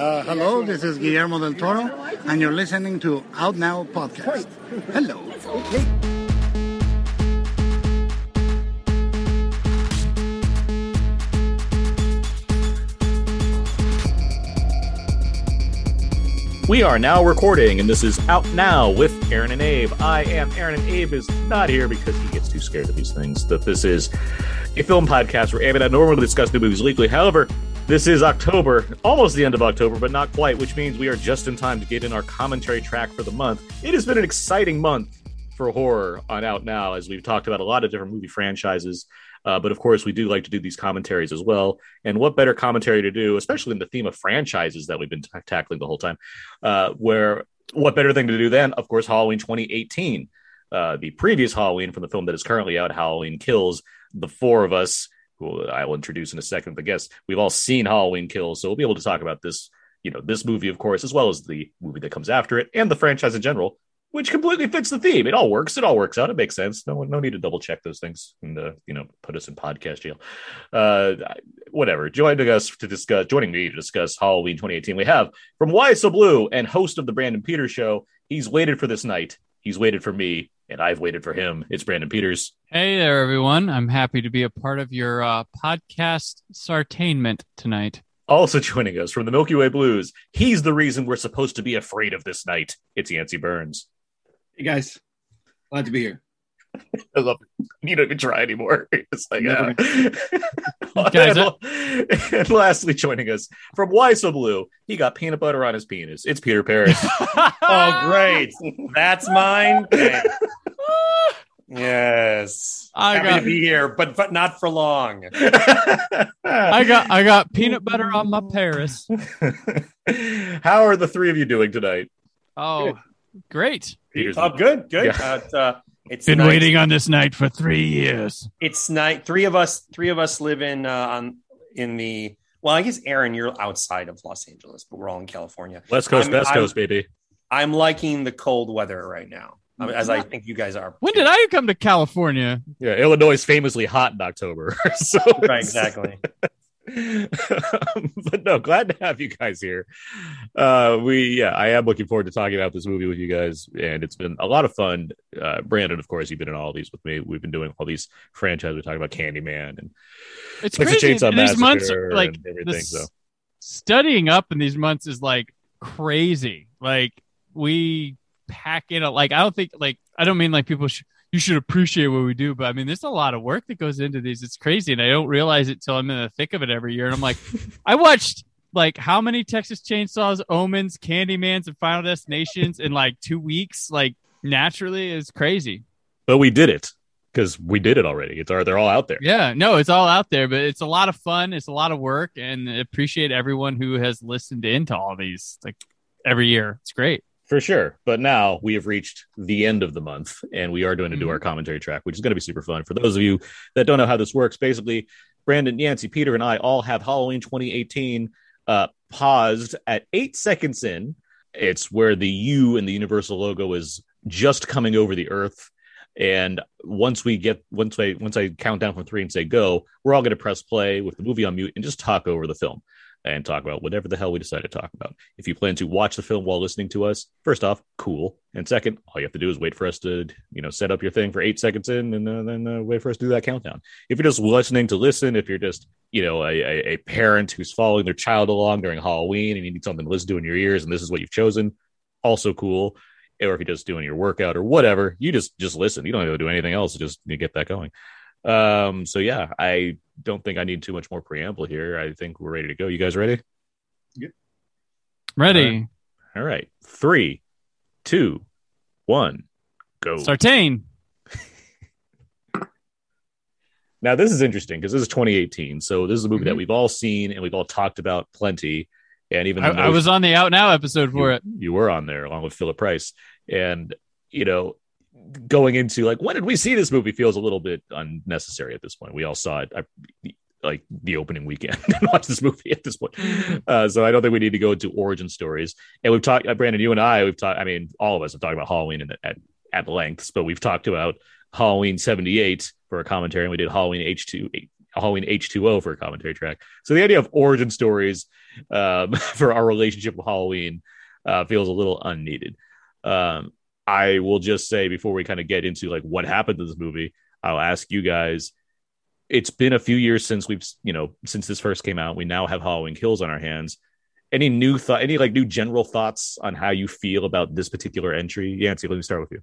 Uh, hello, this is Guillermo del Toro, and you're listening to Out Now Podcast. Hello. We are now recording, and this is Out Now with Aaron and Abe. I am Aaron, and Abe is not here because he gets too scared of these things. That this is a film podcast where Abe and I normally discuss new movies weekly. However, this is October, almost the end of October, but not quite, which means we are just in time to get in our commentary track for the month. It has been an exciting month for horror on Out Now, as we've talked about a lot of different movie franchises. Uh, but of course, we do like to do these commentaries as well. And what better commentary to do, especially in the theme of franchises that we've been t- tackling the whole time? Uh, where what better thing to do than, of course, Halloween 2018, uh, the previous Halloween from the film that is currently out, Halloween Kills. The four of us, who I will introduce in a second, but guess we've all seen Halloween Kills, so we'll be able to talk about this. You know, this movie, of course, as well as the movie that comes after it and the franchise in general, which completely fits the theme. It all works. It all works out. It makes sense. No, no need to double check those things and uh, you know put us in podcast jail. Uh, whatever. Joining us to discuss, joining me to discuss Halloween 2018, we have from Why So Blue and host of the Brandon Peters Show. He's waited for this night. He's waited for me, and I've waited for him. It's Brandon Peters. Hey there, everyone. I'm happy to be a part of your uh, podcast sartainment tonight. Also joining us from the Milky Way Blues, he's the reason we're supposed to be afraid of this night. It's Yancey Burns. Hey guys, glad to be here. I love it. You don't even try anymore. It's like, Never. uh, Guys, and, and lastly, joining us from Why So Blue, he got peanut butter on his penis. It's Peter Paris. Oh, great. That's mine. Okay. Yes. I Happy got- to be here, but but not for long. I got I got peanut butter on my Paris. How are the three of you doing tonight? Oh, great! Peter's Oh, good, good. Yeah. Uh, uh, it's Been nice. waiting on this night for three years. It's night. Three of us. Three of us live in uh, on in the. Well, I guess Aaron, you're outside of Los Angeles, but we're all in California. West Coast, I'm- West I'm- Coast, baby. I'm liking the cold weather right now, I mean, as I think you guys are. When did I come to California? Yeah, Illinois is famously hot in October. so Right, exactly. but no, glad to have you guys here. Uh, we, yeah, I am looking forward to talking about this movie with you guys, and it's been a lot of fun. Uh, Brandon, of course, you've been in all these with me. We've been doing all these franchises. We talked about Candyman and It's Texas crazy. Chainsaw These months, like and the everything, s- so. studying up in these months is like crazy. Like we pack in a like I don't think like I don't mean like people should you should appreciate what we do, but I mean there's a lot of work that goes into these. It's crazy, and I don't realize it till I'm in the thick of it every year. And I'm like, I watched like how many Texas Chainsaws, Omens, Candymans, and Final Destinations in like two weeks. Like naturally, is crazy. But we did it because we did it already. It's they're all out there. Yeah, no, it's all out there, but it's a lot of fun. It's a lot of work, and I appreciate everyone who has listened into all these like every year. It's great. For sure. But now we have reached the end of the month and we are going to do our commentary track, which is going to be super fun. For those of you that don't know how this works, basically, Brandon, Yancey, Peter, and I all have Halloween 2018 uh, paused at eight seconds in. It's where the U and the Universal logo is just coming over the earth. And once we get once I once I count down from three and say go, we're all going to press play with the movie on mute and just talk over the film and talk about whatever the hell we decide to talk about. If you plan to watch the film while listening to us, first off, cool. And second, all you have to do is wait for us to, you know, set up your thing for eight seconds in and uh, then uh, wait for us to do that countdown. If you're just listening to listen, if you're just, you know, a, a, a parent who's following their child along during Halloween and you need something to listen to in your ears and this is what you've chosen, also cool. Or if you're just doing your workout or whatever, you just just listen. You don't have to do anything else. Just get that going. Um, so yeah, I don't think I need too much more preamble here. I think we're ready to go. You guys ready? Ready, All right. Three, two, one, go. Sartain. Now, this is interesting because this is 2018. So, this is a movie that Mhm. we've all seen and we've all talked about plenty. And even I, the I was on the Out Now episode for you, it. you were on there along with Philip Price. And, you know, going into like, when did we see this movie feels a little bit unnecessary at this point. We all saw it. I, like the opening weekend and watch this movie at this point. Uh, so I don't think we need to go into origin stories. And we've talked, uh, Brandon, you and I, we've talked. I mean, all of us have talked about Halloween in, at at lengths, but we've talked about Halloween '78 for a commentary, and we did Halloween H two Halloween H2O for a commentary track. So the idea of origin stories um, for our relationship with Halloween uh, feels a little unneeded. Um, I will just say before we kind of get into like what happened to this movie, I'll ask you guys. It's been a few years since we've, you know, since this first came out. We now have Halloween Kills on our hands. Any new thought? Any like new general thoughts on how you feel about this particular entry? Yancey, let me start with you.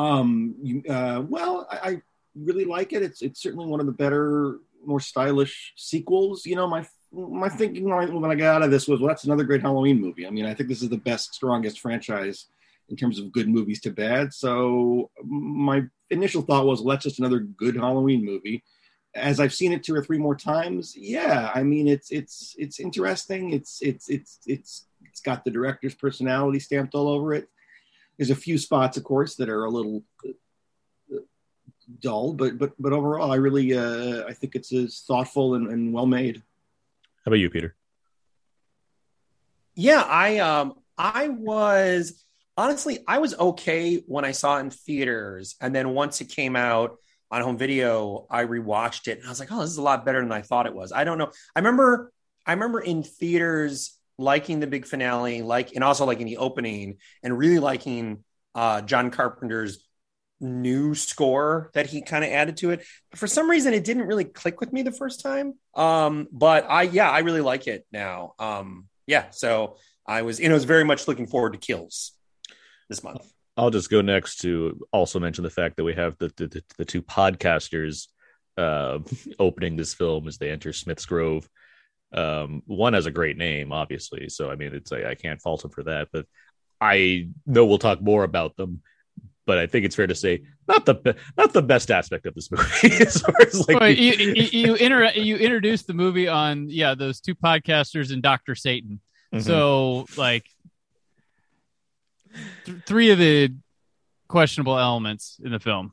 Um, uh, well, I, I really like it. It's it's certainly one of the better, more stylish sequels. You know, my my thinking when I, when I got out of this was, well, that's another great Halloween movie. I mean, I think this is the best, strongest franchise in terms of good movies to bad. So my initial thought was, well, that's just another good Halloween movie. As I've seen it two or three more times, yeah, I mean, it's it's it's interesting. It's it's it's it's it's got the director's personality stamped all over it. There's a few spots, of course, that are a little uh, dull, but but but overall, I really uh, I think it's as thoughtful and, and well made. How about you, Peter? Yeah, I um I was honestly I was okay when I saw it in theaters, and then once it came out on home video, I rewatched it and I was like, oh, this is a lot better than I thought it was. I don't know. I remember I remember in theaters liking the big finale, like and also liking the opening, and really liking uh, John Carpenter's new score that he kind of added to it. But for some reason, it didn't really click with me the first time. Um, but I, yeah, I really like it now. Um, yeah, so I was, and I was very much looking forward to Kills this month. I'll just go next to also mention the fact that we have the the, the two podcasters uh, opening this film as they enter Smith's Grove. Um, one has a great name, obviously, so I mean, it's I, I can't fault him for that. But I know we'll talk more about them but I think it's fair to say not the not the best aspect of this movie. as far as like well, you you, you, inter- you introduced the movie on yeah those two podcasters and Doctor Sartain. Mm-hmm. So like th- three of the questionable elements in the film.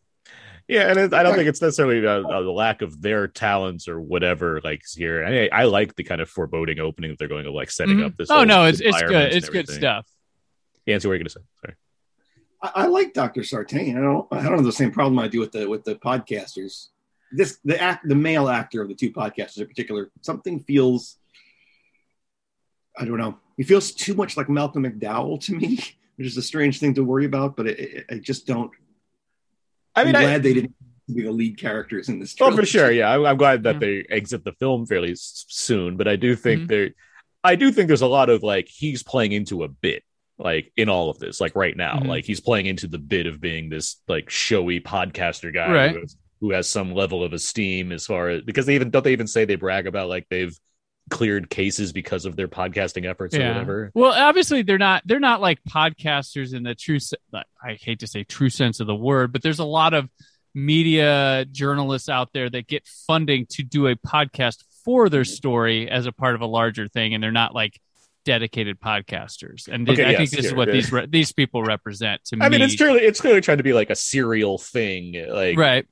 Yeah, and it, I don't think it's necessarily a, a, lack of their talents or whatever. Like here, I, I, like the kind of foreboding opening that they're going to like setting mm-hmm. up this. Oh no, it's it's good. It's good stuff. Yeah, so what are you going to say? Sorry. I, I like Dr. Sartain. I don't I don't have the same problem I do with the with the podcasters. This the act the male actor of the two podcasters in particular, something feels I don't know. He feels too much like Malcolm McDowell to me, which is a strange thing to worry about, but I just don't. I mean, I'm glad I, they didn't be the lead characters in this. Trilogy. Oh, for sure, yeah. I'm, I'm glad that they exit the film fairly soon, but I do think mm-hmm. there, I do think there's a lot of like he's playing into a bit like in all of this like right now mm-hmm. like he's playing into the bit of being this like showy podcaster guy right. who, has, who, has, some level of esteem as far as because they even don't they even say they brag about like they've cleared cases because of their podcasting efforts yeah. or whatever well obviously they're not they're not like podcasters in the true i hate to say true sense of the word but there's a lot of media journalists out there that get funding to do a podcast for their story as a part of a larger thing and they're not like dedicated podcasters, and okay, I yes, think this is what these re- these people represent. To I me, I mean, it's clearly it's clearly trying to be like a serial thing, like right.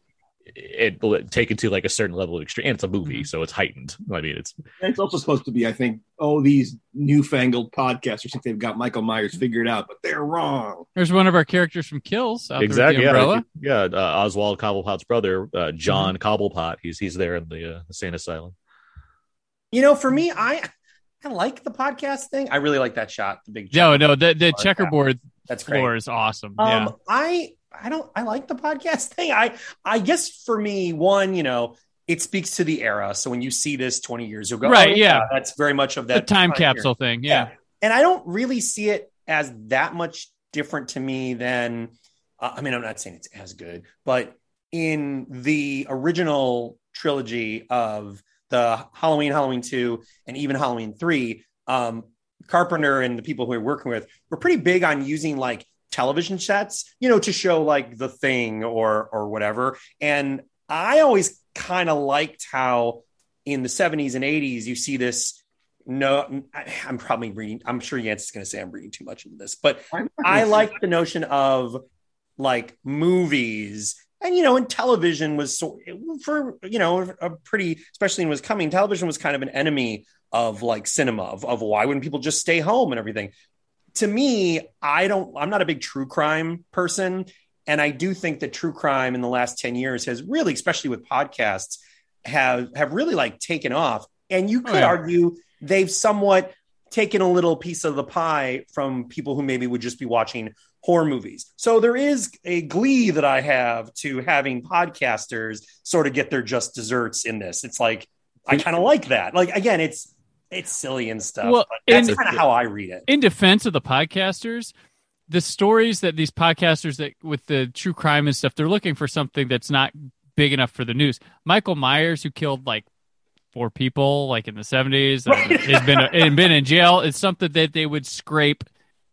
It, will take it taken to like a certain level of extreme, and it's a movie, mm-hmm. so it's heightened. I mean, it's it's also supposed to be, I think, oh, these newfangled podcasters think they've got Michael Myers figured out, but they're wrong. There's one of our characters from Kills, exactly. Yeah, yeah. Uh, Oswald Cobblepot's brother, uh, John mm-hmm. Cobblepot. He's he's there in the, uh, the sane asylum. You know, for me, I I like the podcast thing. I really like that shot. The big no, no, the the checkerboard that's floor great. is awesome. Um, yeah. I I don't I like the podcast thing. I I guess for me, one, you know, it speaks to the era. So when you see this 20 years ago, right? Oh, yeah, yeah, that's very much of that the time capsule thing. Yeah. yeah. and I don't really see it as that much different to me than. Uh, I mean, I'm not saying it's as good, but in the original trilogy of the Halloween, Halloween 2, and even Halloween 3, um, Carpenter and the people who we're working with were pretty big on using like television sets, you know, to show like the thing or or whatever. And I always kind of liked how in the 70s and 80s you see this no i'm probably reading i'm sure Yance is going to say i'm reading too much into this but i like the notion of like movies. And you know and television was so for you know a pretty especially when it was coming television was kind of an enemy of like cinema of, of why wouldn't people just stay home and everything to me i don't i'm not a big true crime person And I do think that true crime in the last 10 years has really, especially with podcasts, have have really like taken off. And you Oh, could yeah. argue they've somewhat taken a little piece of the pie from people who maybe would just be watching horror movies. So there is a glee that I have to having podcasters sort of get their just desserts in this. It's like I kind of like that. Like again, it's it's silly and stuff. Well, but that's kind of how I read it. in defense of the podcasters, the stories that these podcasters that with the true crime and stuff, they're looking for something that's not big enough for the news. Michael Myers, who killed like four people, like in the seventies, uh, has been and been in jail. It's something that they would scrape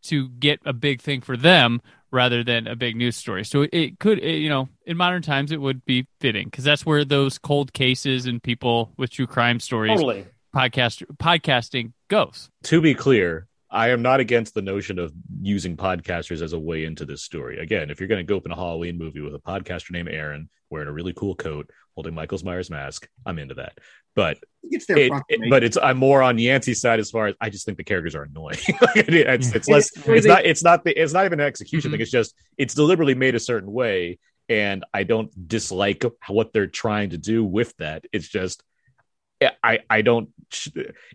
to get a big thing for them rather than a big news story. So it could, it, you know, in modern times, it would be fitting because that's where those cold cases and people with true crime stories Totally. Podcast podcasting goes. to be clear, I am not against the notion of using podcasters as a way into this story. Again, if you're going to go open a Halloween movie with a podcaster named Aaron wearing a really cool coat, holding Michael Myers mask, I'm into that. But It's their it, it- but it's I'm more on Yancey's side as far as I just think the characters are annoying. it's, it's less. It's- It's not. It's not. The, it's not even an execution Mhm. thing. It's just it's deliberately made a certain way, and I don't dislike what they're trying to do with that. It's just I I don't.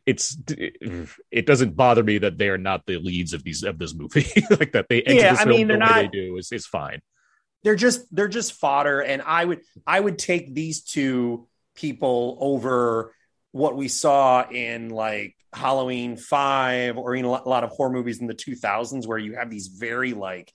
It's it doesn't bother me that they are not the leads of these of this movie. like that they enter Yeah, I mean, the they're way they do is is fine. they're just they're just fodder and i would i would take these two people over what we saw in like halloween 5 or in a lot a lot of horror movies in the 2000s where you have these very like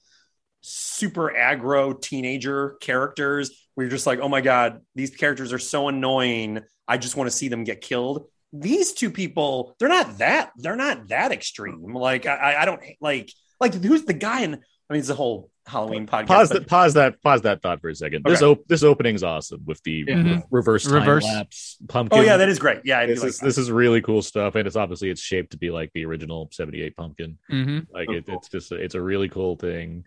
super aggro teenager characters where you're just like oh my god these characters are so annoying i just want to see them get killed these two people they're not that they're not that extreme like i i I don't like like who's the guy in i mean it's a whole halloween podcast Pause but- that. Pause that. Pause that thought for a second. This Okay. op- this opening's awesome with the Yeah. Mhm. reverse time Reverse. lapse pumpkin. Oh yeah, that is great. Yeah, this like is that. this is really cool stuff, and it's obviously it's shaped to be like the original '78 pumpkin. Mm-hmm. Like Oh, it, cool. it's just it's a really cool thing.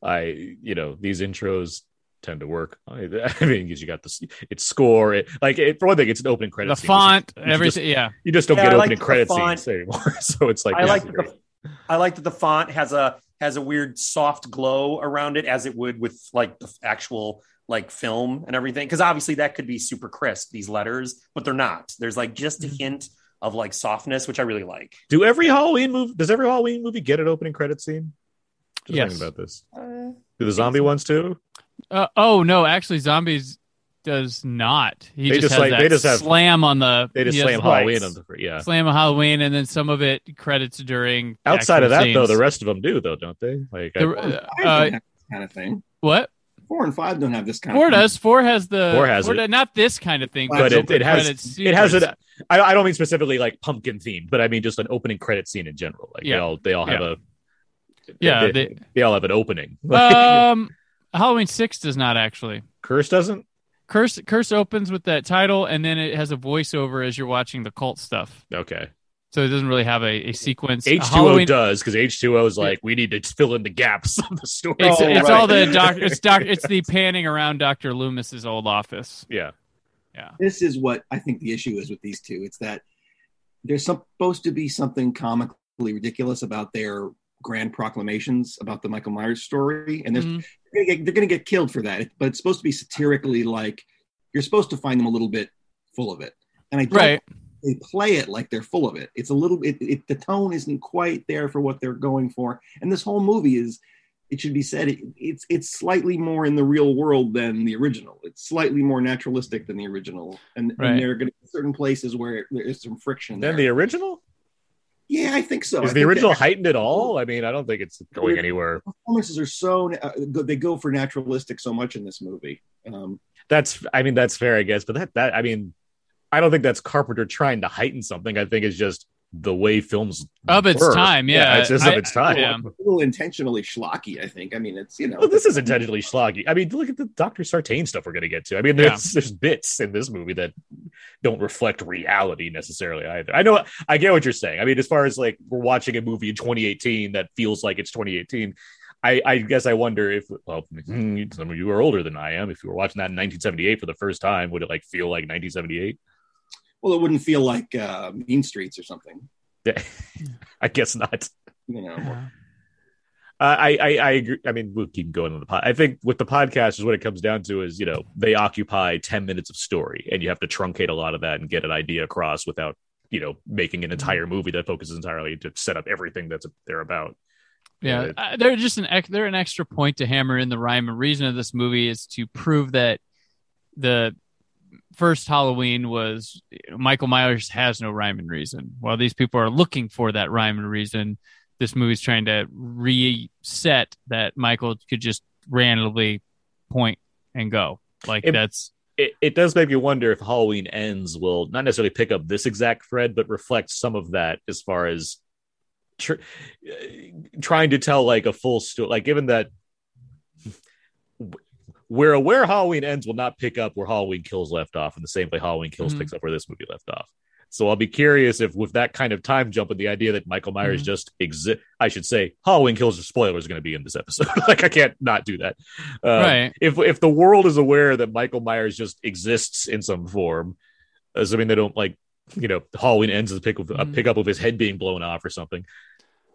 I you know these intros tend to work. I, I mean, because you got this, it's score. It like it, for one thing, it's an opening credit. The scene, font, which is- which is everything. just- yeah. you just don't Yeah, get I like opening the credit font. scenes anymore. so it's like I yeah, like that the I like that the font has a has a weird soft glow around it, as it would with like the actual like film and everything. Because obviously that could be super crisp these letters, but they're not. There's like just a Mm-hmm. hint of like softness, which I really like. Do every Halloween movie? Does every Halloween movie get an opening credit scene? Just Yes. thinking about this. Uh, Do the zombie ones too? Uh, oh no, actually, zombies does not. He They just, just has like- that they just have- slam on the. They just slam the- Halloween on the yeah. Slam on Halloween, and then some of it credits during. Outside of actual that, though, the rest of them do, though, don't they? Like, The- Four and uh, five don't have this kind of thing. what Four and five don't have this kind four of thing. does four has the Four has it. does- not this kind of thing, But but, it- it has- credits it has sequence. it. I, I don't mean specifically like pumpkin themed, but I mean just an opening credit scene in general. Like they Yeah. all they all have a Yeah, they, they- they all have an opening. um, Halloween six does not actually. Curse doesn't. Curse Curse opens with that title, and then it has a voiceover as you're watching the cult stuff. Okay, So it doesn't really have a, a sequence. H two O does because H two O is like we need to fill in the gaps of the story. It's, Oh, it's right. all the doc. It's doc. It's the panning around Doctor Loomis's old office. yeah, Yeah. this is what I think the issue is with these two. It's that there's supposed to be something comically ridiculous about their grand proclamations about the Michael Myers story, and there's Mhm. they're gonna get- they're going to get killed for that. But it's supposed to be satirically like you're supposed to find them a little bit full of it, and I don't Right. they play it like they're full of it. It's a little it, it the tone isn't quite there for what they're going for, and this whole movie is. It should be said it, it's it's slightly more in the real world than the original. It's slightly more naturalistic than the original, and, Right. and there are going to be certain places where there is some friction. then there. the original yeah, I think so. I is the original that heightened at all? I mean, I don't think it's going anywhere. performances are so uh, they go for naturalistic so much in this movie. Um, That's I mean that's fair, I guess, but that that I mean, I don't think that's Carpenter trying to heighten something. I think it's just the way films Of its were. time, yeah. it's just I- of its time. yeah. a little intentionally schlocky, I think. I mean, it's you know, Well, this is intentionally schlocky. I mean, look at the Doctor Sartain stuff we're going to get to. I mean, there's there's bits in this movie that don't reflect reality necessarily either. I know, I get what you're saying. I mean, as far as like we're watching a movie in 2018 that feels like it's 2018. I, I guess I wonder if well, hmm, some of you are older than I am. If you were watching that in 1978 for the first time, would it like feel like 1978? Well, it wouldn't feel like uh, Mean Streets or something. Yeah, I guess not. You know, Uh, I, I I agree. I mean, we'll keep going on the pod. I think with the podcast is what it comes down to is you know they occupy ten minutes of story, and you have to truncate a lot of that and get an idea across without you know making an entire movie that focuses entirely to set up everything that's they're about. Yeah, Yeah. uh, they're just an they're an extra point to hammer in the rhyme and reason of this movie is to prove that the first Halloween was Michael Myers has no rhyme and reason. While these people are looking for that rhyme and reason, this movie's trying to reset that Michael could just randomly point and go. Like It- that's It, it does make you wonder if Halloween ends will not necessarily pick up this exact thread, but reflect some of that as far as tr- trying to tell like a full story. Like given that where where Halloween ends will not pick up where Halloween Kills left off, in the same way Halloween Kills Mhm. picks up where this movie left off. So I'll be curious if, with that kind of time jump and the idea that Michael Myers Mhm. just exist, I should say Halloween Kills are spoilers is going to be in this episode. like I can't not do that. Uh, right. If if the world is aware that Michael Myers just exists in some form, assuming they don't like, you know, Halloween ends with a pick of, a Mhm. pickup of his head being blown off or something.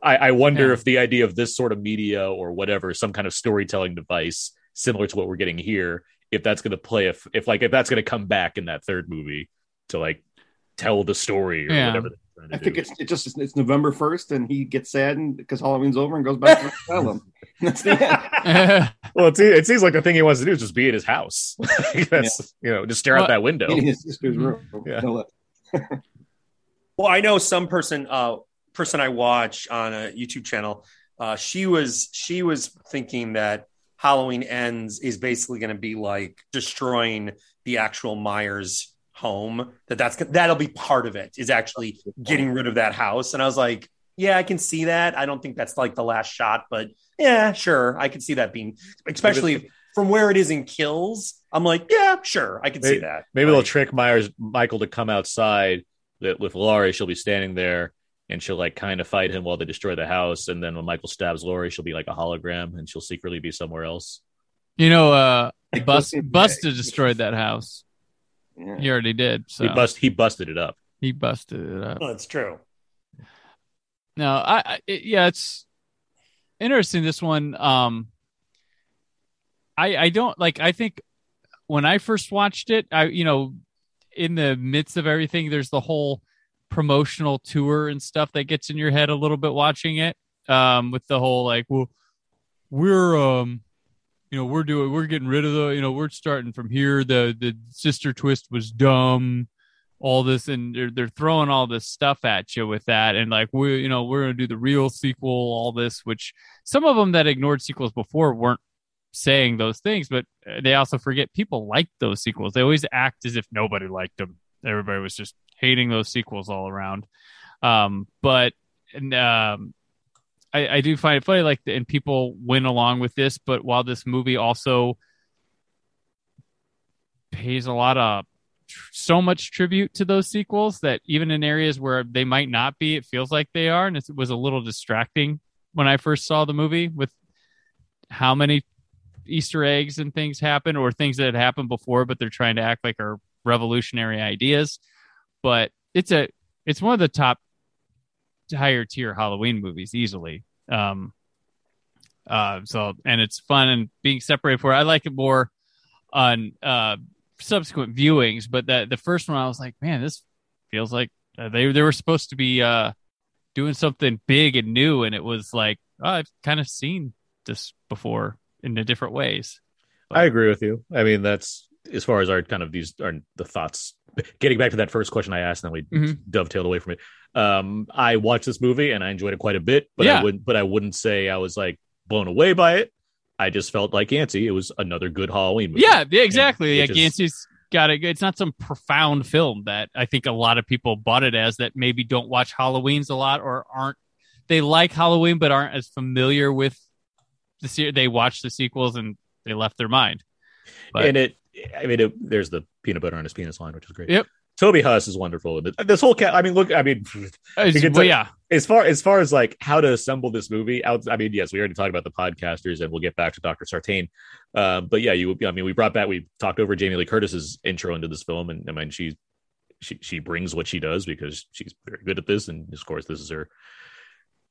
I, I wonder Yeah. if the idea of this sort of media or whatever, some kind of storytelling device similar to what we're getting here, if that's going to play, if if like if that's going to come back in that third movie to like tell the story or Yeah. whatever. they're trying to I think do. it's it just it's November first, and he gets saddened because Halloween's over and goes back to the asylum. That's the end. well, it, it seems like the thing he wants to do is just be at his house. that's you know, just stare out that window. in his sister's room. Yeah. Well, I know some person uh person I watch on a YouTube channel. Uh, she was she was thinking that Halloween ends is basically going to be like destroying the actual Myers home. That that's that'll be part of it. Is actually getting rid of that house. And I was like, yeah, I can see that. I don't think that's like the last shot, but yeah, sure, I can see that being, especially from where it is in kills. I'm like, yeah, sure, I can see that. Maybe they'll trick Myers Michael to come outside that with Laurie, she'll be standing there and she'll like kind of fight him while they destroy the house. And then when Michael stabs Laurie, she'll be like a hologram and she'll secretly be somewhere else. you know, uh, Like, Bust, listen, Busta destroyed that house. Yeah. He already did. So He bust he busted it up. he busted it up. no, it's true. No, I, I it, yeah, it's interesting. This one, um, I I don't like. I think when I first watched it, I you know, in the midst of everything, there's the whole promotional tour and stuff that gets in your head a little bit watching it. Um, with the whole like, well, we're um, you know, we're doing, we're getting rid of the, you know, we're starting from here. The the sister twist was dumb all this and they're, they're throwing all this stuff at you with that and like we you know we're to do the real sequel all this which some of them that ignored sequels before weren't saying those things but uh, they also forget people liked those sequels they always act as if nobody liked them everybody was just hating those sequels all around um but and um I, I do find it funny like and people went along with this but while this movie also pays a lot of tr- so much tribute to those sequels that even in areas where they might not be, it feels like they are, and it was a little distracting when I first saw the movie with how many Easter eggs and things happen, or things that had happened before, but they're trying to act like are revolutionary ideas. But it's a it's one of the top higher tier Halloween movies easily. Um, uh, so and it's fun and being separated for. I like it more on uh subsequent viewings, but that the first one I was like, man, this feels like uh, they they were supposed to be uh doing something big and new, and it was like oh, I've kind of seen this before in the different ways. I agree with you. I mean, that's as far as our kind of these are the thoughts. Getting back to that first question I asked, and then we Mhm. dovetailed away from it. Um, I watched this movie and I enjoyed it quite a bit, but Yeah. I wouldn't. But I wouldn't say I was like blown away by it. I just felt like Yancey. It was another good Halloween movie. Yeah, yeah, exactly. Like is- Yancey's got it. It's not some profound film that I think a lot of people bought it as that maybe don't watch Halloween's a lot or aren't they like Halloween but aren't as familiar with the series. They watch the sequels and they left their mind. But and it. I mean, it, there's the peanut butter on his penis line, which is great. Yep. Toby Huss is wonderful. This whole cat. I mean, look. I mean, It's- You can well, yeah, as far as far as like how to assemble this movie out i mean yes we already talked about the podcasters and we'll get back to dr sartain uh, but yeah you i mean we brought back we talked over jamie lee curtis's intro into this film and i mean she she she brings what she does because she's very good at this and of course this is her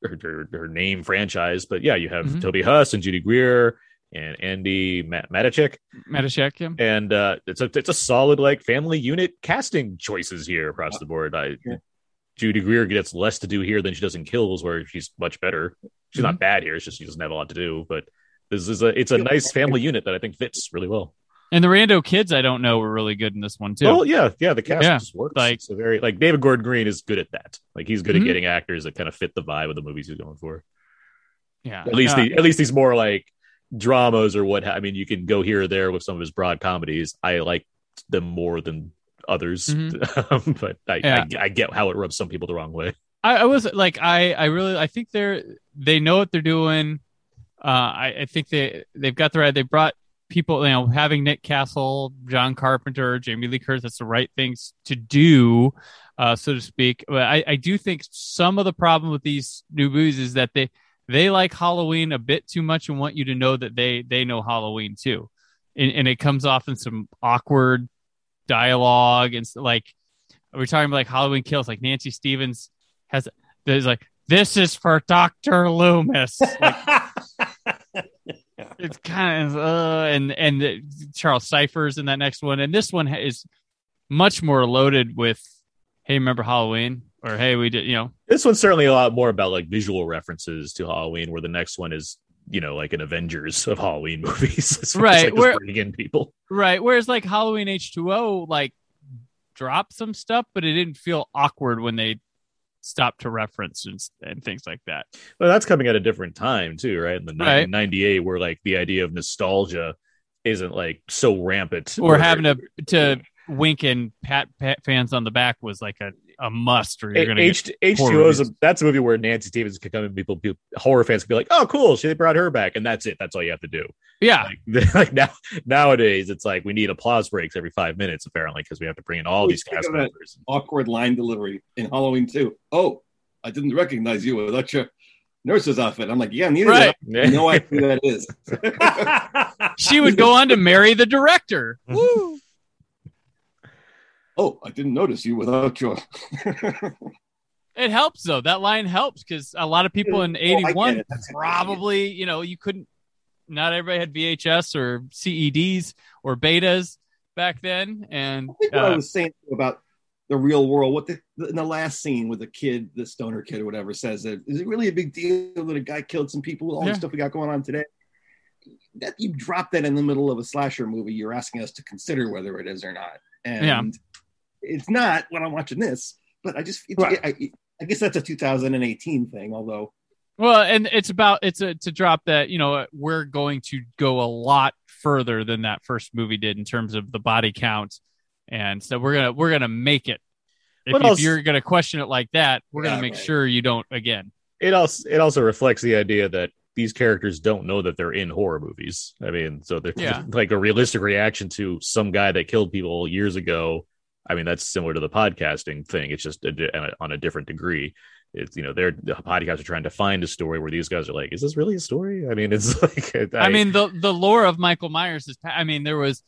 her, her, her name franchise. But yeah, you have Mhm. Toby Huss and Judy Greer and Andy Ma- Matichik, Matashek, yeah. and uh, it's a it's a solid like family unit casting choices here across the board. I Yeah. Judy Greer gets less to do here than she does in Kills, where she's much better. She's Mm-hmm. not bad here; it's just she doesn't have a lot to do. But this is a it's a nice family unit that I think fits really well. And the Rando kids, I don't know, were really good in this one too. Well, yeah, yeah, the cast Yeah, just works. like- Like, so very like David Gordon Green is good at that. Like he's good Mhm. at getting actors that kind of fit the vibe of the movies he's going for. yeah, At least Uh, the, at least these more like dramas or what. ha- I mean, you can go here or there with some of his broad comedies. I like them more than others, but I, Mm-hmm. Yeah. I I get how it rubs some people the wrong way. I, I was like, I, I really, I think they're, they know what they're doing. Uh, I, I think they, they've got the right. They brought people, you know, having Nick Castle, John Carpenter, Jamie Lee Curtis. That's the right things to do, uh, so to speak. But I, I do think some of the problem with these new movies is that they, they like Halloween a bit too much and want you to know that they, they know Halloween too, and, and it comes off in some awkward dialogue and like we're talking about like Halloween kills. Like Nancy Stephens has there's like this is for Doctor Loomis. Like, it's kind of uh, and and Charles Cyphers in that next one, and this one is much more loaded with hey, remember Halloween or hey, we did you know This one's certainly a lot more about like visual references to Halloween, where the next one is you know like an Avengers of Halloween movies, far as, Right, like, just where- bringing in people. right. Whereas like Halloween H two O like dropped some stuff, but it didn't feel awkward when they stopped to reference and, and things like that. Well, that's coming at a different time too, right? In the Right. '98, where like the idea of nostalgia isn't like so rampant, Or where- having to to wink and pat, pat fans on the back was like a, a must, or you're gonna get H horror two O is a, that's a movie where Nancy Stephens could come and people, people horror fans could be like, oh cool, she brought her back, and that's it. That's all you have to do. yeah. Like, like now nowadays, it's like we need applause breaks every five minutes apparently because we have to bring in all Well, these cast members. Awkward line delivery in Halloween too. Oh, I didn't recognize you without your nurse's outfit. I'm like, yeah, neither Right. did I. I no idea who that is. She would go on to marry the director. Mm-hmm. Woo. Oh, I didn't notice you without your. It helps though. That line helps because a lot of people in Oh, I get '81 it. That's- probably, you know, you couldn't. Not everybody had VHS or CEDs or betas back then, and I think what I uh, was saying about the real world, what the in the last scene with the kid, the stoner kid or whatever, says that is it really a big deal that a guy killed some people with all Yeah. the stuff we got going on today? That you drop that in the middle of a slasher movie, you're asking us to consider whether it is or not, and Yeah. It's not when I'm watching this. But I just, it's, Right. I, I guess that's a 2018 thing, although well, and it's about it's a to drop that you know we're going to go a lot further than that first movie did in terms of the body count, and so we're gonna we're gonna make it. If, But if you're gonna question it like that, we're Yeah, gonna make right. sure you don't again. It also it also reflects the idea that these characters don't know that they're in horror movies. I mean, so they're Yeah. like a realistic reaction to some guy that killed people years ago. I mean, that's similar to the podcasting thing. It's just a, di- uh, on a different degree. It's you know, they're the podcasts are trying to find a story where these guys are like, is this really a story? I mean, it's like I, mean, the the lore of Michael Myers is. I mean, there was.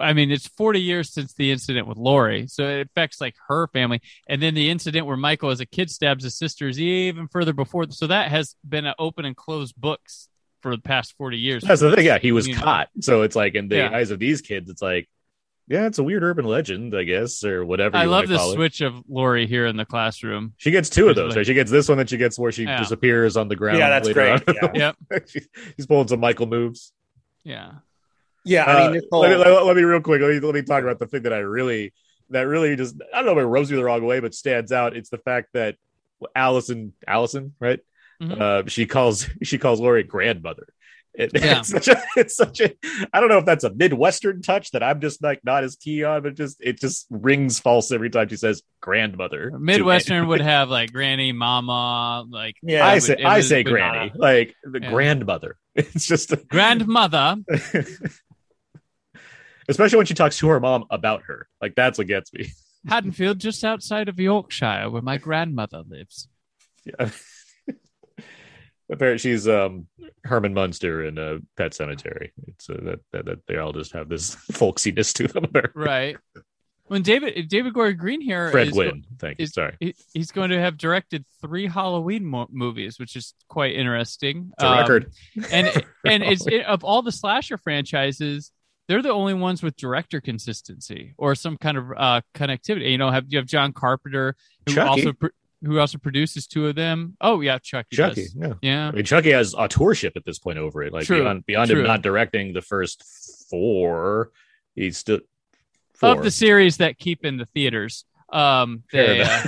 I mean, it's 40 years since the incident with Laurie, so it affects like her family, and then the incident where Michael, as a kid, stabs his sister is even further before. So that has been an open and closed books for the past 40 years. That's the thing. Yeah, he was You know. caught. So it's like in the Yeah. eyes of these kids, it's like, yeah, it's a weird urban legend, I guess, or whatever. I you love wanna the it. switch of Laurie here in the classroom. She gets two of those. like- Right? She gets this one, then she gets where she Yeah. disappears on the ground. Yeah, that's later great. on. Yep. She's- He's pulling some Michael moves. Yeah. Yeah, I mean, Uh, this whole, let, me, let, let me real quick. Let me let me talk about the thing that I really that really just I don't know if it rubs me the wrong way, but stands out. It's the fact that Allison Allison right Mhm. uh, she calls she calls Laurie grandmother. It, Yeah. It's such a it's such a I don't know if that's a midwestern touch that I'm just like not as key on, but just it just rings false every time she says grandmother. Midwestern would have like granny, mama, like yeah, I it say would- I was- say granny like the Yeah. grandmother. It's just a, grandmother. especially when she talks to her mom about her. Like that's what gets me. Haddonfield, just outside of Yorkshire, where my grandmother lives. Yeah. Apparently, she's um Herman Munster in a Pet Sematary. It's uh, that, that that they all just have this folksiness to them. Right. when David David Gordon Green here Fred is- Gwynne. Thank you. is- Sorry. he- he's going to have directed three Halloween mo- movies, which is quite interesting. It's a Um, record. and and it's it, of all the slasher franchises, they're the only ones with director consistency or some kind of uh, connectivity. You know, have you have John Carpenter who Chucky. also pro- who also produces two of them? Oh yeah, Chucky. Chucky. does. Yeah. Yeah. I mean, Chucky has authorship at this point over it. Like True, beyond beyond true. him not directing the first four, he's still four. Of the series that keep in the theaters, um, they, uh,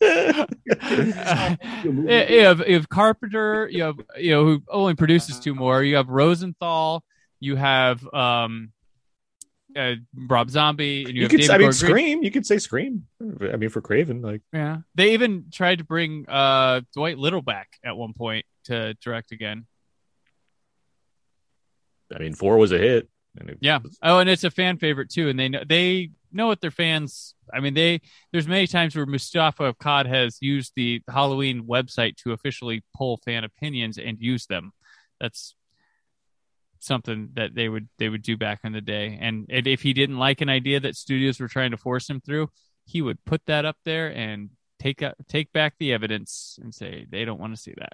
you have, you have Carpenter, you have you know who only produces two more. You have Rosenthal, you have um, uh, Rob Zombie, and you, you have could, David I mean, Gordon Green. Scream. You could say Scream. I mean, for Craven, like Yeah, they even tried to bring uh, Dwight Little back at one point to direct again. I mean, four was a hit. And it Yeah. was- Oh, and it's a fan favorite too, and they know they know what their fans. I mean, they there's many times where Mustafa Akkad has used the Halloween website to officially pull fan opinions and use them. That's something that they would they would do back in the day. And, and if he didn't like an idea that studios were trying to force him through, he would put that up there and take out, take back the evidence and say they don't want to see that.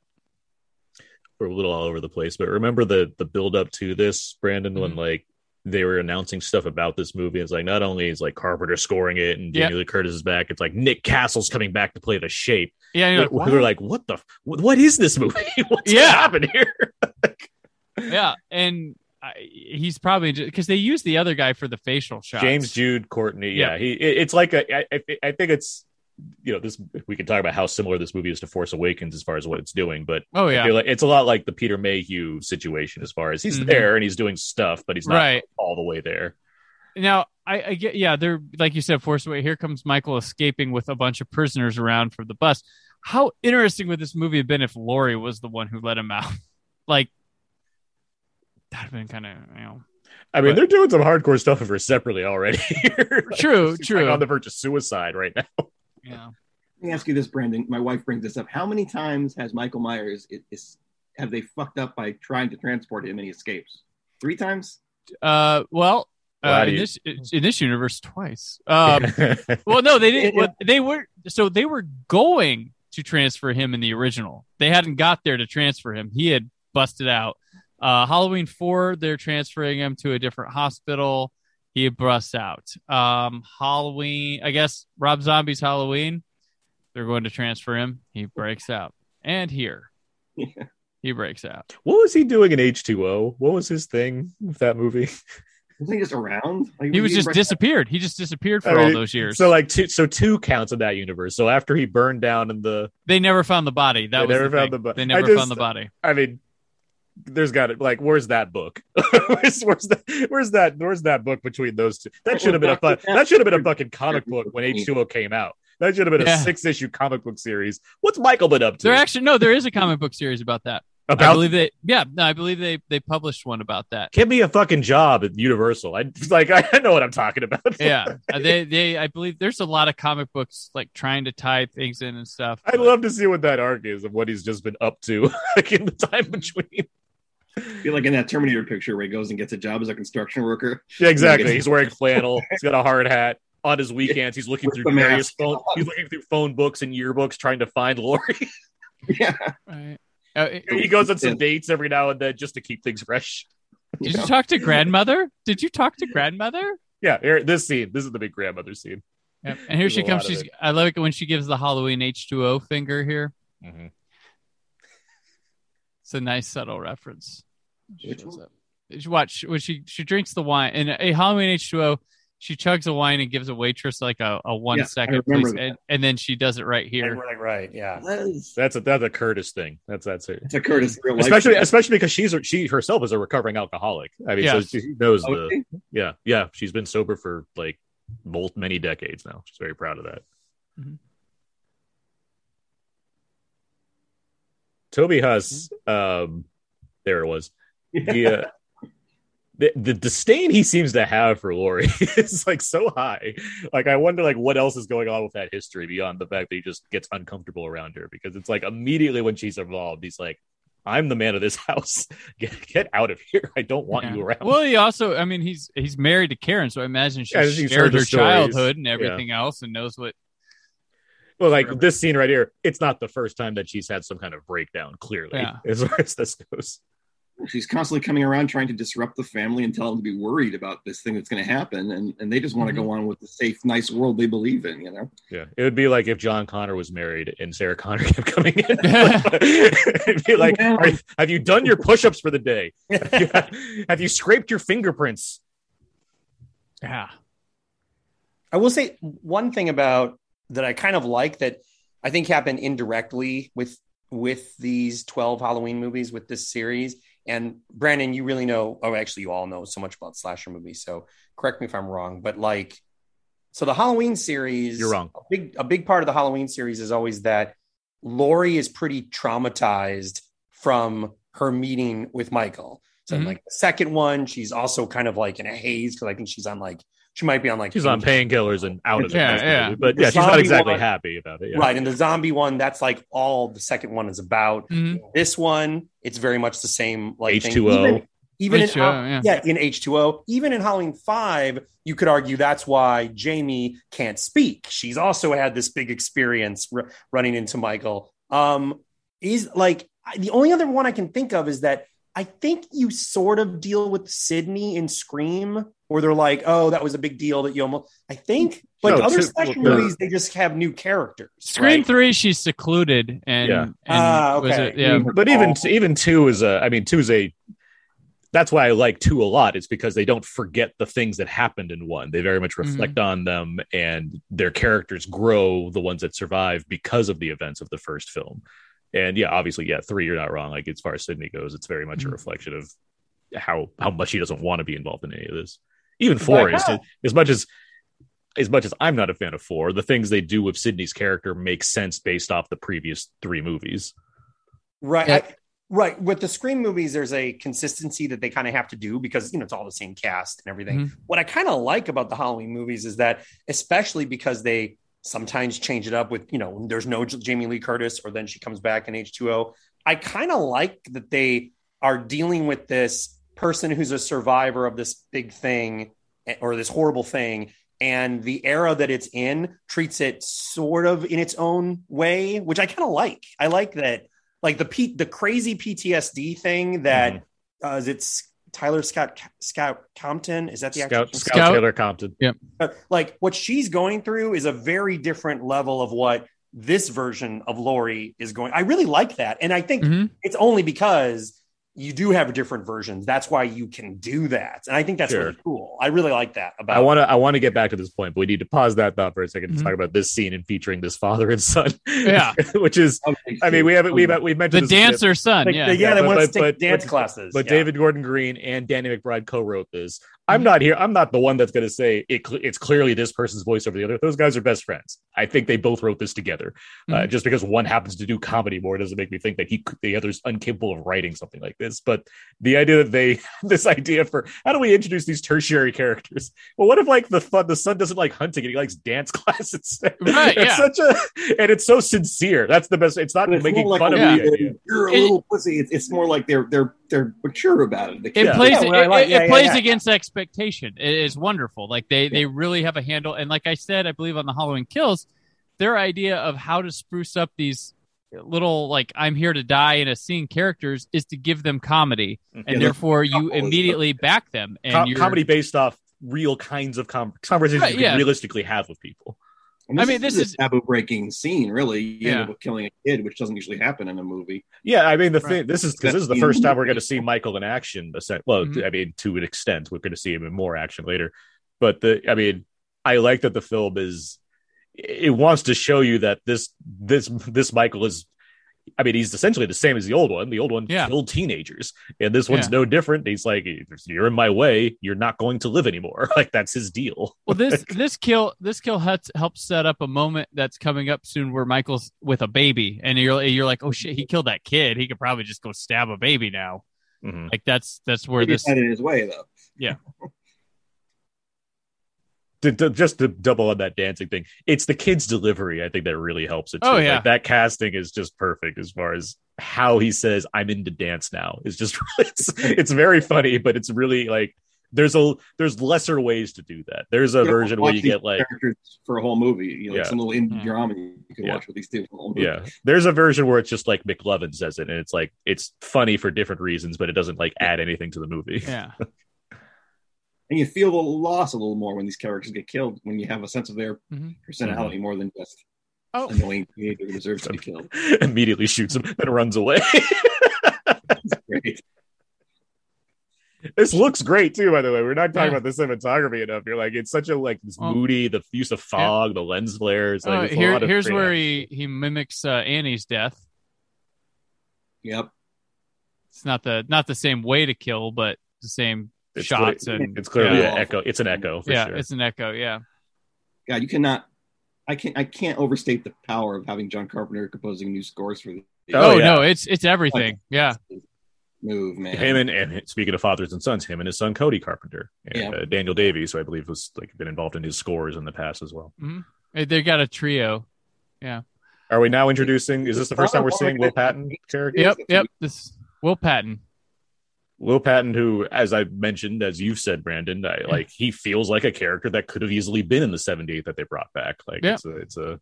we're a little all over the place. But remember the the build up to this, Brandon, when Mhm. like they were announcing stuff about this movie. It's like not only is like Carpenter scoring it and. Daniel Lee Curtis is back, it's like Nick Castle's coming back to play the shape. Yeah, We're like, like, "What?" like, what the? What, is this movie? What's Yeah. yeah. happened here? yeah, and I, he's probably because they use the other guy for the facial shot. James Jude Courtney. Yeah. Yeah, he. It, it's like a. I, I, think it's. You know, this we can talk about how similar this movie is to Force Awakens as far as what it's doing, but Oh yeah, like it's a lot like the Peter Mayhew situation as far as he's Mhm. there and he's doing stuff, but he's not right. all the way there. Now I, I get yeah, they're like you said, Force Away. Here comes Michael escaping with a bunch of prisoners around from the bus. How interesting would this movie have been if Laurie was the one who let him out? like that'd have been kind of you know I mean, But- they're doing some hardcore stuff of her separately already. Like, True, she's, true. Like on the verge of suicide right now. yeah. Let me ask you this, Brandon. My wife brings this up. How many times has Michael Myers is, is have they fucked up by trying to transport him and he escapes? Three times? Uh, well, Well, uh, in you- this in this universe twice. Um, well, no, they didn't. Well, they were so they were going to transfer him in the original. They hadn't got there to transfer him. He had busted out. Uh, Halloween four, they're transferring him to a different hospital. He busts out. Um, Halloween, I guess Rob Zombie's Halloween. They're going to transfer him. He breaks out, and here Yeah. he breaks out. what was he doing in H two O? What was his thing with that movie? Wasn't he just around? Like, He was just right- disappeared. He just disappeared for I all those years. So like two, so two counts in that universe. So after he burned down in the, They never found the body. That They was never the found thing. the bo- They I never just- found the body. I mean, there's got it. Like, where's that book? where's, where's that? Where's that? Where's that book between those two? That should have been a fun, that should have been a fucking comic book when H two O came out. That should have been a Yeah. six issue comic book series. What's Michael been up to? There actually no, there is a comic book series about that. I believe they yeah, no, I believe they they published one about that. give me a fucking job at Universal. I like I know what I'm talking about. Yeah. Uh, they they I believe there's a lot of comic books like trying to tie things in and stuff. I'd but- love to see what that arc is of what he's just been up to, like in the time between. I feel like in that Terminator picture where he goes and gets a job as a construction worker. Yeah, exactly. He's wearing flannel. He's got a hard hat. On his weekends, he's looking With through various phone. on. He's looking through phone books and yearbooks trying to find Laurie. Yeah. Right. Uh, he goes on some Yeah. dates every now and then just to keep things fresh. did know? you talk to grandmother? Did you talk to grandmother? Yeah, here, this scene. This is the big grandmother scene. Yep. And here There's she comes. She's. I love it when she gives the Halloween H two O finger here. It's a nice subtle reference. She Which one? up. She watch when she she drinks the wine in a Halloween H two O. She chugs a wine and gives a waitress like a, a one Yeah, second, please, and, and then she does it right Right, here. right, right. Yeah. That's, That's a that's a Curtis thing. That's that's it. that's a Curtis real life. Especially thing. especially because she's she herself is a recovering alcoholic. I mean, Yes. so she knows the yeah yeah. She's been sober for like both many decades now. She's very proud of that. Mhm. Toby Huss, um, there it was. The, uh, the the disdain he seems to have for Laurie is like so high. Like I wonder like what else is going on with that history beyond the fact that he just gets uncomfortable around her because it's like immediately when she's involved, he's like, I'm the man of this house. Get, get out of here. I don't want Yeah. you around. Well, he also, I mean, he's he's married to Karen, so I imagine she Yeah, shared her stories. childhood and everything else, and knows what. Well, like this scene right here, it's not the first time that she's had some kind of breakdown, clearly, Yeah. as far as this goes. She's constantly coming around trying to disrupt the family and tell them to be worried about this thing that's going to happen, and, and they just want to go mm-hmm. on with the safe, nice world they believe in. You know, Yeah. It would be like if John Connor was married and Sarah Connor kept coming in. It'd be like, Well- "Are- have you done your push ups for the day? have you scraped your fingerprints? Yeah. I will say one thing about that I kind of like that I think happened indirectly with with these 12 Halloween movies with this series. And Brandon, you really know, oh, actually, you all know so much about slasher movies. So correct me if I'm wrong, but like, so the Halloween series, You're wrong. A big, a big part of the Halloween series is always that Laurie is pretty traumatized from her meeting with Michael. So Mhm. like the second one, she's also kind of like in a haze because I think she's on like she might be on like She's on painkillers and out of it. Yeah, most yeah. But The yeah, she's not exactly one- happy about it. Yeah. Right. And the zombie one, that's like all the second one is about. Mhm. This one, it's very much the same like thing. H2O. Even, even in H2O, yeah. in H2O, even in Halloween 5, you could argue that's why Jamie can't speak. She's also had this big experience r- running into Michael. Um is like the only other one I can think of is that I think you sort of deal with Sidney in Scream, where they're like, "Oh, that was a big deal that you almost." I think, but No, other two- slasher well, movies they just have new characters. Scream right? three, she's secluded, and, Yeah. and ah, was okay. it, yeah, But even even two is a. I mean, two is a. That's why I like two a lot. It's because they don't forget the things that happened in one. They very much mm-hmm. reflect on them, and their characters grow. The ones that survive because of the events of the first film. And yeah, obviously, yeah, three. You're not wrong. Like as far as Sidney goes, it's very much a Mhm. reflection of how how much he doesn't want to be involved in any of this. Even four Like, is as much as as much as I'm not a fan of four. The things they do with Sidney's character make sense based off the previous three movies. Right. Yeah. I- right. With the Scream movies, there's a consistency that they kind of have to do because, you know, it's all the same cast and everything. Mhm. What I kind of like about the Halloween movies is that, especially because they sometimes change it up with, you know, there's no Jamie Lee Curtis or then she comes back in H2O. I kind of like that they are dealing with this person who's a survivor of this big thing eh, or this horrible thing. And the era that it's in treats it sort of in its own way, which I kind of like. I like that like the P- the crazy PTSD thing that uh, is it's Tyler Scott Scott Compton is that the Scout, actress? Scout, Scout? Taylor Compton. Uh, like what she's going through is a very different level of what this version of Laurie is going. I really like that, and I think Mhm. it's only because you do have different versions. That's why you can do that, and I think that's Sure. really cool. I really like that about. I want to I want to get back to this point, but we need to pause that thought for a 2nd Mhm. to talk about this scene and featuring this father and son. Yeah. which is I mean we haven't we've we've the mentioned this a bit, dancer son. Like, yeah, the- yeah, Yeah, they but- want but- to take but- dance but- classes. but yeah. David Gordon Green and Danny McBride co-wrote this. I'm Mhm. not here. I'm not the one that's going to say it, cl- it's clearly this person's voice over the other. Those guys are best friends. I think they both wrote this together. Uh, Mhm. just because one happens to do comedy more doesn't make me think that he the other's incapable of writing something like this. But the idea that they this idea for how do we introduce these tertiary characters? Well, what if like the fun the son doesn't like hunting and he likes dance class instead? Right, It's yeah. such a and it's so sincere. That's the best. It's not it's making more like fun of a- the idea. You're a It- little pussy. It's, it's more like they're they're they're mature about it. The It plays. Yeah, it, like- it- yeah, it yeah, plays yeah. against expectation. It is wonderful. Like they they really have a handle. And like I said, I believe on the Halloween Kills, their idea of how to spruce up these little like I'm here to die in a scene characters is to give them comedy, mm-hmm. and Yeah, therefore you couple is- immediately back them. And Com- comedy based off real kinds of com- conversations Right, you can realistically have with people. And I mean, this a is- taboo breaking scene. Really, you Yeah. end up killing a kid, which doesn't usually happen in a movie. Yeah, I mean the Right. thing. This is because this is the first time we're going to see Michael in action. essen- Well, Mhm. I mean to an extent, we're going to see him in more action later. But the, I mean, I like that the film is. It wants to show you that this this this Michael is. I mean, he's essentially the same as the old one. The old one Yeah. killed teenagers, and this one's Yeah. no different. He's like, "You're in my way. You're not going to live anymore." Like that's his deal. Well, this this kill this kill helps helps set up a moment that's coming up soon where Michael's with a baby, and you're you're like, oh shit, he killed that kid. He could probably just go stab a baby now. Mhm. Like that's that's where Maybe this it's in his way though. to, to- just to double on that dancing thing, it's the kid's delivery. I think that really helps it. Too. Oh, yeah. like, that casting is just perfect as far as how he says, "I'm into dance now." It's just it's, it's very funny, but it's really like there's a there's lesser ways to do that. There's a Yeah, version where you get like for a whole movie. You know, Yeah. like some little indie Yeah. drama you can Yeah. watch with these two for whole movie. yeah, there's a version where it's just like McLovin says it, and it's like it's funny for different reasons, but it doesn't like add anything to the movie. Yeah. and you feel the loss a little more when these characters get killed when you have a sense of their Mhm. personality more than just Oh. annoying teenager who deserves to be killed. Immediately shoots him and runs away. This looks great too, by the way. We're not talking Yeah. about the cinematography enough. You're like, it's such a like this Well- moody, the use of fog, the lens flares. Like, it's a here, lot here's great where he he mimics uh, Annie's death. Yep. It's not the not the same way to kill, but the same It's shots cle- and it's clearly yeah. an echo. It's an echo for yeah, sure. it's an echo. Yeah, God, you cannot. I can't. I can't overstate the power of having John Carpenter composing new scores for the Oh, Oh, yeah. no, it's it's everything. Yeah, move, man. Him and, and speaking of fathers and sons, him and his son Cody Carpenter and Yeah. uh, Daniel Davies, who I believe was like been involved in his scores in the past as well. Uh, they got a trio. Yeah. Are we now introducing? Is this the first time we're seeing Will Patton character? Yep, yep. This Will Patton. Will Patton, who, as I mentioned, as you've said, Brandon, I, like he feels like a character that could have easily been in the 78 that they brought back. Like Yeah. it's a, it's a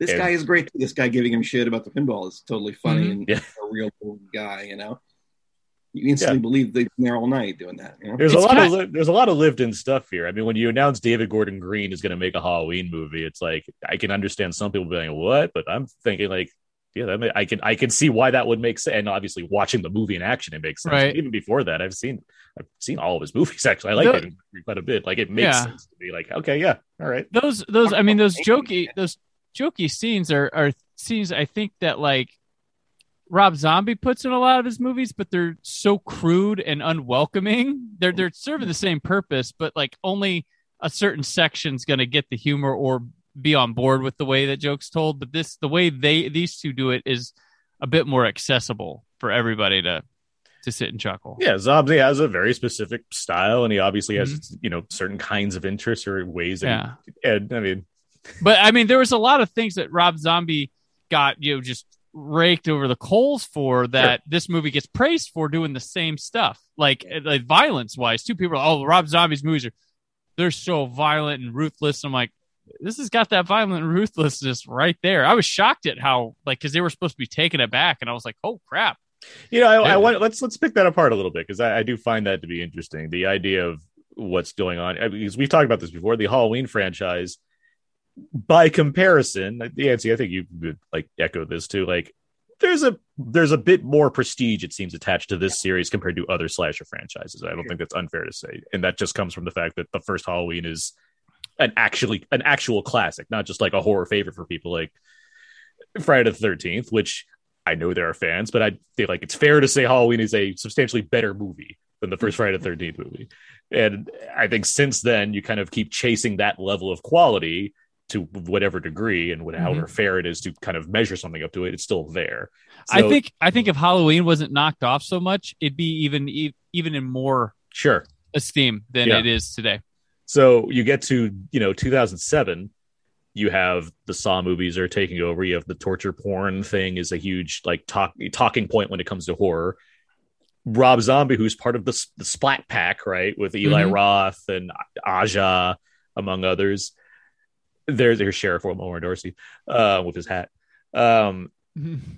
This And- guy is great. This guy giving him shit about the pinball is totally funny Mhm. and Yeah. a real cool guy. You know, you instantly believe they've been there all night doing that. You know, there's It's a lot kind- of li- there's a lot of lived in stuff here. I mean, when you announce David Gordon Green is going to make a Halloween movie, it's like I can understand some people being like, "What?" But I'm thinking like, yeah, that may, I can I can see why that would make sense. And obviously, watching the movie in action, it makes sense. Right. Even before that, I've seen I've seen all of his movies. Actually, I like The- David quite a bit. Like it makes Yeah. sense to be like, okay, yeah, all right. Those those I mean those jokey those jokey scenes are are scenes I think that like Rob Zombie puts in a lot of his movies, but they're so crude and unwelcoming. They're they're serving the same purpose, but like only a certain section's going to get the humor or be on board with the way that jokes told. But this the way they these two do it is a bit more accessible for everybody to to sit and chuckle. Yeah, Zombie has a very specific style, and he obviously has Mhm. you know certain kinds of interests or ways. That Yeah. he- and I mean, But I mean, there was a lot of things that Rob Zombie got you know just raked over the coals for that this movie gets praised for doing the same stuff, like like violence wise. Two people, are, oh, Rob Zombie's movies are they're so violent and ruthless. And I'm like, this has got that violent ruthlessness right there. I was shocked at how like because they were supposed to be taking it back, and I was like, oh crap. you know, I, I want let's let's pick that apart a little bit because I, I do find that to be interesting. The idea of what's going on because we've talked about this before. The Halloween franchise, by comparison, Nancy, I think you would like echo this too. Like, there's a there's a bit more prestige it seems attached to this series compared to other slasher franchises. I don't think that's unfair to say, and that just comes from the fact that the first Halloween is an actually an actual classic, not just like a horror favorite for people like Friday the Thirteenth, which I know there are fans, but I feel like it's fair to say Halloween is a substantially better movie than the first Friday the Thirteenth movie. And I think since then you kind of keep chasing that level of quality to whatever degree and what, however mm-hmm. fair it is to kind of measure something up to it, it's still there. I think I think if Halloween wasn't knocked off so much, it'd be even even in more sure. esteem than Yeah. it is today. So you get to you know 2007, you have the Saw movies are taking over. You have the torture porn thing is a huge like talk talking point when it comes to horror. Rob Zombie, who's part of the, the Splat Pack, right, with Eli Mhm. Roth and Aja, among others. There's there's Sheriff Omar Dorsey uh, with his hat. Um,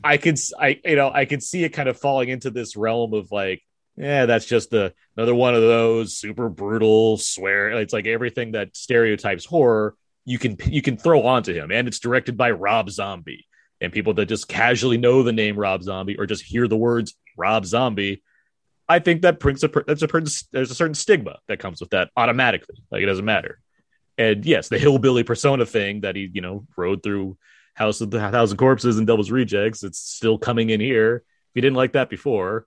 I could, I you know, I could see it kind of falling into this realm of like, yeah, that's just the another one of those super brutal swear. It's like everything that stereotypes horror you can you can throw onto him, and it's directed by Rob Zombie. And people that just casually know the name Rob Zombie or just hear the words Rob Zombie, I think that brings a that's a there's a certain stigma that comes with that automatically. Like it doesn't matter. And yes, the hillbilly persona thing that he you know rode through House of the Thousand Corpses and Devil's Rejects, it's still coming in here. If you didn't like that before,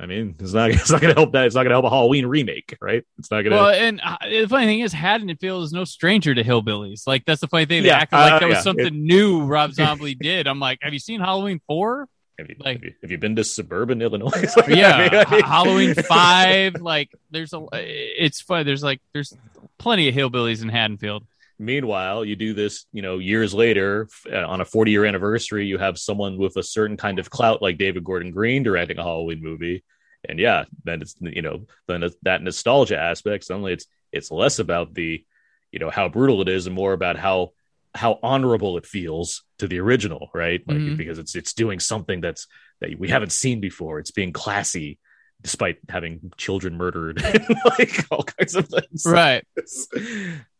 I mean, it's not it's not going to help that. It's not going to help a Halloween remake, right? It's not going to. Well, and uh, the funny thing is, Haddonfield is no stranger to hillbillies. Like that's the funny thing. They Yeah, acted like uh, that was yeah. something new Rob Zombie did. I'm like, have you seen Halloween four? have, you, like- have, you, have you been to suburban Illinois? Yeah, I mean, I mean- Halloween five. Like there's a, it's fun. There's like there's plenty of hillbillies in Haddonfield. Meanwhile, you do this, you know, years later uh, on a 40 year anniversary, you have someone with a certain kind of clout like David Gordon Green directing a Halloween movie. And yeah, then it's, you know, then that nostalgia aspect, suddenly it's, it's less about the, you know, how brutal it is and more about how, how honorable it feels to the original, right? Like, Mhm. because it's, it's doing something that's, that we haven't seen before. It's being classy despite having children murdered, like all kinds of things. Right.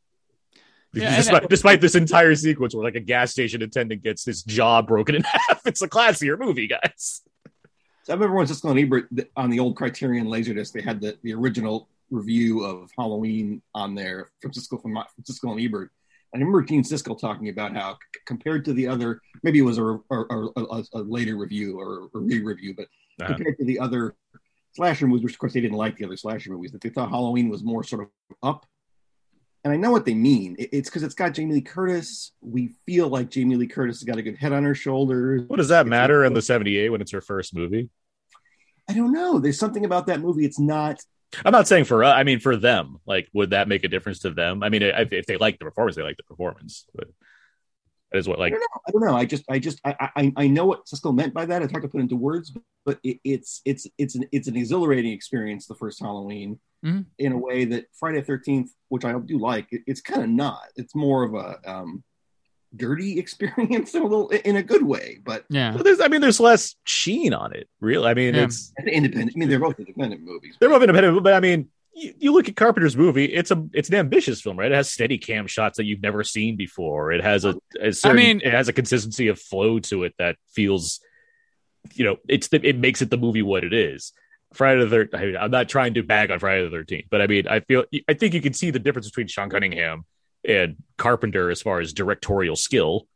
Because Yeah, and- despite, despite this entire sequence where like a gas station attendant gets his jaw broken in half, it's a classier movie, guys. So I remember when Siskel and Ebert on the old Criterion Laserdisc, they had the, the original review of Halloween on there from Siskel from, from Siskel and Ebert. And I remember Gene Siskel talking about how c- compared to the other, maybe it was a, a, a, a later review or a re-review, but Uh-huh. compared to the other slasher movies, which of course they didn't like the other slasher movies, that they thought Halloween was more sort of up. And I know what they mean. It's because it's got Jamie Lee Curtis. We feel like Jamie Lee Curtis has got a good head on her shoulders. What does that It's matter a- in the 78 when it's her first movie? I don't know. There's something about that movie. It's not I'm not saying for uh, I mean for them. Like, would that make a difference to them? I mean, if, if they like the performance, they like the performance. But that is what like I don't know. I don't know. I just, I just, I, I, I know what Siskel meant by that. It's hard to put into words, but it, it's, it's, it's an, it's an exhilarating experience. The first Halloween, Mhm. in a way that Friday Thirteenth, which I do like, it, it's kind of not. It's more of a um, dirty experience in a little, in a good way, but Yeah. there's I mean there's less sheen on it. really I mean Yeah. it's independent. I mean, they're both independent movies. they're both independent, but I mean you, you look at Carpenter's movie, it's a it's an ambitious film, right? It has steady cam shots that you've never seen before. It has a, a certain, mean- it has a consistency of flow to it that feels you know, it's the, it makes it the movie what it is. Friday the third. I mean, I'm not trying to bag on Friday the Thirteenth, but I mean, I feel I think you can see the difference between Sean Cunningham and Carpenter as far as directorial skill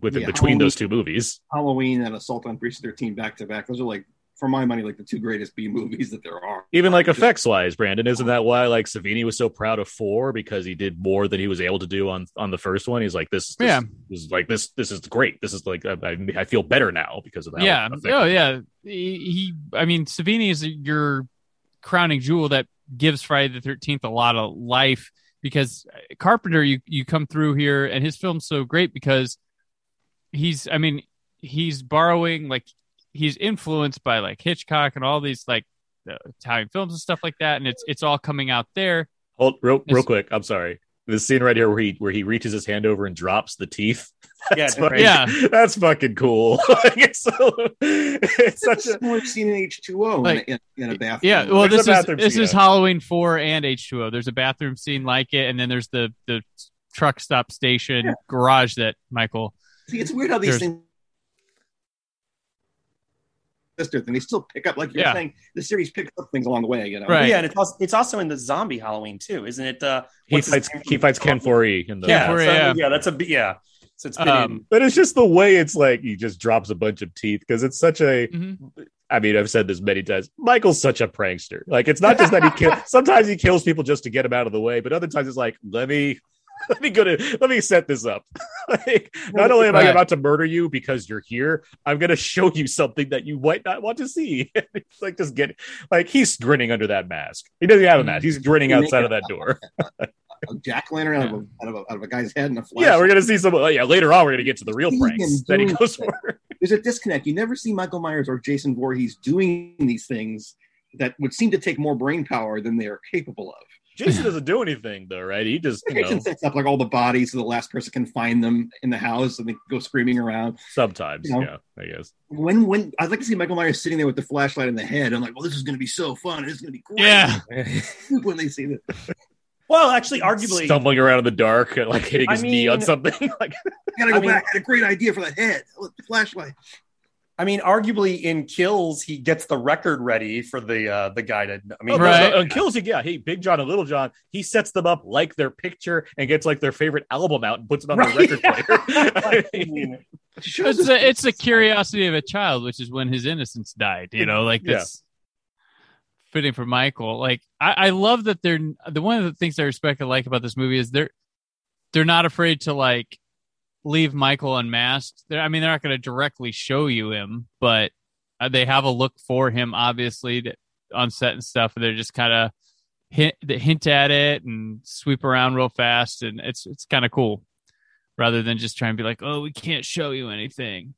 within Yeah, between Halloween- those two movies. Halloween and Assault on Precinct Thirteen back to back. Those are like, for my money, like the two greatest B movies that there are. Even like Just- effects wise, Brandon, isn't that why like Savini was so proud of four because he did more than he was able to do on on the first one? He's like, this, this Yeah. is like this, this is great. This is like I, I- I feel better now because of that. yeah. Oh, yeah. He, he, I mean, Savini is your crowning jewel that gives Friday the Thirteenth a lot of life because uh, Carpenter, you you come through here, and his film's so great because he's, I mean, he's borrowing like he's influenced by like Hitchcock and all these like the Italian films and stuff like that, and it's it's all coming out there. Hold real, real quick. I'm sorry. This scene right here where he where he reaches his hand over and drops the teeth. Yeah, That's it's great. fucking- Yeah. that's fucking cool. Like, it's, so, it's such a similar scene in H two O in, in a bathroom. Yeah, well, There's this is this scene, is. Halloween four and H two O. There's a bathroom scene like it, and then there's the the truck stop station Yeah. garage that Michael. See, it's weird how these There's- things. Sister, and they still pick up, like you're Yeah. saying, the series picks up things along the way. You know, Right. Yeah, and it's also, it's also in the zombie Halloween too, isn't it? Uh, he fights name he fights Ken Foree in the Yeah, Foree, so- yeah. yeah, that's a b- yeah. So it's been Um. But it's just the way it's like he just drops a bunch of teeth because it's such a. Mhm. I mean, I've said this many times. Michael's such a prankster. Like, it's not just that he kills. Sometimes he kills people just to get them out of the way, but other times it's like, let me, let me go to, let me set this up. like, not only am I about to murder you because you're here, I'm going to show you something that you might not want to see. it's like just get, like he's grinning under that mask. He doesn't have a mask. He's grinning outside of that door. a jack lantern out, of a, out, of a, out of a guy's head and a flash. yeah, we're gonna see some. oh, yeah, later on we're gonna get to the real pranks that he goes for. There's a disconnect. You never see Michael Myers or Jason Voorhees doing these things that would seem to take more brain power than they are capable of. Jason doesn't do anything though, right? He just you know Jason sets up like all the bodies so the last person can find them in the house and they go screaming around. sometimes, You know. yeah, I guess. When when I'd like to see Michael Myers sitting there with the flashlight in the head, I'm like, well, this is going to be so fun. It's going to be great. Yeah. when they see this. Well, actually, arguably, stumbling around in the dark and like hitting I his knee on something. like I gotta go I mean- back. I had a great idea for the head. Look, the flashlight. I mean, arguably in Kills, he gets the record ready for the uh, the guy to. I mean, Oh, Right. no, no, on Kills, yeah, hey, Big John and Little John, he sets them up like their picture and gets like their favorite album out and puts it on Right. the record player. I mean, It's us- a it's a curiosity of a child, which is when his innocence died. You know, like Yeah. that's fitting for Michael. Like I, I love that they're the one of the things I respect and like about this movie is they're they're not afraid to like leave Michael unmasked. They're, I mean, they're not going to directly show you him, but uh, they have a look for him, obviously, to, on set and stuff. And they're just kind of hint hint at it and sweep around real fast, and it's it's kind of cool, rather than just trying to be like, oh, we can't show you anything.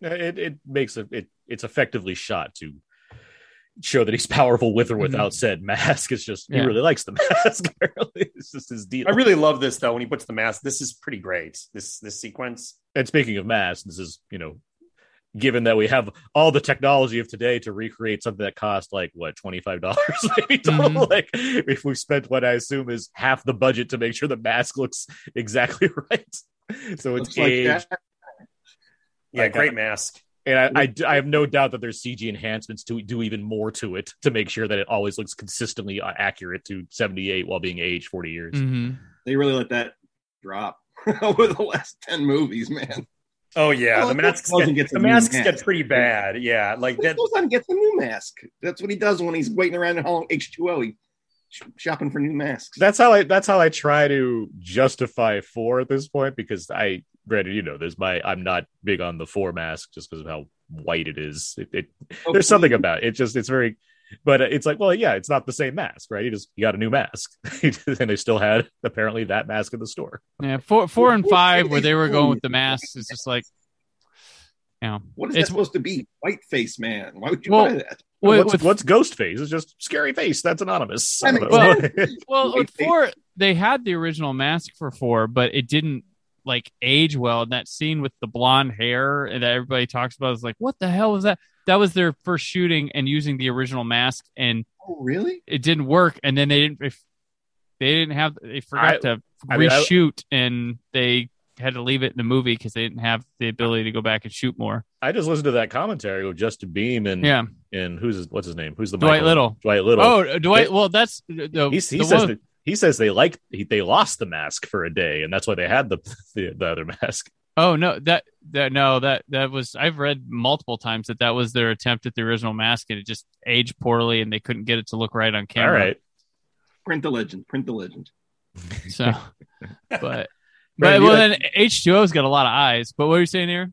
It it makes it, it it's effectively shot to show that he's powerful with or without said mask. It's just he really likes the mask. Apparently, it's just his deal. I really love this though when he puts the mask. This is pretty great. This this sequence. and speaking of masks, this is you know, given that we have all the technology of today to recreate something that cost like what twenty five dollars maybe total. Mhm. Like if we spent what I assume is half the budget to make sure the mask looks exactly right. So it's Looks like aged. that. Yeah, Like, great mask. And I, I, I have no doubt that there's CG enhancements to do even more to it to make sure that it always looks consistently uh, accurate to 78 while being aged 40 years. Mm-hmm. They really let that drop over the last ten movies, man. Oh yeah, Well, the masks get, gets the masks mask. get pretty bad. Yeah, like He that. goes out and gets a new mask. That's what he does when he's waiting around at home H two O. He shopping for new masks. That's how I that's how I try to justify four at this point because I granted you know there's my I'm not big on the four mask just because of how white it is. It, it Oh, there's something about it. It just it's very but it's like well yeah it's not the same mask right you just you got a new mask and they still had apparently that mask in the store Yeah, four, four and five, where they were going with the masks, it's just like, you know, What is It's- that supposed to be? White face man. Why would you Well, buy that? with, what's, with- what's ghost face it's just scary face that's anonymous I mean, well- well, well, with four, they had the original mask for four, but it didn't like age well. And that scene with the blonde hair and that everybody talks about is like, what the hell was that? That was their first shooting and using the original mask, and Oh, really? it didn't work. And then they didn't, if they didn't have, they forgot I- to I mean, I- reshoot, and they had to leave it in the movie because they didn't have the ability to go back and shoot more. I just listened to that commentary with Justin Beahm and Yeah, and who's his, what's his name who's the Dwight Michael? Little. Dwight Little Oh, Dwight. They- Well, that's the, He's, he the says one- that he says they like they lost the mask for a day and that's why they had the the, the other mask Oh no, that that no, that that was I've read multiple times that that was their attempt at the original mask and it just aged poorly and they couldn't get it to look right on camera. right Print the legend. Print the legend. So, but Brandon, but well then H two O's got a lot of eyes. But what are you saying here?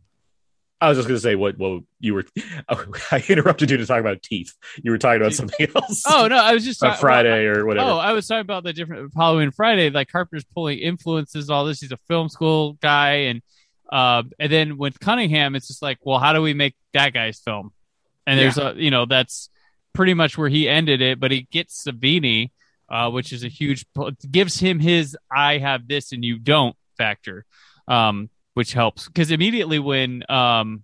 I was just going to say what what you were. I interrupted you to talk about teeth. You were talking about something else. Oh no, I was just on talking- Friday or whatever. Oh, I was talking about the different Halloween Friday. Like Carpenter's pulling influences, all this. He's a film school guy, and uh, and then with Cunningham, it's just like, well, how do we make that guy's film? And there's a, you know, that's pretty much where he ended it. But he gets Savini, uh, which is a huge gives him his "I have this and you don't" factor, um, which helps because immediately when um,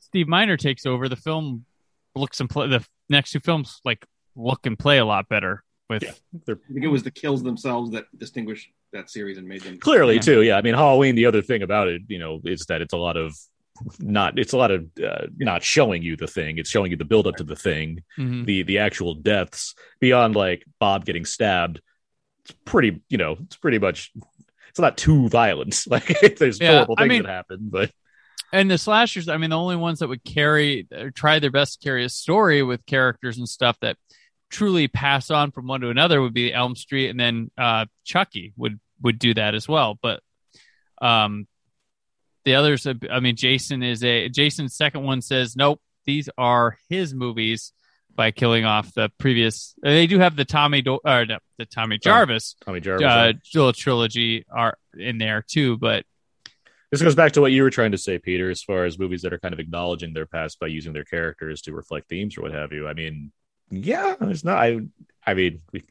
Steve Miner takes over, the film looks and play the next two films like look and play a lot better with Yeah. I think it was the kills themselves that distinguished that series and made them Clearly, Yeah. too. Yeah, I mean, Halloween. The other thing about it, you know, is that it's a lot of not. It's a lot of uh, not showing you the thing. It's showing you the build up to the thing. Mhm. The the actual deaths beyond like Bob getting stabbed. It's pretty. You know, it's pretty much. It's not too violent. Like there's Yeah, horrible I things mean- that happen, but and the slashers i mean the only ones that would carry or try their best to carry a story with characters and stuff that truly pass on from one to another would be elm street and then uh chucky would would do that as well but um the others i mean jason is a jason's second one says nope these are his movies by killing off the previous they do have the tommy Do- or no, the tommy jarvis Tommy Jarvis. uh little trilogy are in there too but This goes back to what you were trying to say, Peter, as far as movies that are kind of acknowledging their past by using their characters to reflect themes or what have you. I mean, yeah, it's not. I, I mean, we,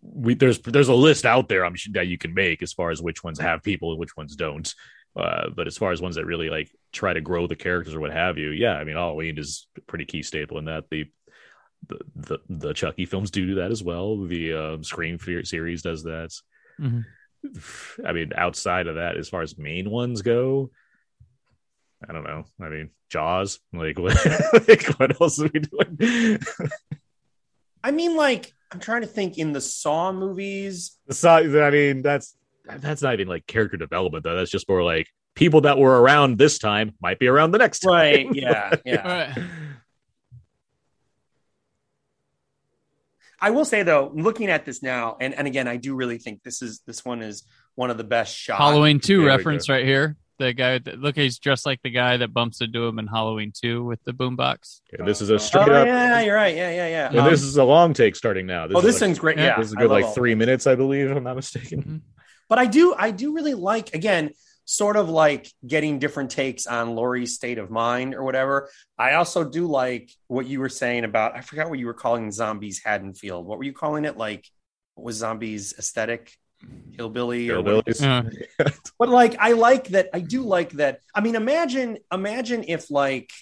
we there's there's a list out there I'm sure that you can make as far as which ones have people and which ones don't. Uh, but as far as ones that really like try to grow the characters or what have you, yeah, I mean, Halloween is a pretty key staple in that. The the the, the Chucky films do that as well. The um, Scream series does that. Mhm. I mean, outside of that, as far as main ones go, I don't know. I mean, Jaws. Like, what, like, what else are we doing? I mean, like I'm trying to think in the Saw movies. The Saw- I mean, that's that's not even like character development though. That's just more like people that were around this time might be around the next time. Right. Yeah. Yeah. Right. I will say though, looking at this now, and, and again, I do really think this is this one is one of the best shots. Halloween 2 reference right here. The guy that look, he's dressed like the guy that bumps into him in Halloween 2 with the boombox. Yeah, this is a Oh, straight up. yeah, you're right. Yeah, yeah, yeah. and Um, this is a long take starting now. oh, this like, thing's great. yeah, Yeah, This is a I good like three minutes, I believe, if I'm not mistaken. But I do, I do really like again, sort of like getting different takes on Laurie's state of mind or whatever. I also do like what you were saying about. I forgot what you were calling zombies Haddonfield. What were you calling it? Like, what was zombies aesthetic? Hillbilly or what- Yeah. but like I like that I do like that. I mean imagine imagine if like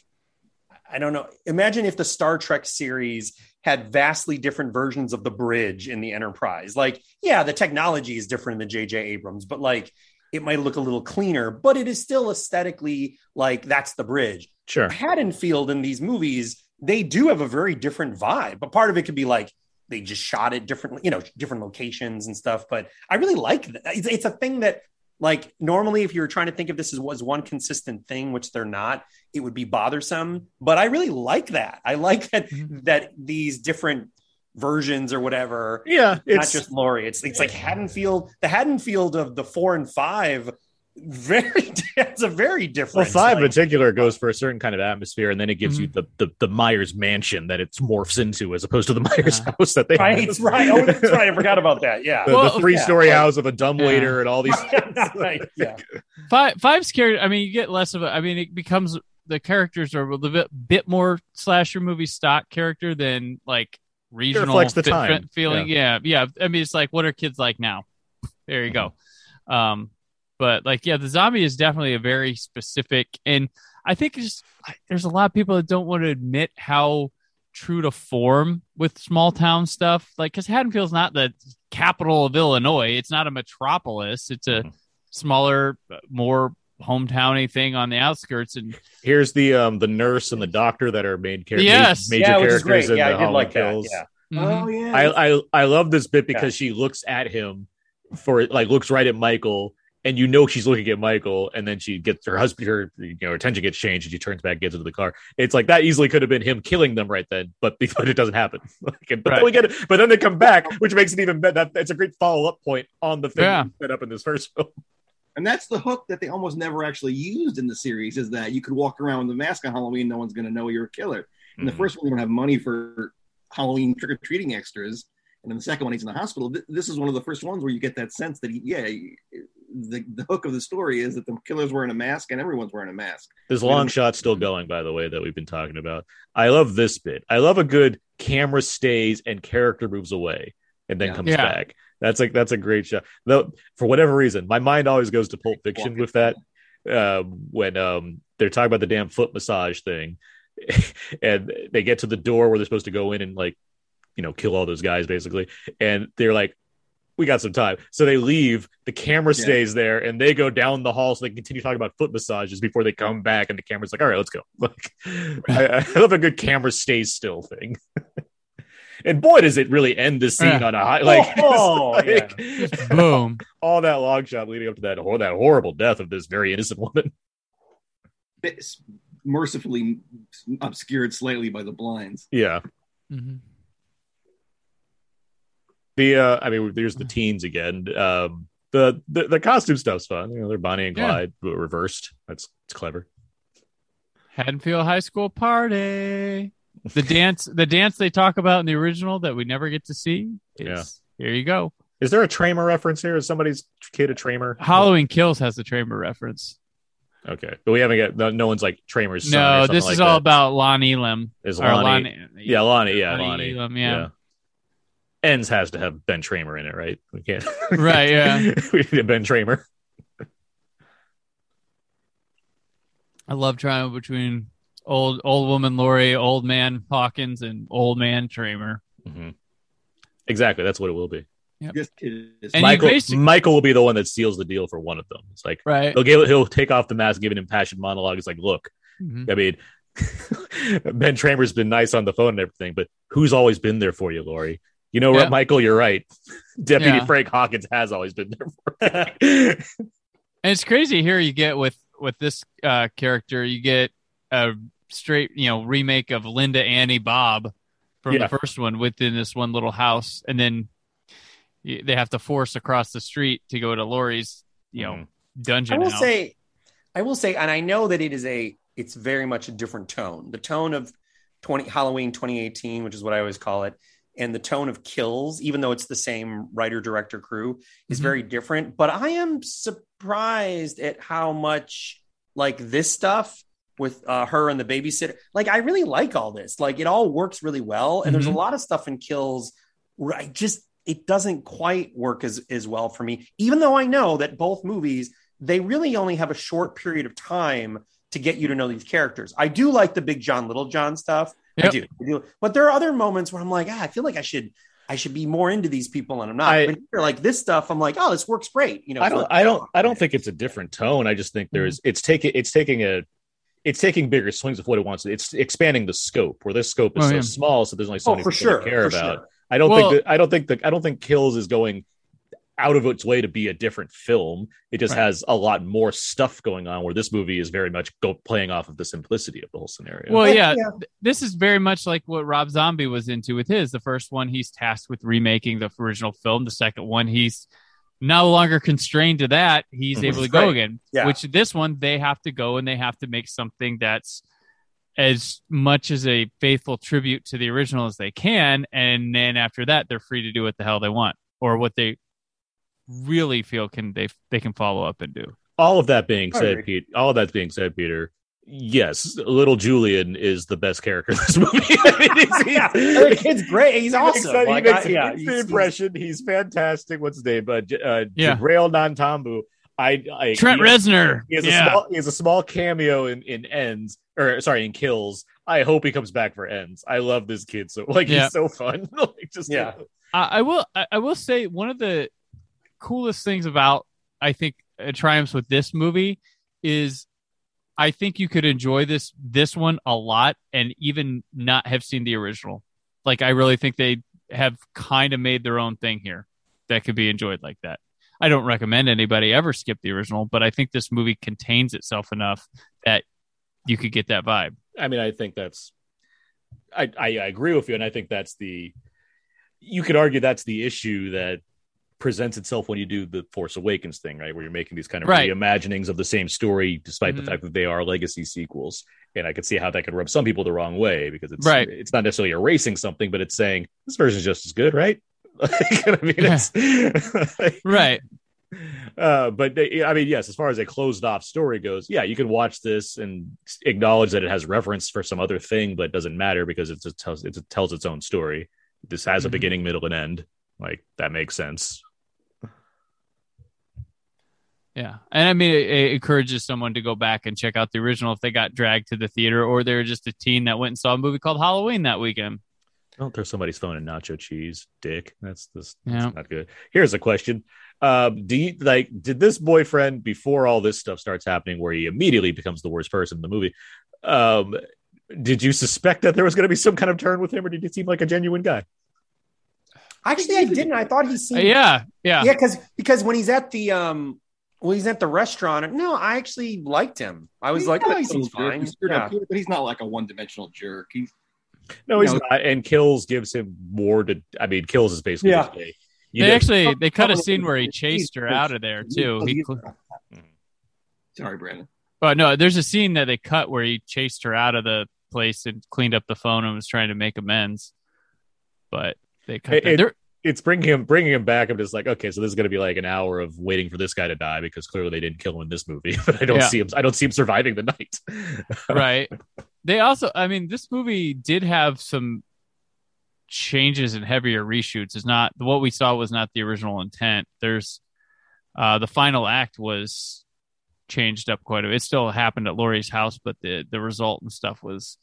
I don't know, imagine if the Star Trek series had vastly different versions of the bridge in the Enterprise. Like yeah, the technology is different in the JJ Abrams, but like it might look a little cleaner, but it is still aesthetically like that's the bridge. Sure. Haddonfield in these movies, they do have a very different vibe, but part of it could be like they just shot it differently, you know, different locations and stuff. But I really like that. It's, it's a thing that, like, normally if you were trying to think of this as was one consistent thing, which they're not, it would be bothersome. But I really like that. I like that Mhm. that these different versions or whatever, Yeah, it's not just Laurie. It's it's like Haddonfield, the Haddonfield of the four and five. Very, it's a very well, different. five in particular goes for a certain kind of atmosphere, and then it gives you Mhm. the, the the Myers mansion that it morphs into, as opposed to the Myers Yeah. house that they Right, have. right. Oh, that's right. I forgot about that. Yeah. the, Well, three story yeah. house of a dumb Yeah. waiter and all these. right. Yeah. Five five's character. I mean, you get less of a. I mean, it becomes the characters are a little bit bit more slasher movie stock character than like regional reflects the fit- time. fit feeling. Yeah. yeah, I mean, it's like what are kids like now? There you go. Um, but like, yeah, the zombie is definitely a very specific, and I think just, there's a lot of people that don't want to admit how true to form with small town stuff. Like, because Haddonfield's not the capital of Illinois. It's not a metropolis. It's a Mhm. smaller, more hometowny thing on the outskirts. And Here's the um the nurse and the doctor that are main characters. Yes. major yeah, which is characters great. in Yeah, the I did Halloween like that. Kills. Yeah. mhm. Oh yeah. I, I I love this bit because she looks at him for like looks right at Michael, and you know she's looking at Michael, and then she gets her husband, her you know her attention gets changed, and she turns back, gets into the car. It's like that easily could have been him killing them right then, but but it doesn't happen. Like, but Right. then we get it, but then they come back, which makes it even better. That, that's a great follow up point on the thing Yeah. set up in this first film. And that's the hook that they almost never actually used in the series is that you could walk around with a mask on Halloween, no one's going to know you're a killer. In the Mhm. first one, we don't have money for Halloween trick or treating extras, and in the second one, he's in the hospital. Th- This is one of the first ones where you get that sense that he, yeah, the the hook of the story is that the killer's wearing a mask and everyone's wearing a mask. This long Yeah. shot's still going, by the way, that we've been talking about. I love this bit. I love a good camera stays and character moves away and then Yeah. comes Yeah. back. That's like that's a great shot. Though for whatever reason, my mind always goes to Pulp Fiction with that. Um, when um they're talking about the damn foot massage thing, and they get to the door where they're supposed to go in and like, you know, kill all those guys basically, and they're like. We got some time, so they leave. The camera Yeah. stays there, and they go down the hall so they continue talking about foot massages before they come back. And the camera's like, "All right, let's go." Like, I, I love a good camera stays still thing. and boy, does it really end the scene Yeah. on a high like, Oh, like Boom. all that long shot leading up to that hor- that horrible death of this very innocent woman. Bit- mercifully obscured slightly by the blinds. Yeah. mm-hmm. The uh I mean there's the teens again. Um the the, the costume stuff's fun. You know, they're Bonnie and Yeah. Clyde but reversed. That's it's clever. Haddonfield High School party. The dance, the dance they talk about in the original that we never get to see. Is, Yeah. Here you go. Is there a Tramer reference here? Is somebody's kid a Tramer? Halloween Kills has the Tramer reference. Okay. But we haven't got no, one's like Tramer's No, this like is all that. about Lon Elam. Is Or Lonnie, Yeah, Lonnie, yeah, Lonnie. Elam, yeah. Ends has to have Ben Tramer in it, right? We can't. Right, yeah. we need Ben Tramer. I love trying between old old woman Laurie, old man Hawkins, and old man Tramer. Mhm. Exactly, that's what it will be. Yep. Just is And Michael, basic- Michael will be the one that seals the deal for one of them. It's like Right. he'll give, he'll take off the mask, give an impassioned monologue. It's like, look, Mhm. I mean, Ben Tramer's been nice on the phone and everything, but who's always been there for you, Laurie? You know Yeah. what, Michael? You're right. Deputy Yeah. Frank Hawkins has always been there for. And it's crazy here you get with with this uh character, you get a straight, you know, remake of Linda Annie Bob from Yeah. the first one within this one little house, and then they have to force across the street to go to Laurie's, you know, Mhm. I dungeon will house. say, I will say, and I know that it is a, it's very much a different tone. The tone of 20 Halloween 2018, which is what I always call it, and the tone of Kills, even though it's the same writer director crew, is Mhm. very different. But I am surprised at how much like this stuff with uh, her and the babysitter. Like I really like all this. Like it all works really well, and there's a Mhm. lot of stuff in Kills where I just it doesn't quite work as as well for me. Even though I know that both movies they really only have a short period of time to get you to know these characters. I do like the Big John Little John stuff. I do. I do. But there are other moments where I'm like, ah, I feel like I should I should be more into these people and I'm not. I- but here, like this stuff, I'm like, oh, this works great. You know, I don't I don't I don't think it's a different tone. I just think there's it's taking it's taking a it's taking bigger swings of what it wants. It's expanding the scope where this scope is Oh, so yeah. small, so there's only so Oh, many for people sure. to care for about. sure. I don't Well- think that I don't think that I don't think Kills is going out of its way to be a different film. It just Right. has a lot more stuff going on where this movie is very much go playing off of the simplicity of the whole scenario. Well, yeah, yeah. th- this is very much like what Rob Zombie was into with his. The first one, he's tasked with remaking the original film. The second one, he's no longer constrained to that. He's Mhm. able to Right. go again. Yeah. Which this one, they have to go and they have to make something that's as much as a faithful tribute to the original as they can. And then after that, they're free to do what the hell they want or what they really feel can they they can follow up and do. all of that being said. Pete, all of that being said, Peter, yes, little Julian is the best character in this movie. I mean, he's- he's- the kid's great. He's He makes awesome. he Like, makes I- yeah, instant he's- impression. He's fantastic. What's his name? Uh, J- uh, Yeah. Jibrail Nantambu. I, I Trent he, Reznor. He has yeah. a small. He has a small cameo in in ends or sorry in kills. I hope he comes back for ends. I love this kid so like Yeah. he's so fun. like just Yeah. I I will. I I will say one of the coolest things about I think uh, triumphs with this movie is I think you could enjoy this this one a lot and even not have seen the original. Like I really think they have kind of made their own thing here that could be enjoyed like that. I don't recommend anybody ever skip the original, but I think this movie contains itself enough that you could get that vibe. I mean, I think that's. I, I agree with you, and I think that's the. You could argue that's the issue that presents itself when you do the Force Awakens thing, right? Where you're making these kind of Right. reimaginings of the same story, despite Mhm. the fact that they are legacy sequels. And I could see how that could rub some people the wrong way because it's Right. it's not necessarily erasing something, but it's saying this version is just as good, right? I mean, it's Right. uh, but they, I mean, yes, as far as a closed off story goes, yeah, you can watch this and acknowledge that it has reference for some other thing, but it doesn't matter because it's, it tells, it tells its own story. This has a Mhm. beginning, middle, and end. Like that makes sense. Yeah, and I mean, it, it encourages someone to go back and check out the original if they got dragged to the theater, or they're just a teen that went and saw a movie called Halloween that weekend. Don't throw somebody's phone in nacho cheese, dick. That's this. Yeah. That's not good. Here's a question: um, Do you like? Did this boyfriend before all this stuff starts happening, where he immediately becomes the worst person in the movie? Um, did you suspect that there was going to be some kind of turn with him, or did he seem like a genuine guy? Actually, I didn't. I thought he Uh, seemed. yeah, yeah, yeah, because because when he's at the um, when he's at the restaurant, no, I actually liked him. I was like, He's oh, not he a seems jerk. fine. He's Yeah. up but he's not like a one-dimensional jerk. He's No, he's No. not. And Kills gives him more to. I mean, Kills is basically Yeah. just a- you they get- actually oh, they cut a Probably- scene where he chased her out of there too. He, mm. Sorry, Brandon. but no, there's a scene that they cut where he chased her out of the place and cleaned up the phone and was trying to make amends. But they cut It- it- There- it's bringing him bringing him back. I'm just like, okay, so this is going to be like an hour of waiting for this guy to die because clearly they didn't kill him in this movie. But I don't Yeah. see him. I don't see him surviving the night. right. They also, I mean, this movie did have some changes and heavier reshoots. Is not what we saw was not the original intent. There's uh, the final act was changed up quite a bit. It still happened at Laurie's house, but the the result and stuff was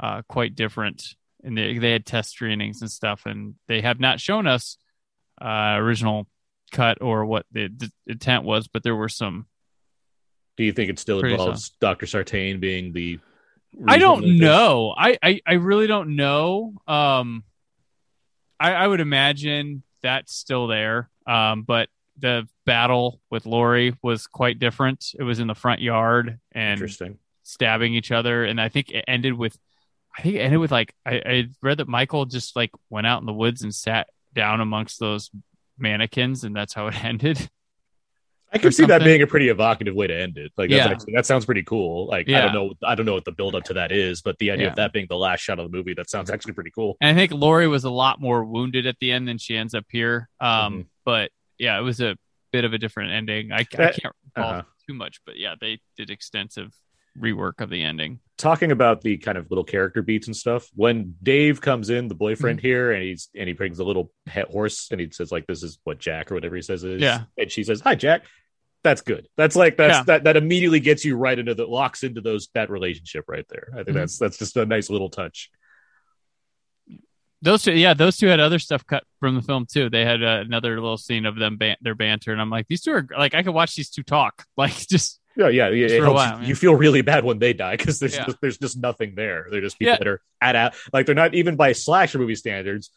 uh, quite different. And they they had test screenings and stuff, and they have not shown us uh, original cut or what the, the intent was, but there were some Do you think it still involves Doctor Sartain being the? I don't know. I, I I really don't know. Um, I I would imagine that's still there. Um, but the battle with Laurie was quite different. It was in the front yard and Interesting. stabbing each other, and I think it ended with. I think it ended with like I, I read that Michael just like went out in the woods and sat down amongst those mannequins, and that's how it ended. I can see that being a pretty evocative way to end it. Like, that's Yeah. actually, that sounds pretty cool. Like, I don't know, I don't know what the build up to that is, but the idea Yeah. of that being the last shot of the movie, that sounds actually pretty cool. And I think Laurie was a lot more wounded at the end than she ends up here. Um, Mhm. but yeah, it was a bit of a different ending. I, I can't recall uh-huh. too much, but yeah, they did extensive rework of the ending. Talking about the kind of little character beats and stuff. When Dave comes in, the boyfriend Mm-hmm. here, and he's and he brings a little pet horse, and he says like, "This is what Jack or whatever he says is." Yeah. and she says, "Hi, Jack." That's good. That's like that's Yeah. that that immediately gets you right into the locks into those that relationship right there. I think Mhm. that's that's just a nice little touch. Those two, yeah, those two had other stuff cut from the film too. They had uh, another little scene of them ban- their banter, and I'm like, these two are like, I could watch these two talk, like just Yeah, yeah, yeah. It helps while, you, you feel really bad when they die because there's Yeah. just, there's just nothing there. They're just people Yeah. that are at out like they're not even by slasher movie standards.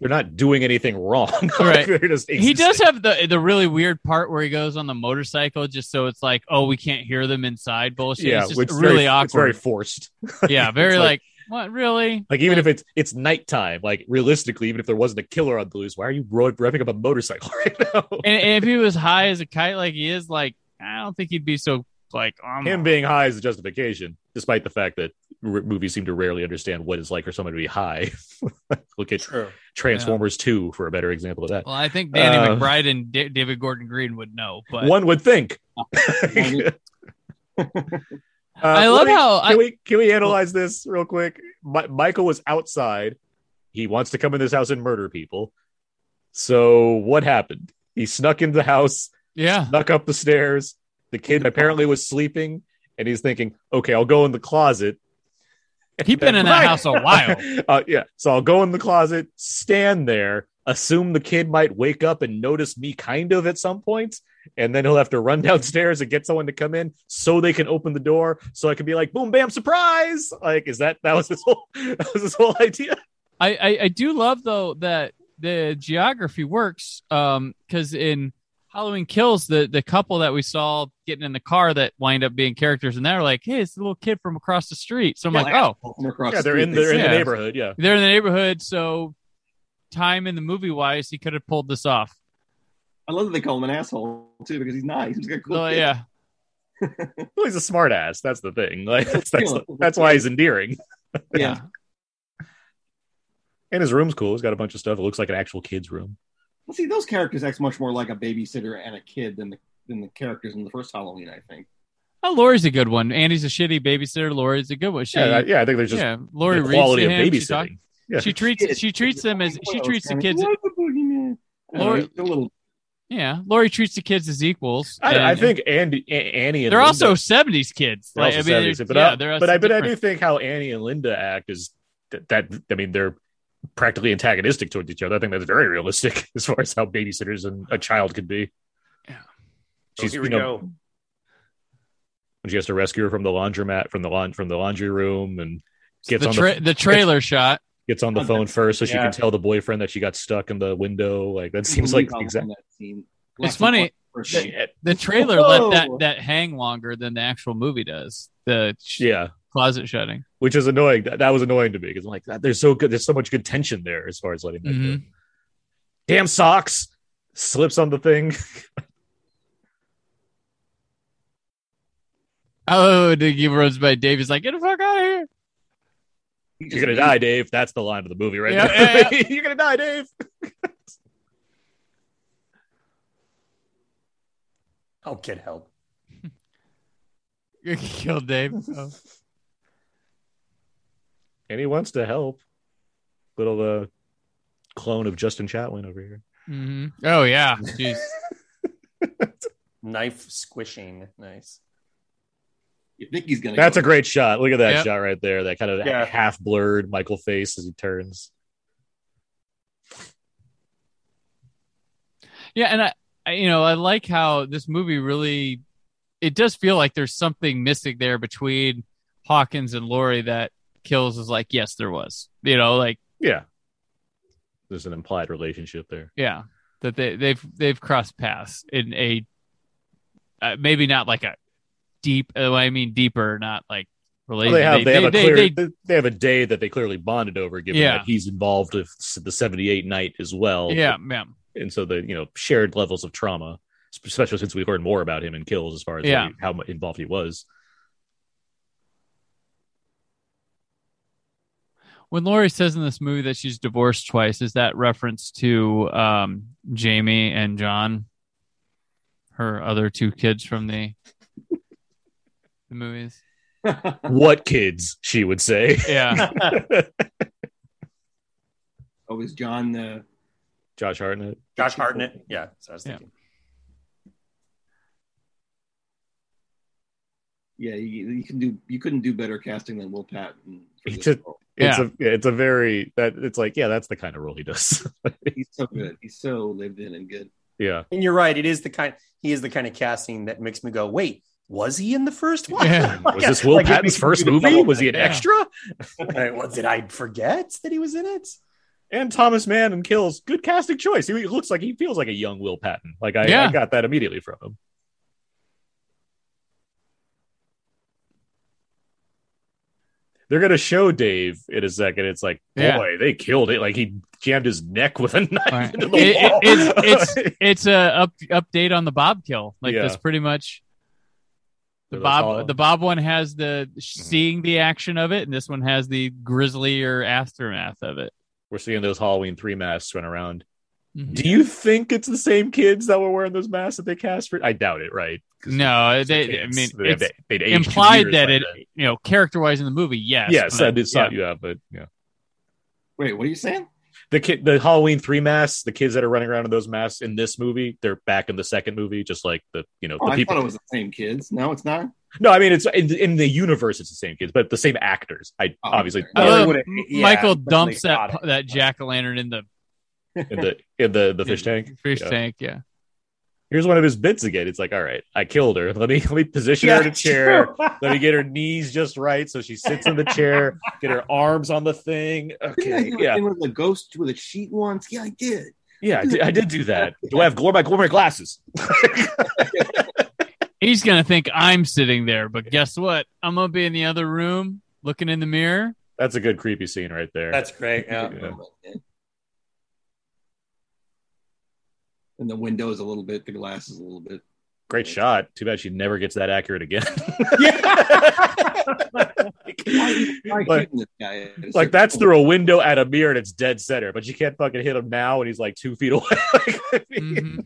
They're not doing anything wrong. Like, Right. just he does have the the really weird part where he goes on the motorcycle, just so it's like, oh, we can't hear them inside bullshit. yeah, it's just really very, awkward. It's very forced. yeah, very like, like- what really? Like even if it's it's nighttime, like realistically, even if there wasn't a killer on the loose, why are you revving up a motorcycle right now? And, and if he was high as a kite like he is, like I don't think he'd be so like um, Him being high is a justification, despite the fact that r- movies seem to rarely understand what it's like for someone to be high. Look at True. Transformers Two for a better example of that. Well, I think Danny Uh, McBride and Da- David Gordon Green would know, but One would think. Uh, I love me- how Can I- we can we analyze this real quick? Mi- Michael was outside. He wants to come in this house and murder people. So what happened? He snuck into the house, yeah, snuck up the stairs. The kid apparently was sleeping, and he's thinking, "Okay, I'll go in the closet." he'd been in that house a while. uh, yeah, so I'll go in the closet, stand there, assume the kid might wake up and notice me kind of at some point, and then he'll have to run downstairs and get someone to come in so they can open the door, so I can be like, "Boom, bam, surprise!" Like, is that that was his whole that was his whole idea? I, I I do love though that the geography works um because in Halloween Kills the the couple that we saw getting in the car that wind up being characters and they're like hey it's the little kid from across the street so I'm like oh From across Yeah, the they're in they they're in Yeah. the neighborhood. Yeah, they're in the neighborhood so time in the movie wise he could have pulled this off I love that they call him an asshole too because he's nice. He's got a cool. so kid. yeah well, he's a smart ass. That's the thing. Like, that's that's, that's why he's endearing. yeah. And his room's cool. He's got a bunch of stuff. It looks like an actual kid's room. Well, see, those characters act much more like a babysitter and a kid than the than the characters in the first Halloween. I think. oh Laurie's a good one Andy's a shitty babysitter Laurie's a good one she Yeah, I- yeah, yeah. I think there's just Laurie the quality of him she, talk- babysitting. Yeah. she treats she treats them as she treats the kids Like the boogeyman. I don't know, Laurie- a little. yeah Laurie treats the kids as equals I, I think Andy, A- Annie, and they're Linda, also 70s kids they're like, also I mean, 70s, but yeah I, but I, also but I do think how Annie and Linda act is that, that I mean they're practically antagonistic towards each other. I think that's very realistic as far as how babysitters and a child could be. Yeah. Oh, she's here you we know go. when she has to rescue her from the laundromat from the laun- from the laundry room and gets the, on tra- the the trailer shot gets on the Oh, phone first so she can tell the boyfriend that she got stuck in the window. Like that seems like the exact that scene. It's funny. For shit. shit. the trailer Whoa. let that that hang longer than the actual movie does the Yeah. Closet shutting which is annoying. That, that was annoying to me because I'm like, that, there's so good. There's so much good tension there as far as letting that go. Mhm. Damn socks slips on the thing. oh the give runs by dave is like get the fuck out of here You're gonna die, Dave. That's the line of the movie, right Yeah, there. yeah, You're gonna die, Dave. I'll get help. you killed dave oh. And he wants to help. Little uh, clone of Justin Chatwin over here. Mhm. oh yeah Jeez. Knife squishing. Nice. You think he's gonna? That's go. a great shot. Look at that Yep. shot right there. That kind of Yeah. half blurred Michael face as he turns. yeah and I, I you know i like how this movie really it does feel like there's something missing there between hawkins and Laurie that kills is like yes there was you know like Yeah. There's an implied relationship there. Yeah, that they they've they've crossed paths in a uh, maybe not like a deep. Uh, I mean deeper, not like Well, related. they have they, have a clear they- they, they have a day that they clearly bonded over, given Yeah. that he's involved with the '78 night as well. yeah, yeah. and so the you know shared levels of trauma. especially since we've learned more about him in Kills as far as Yeah. how involved he was. When Laurie says in this movie that she's divorced twice, is that reference to um, Jamie and John, her other two kids from the the movies? what kids? She would say. Yeah, oh, is John the Josh Hartnett. Josh Hartnett. Yeah. So I was Yeah. thinking. Yeah, you, you can do you couldn't do better casting than Will Patton for He this role. It's Yeah. a it's a very that it's like yeah that's the kind of role he does. He's so good. He's so lived in and good. yeah. And you're right. It is the kind. He is the kind of casting that makes me go, wait. Was he in the first one? Yeah. Was this Will Like, Patton's first movie? double Was he an thing. extra? Right, well, did I forget that he was in it? And Thomas Mann and Kills, good casting choice. He looks like he feels like a young Will Patton. Like I, Yeah. I got that immediately from him. They're gonna show Dave in a second. It's like, boy, Yeah. they killed it. Like he jammed his neck with a knife Right. into the It- it- it's it's it's a up, update on the Bob kill. Like Yeah. that's pretty much the Bob. all- The Bob one has the mhm. seeing the action of it, and this one has the grisly or aftermath of it. We're seeing those Halloween three masks run around. Mhm. Do you think it's the same kids that were wearing those masks that they cast for? I doubt it, right? No, they're. I mean, They- it's they- they'd implied that it, then. you know, character wise in the movie, yes. Yes, but, I did saw yeah. yeah, but yeah. Wait, what are you saying? the kid the halloween three masks the kids that are running around in those masks in this movie they're back in the second movie just like the you know Oh, the I people thought it was the same kids. No, it's not. no i mean it's in, in the universe it's the same kids but the same actors i Oh, obviously okay. I Well, love it would've- M- yeah, Michael dumps that that jack o' lantern in the in the in the the fish tank fish Yeah. tank. Yeah, here's one of his bits again it's like all right i killed her let me let me position her in a chair let me get her knees just right so she sits in the chair get her arms on the thing Didn't I okay do yeah yeah. with a ghost with a sheet once? Yeah, I did. yeah I did, I did do that do i have glory my glory glasses he's gonna think I'm sitting there, but guess what? I'm gonna be in the other room looking in the mirror. that's a good creepy scene right there That's great. Yeah. Yeah. Oh, And the windows a little bit, the glasses a little bit. Great shot. Too bad she never gets that accurate again. Why, why like, shooting this guy? at a like that's point? through a window at a mirror and it's dead center, but you can't fucking hit him now and he's like two feet away. Like, I, mean, Mhm.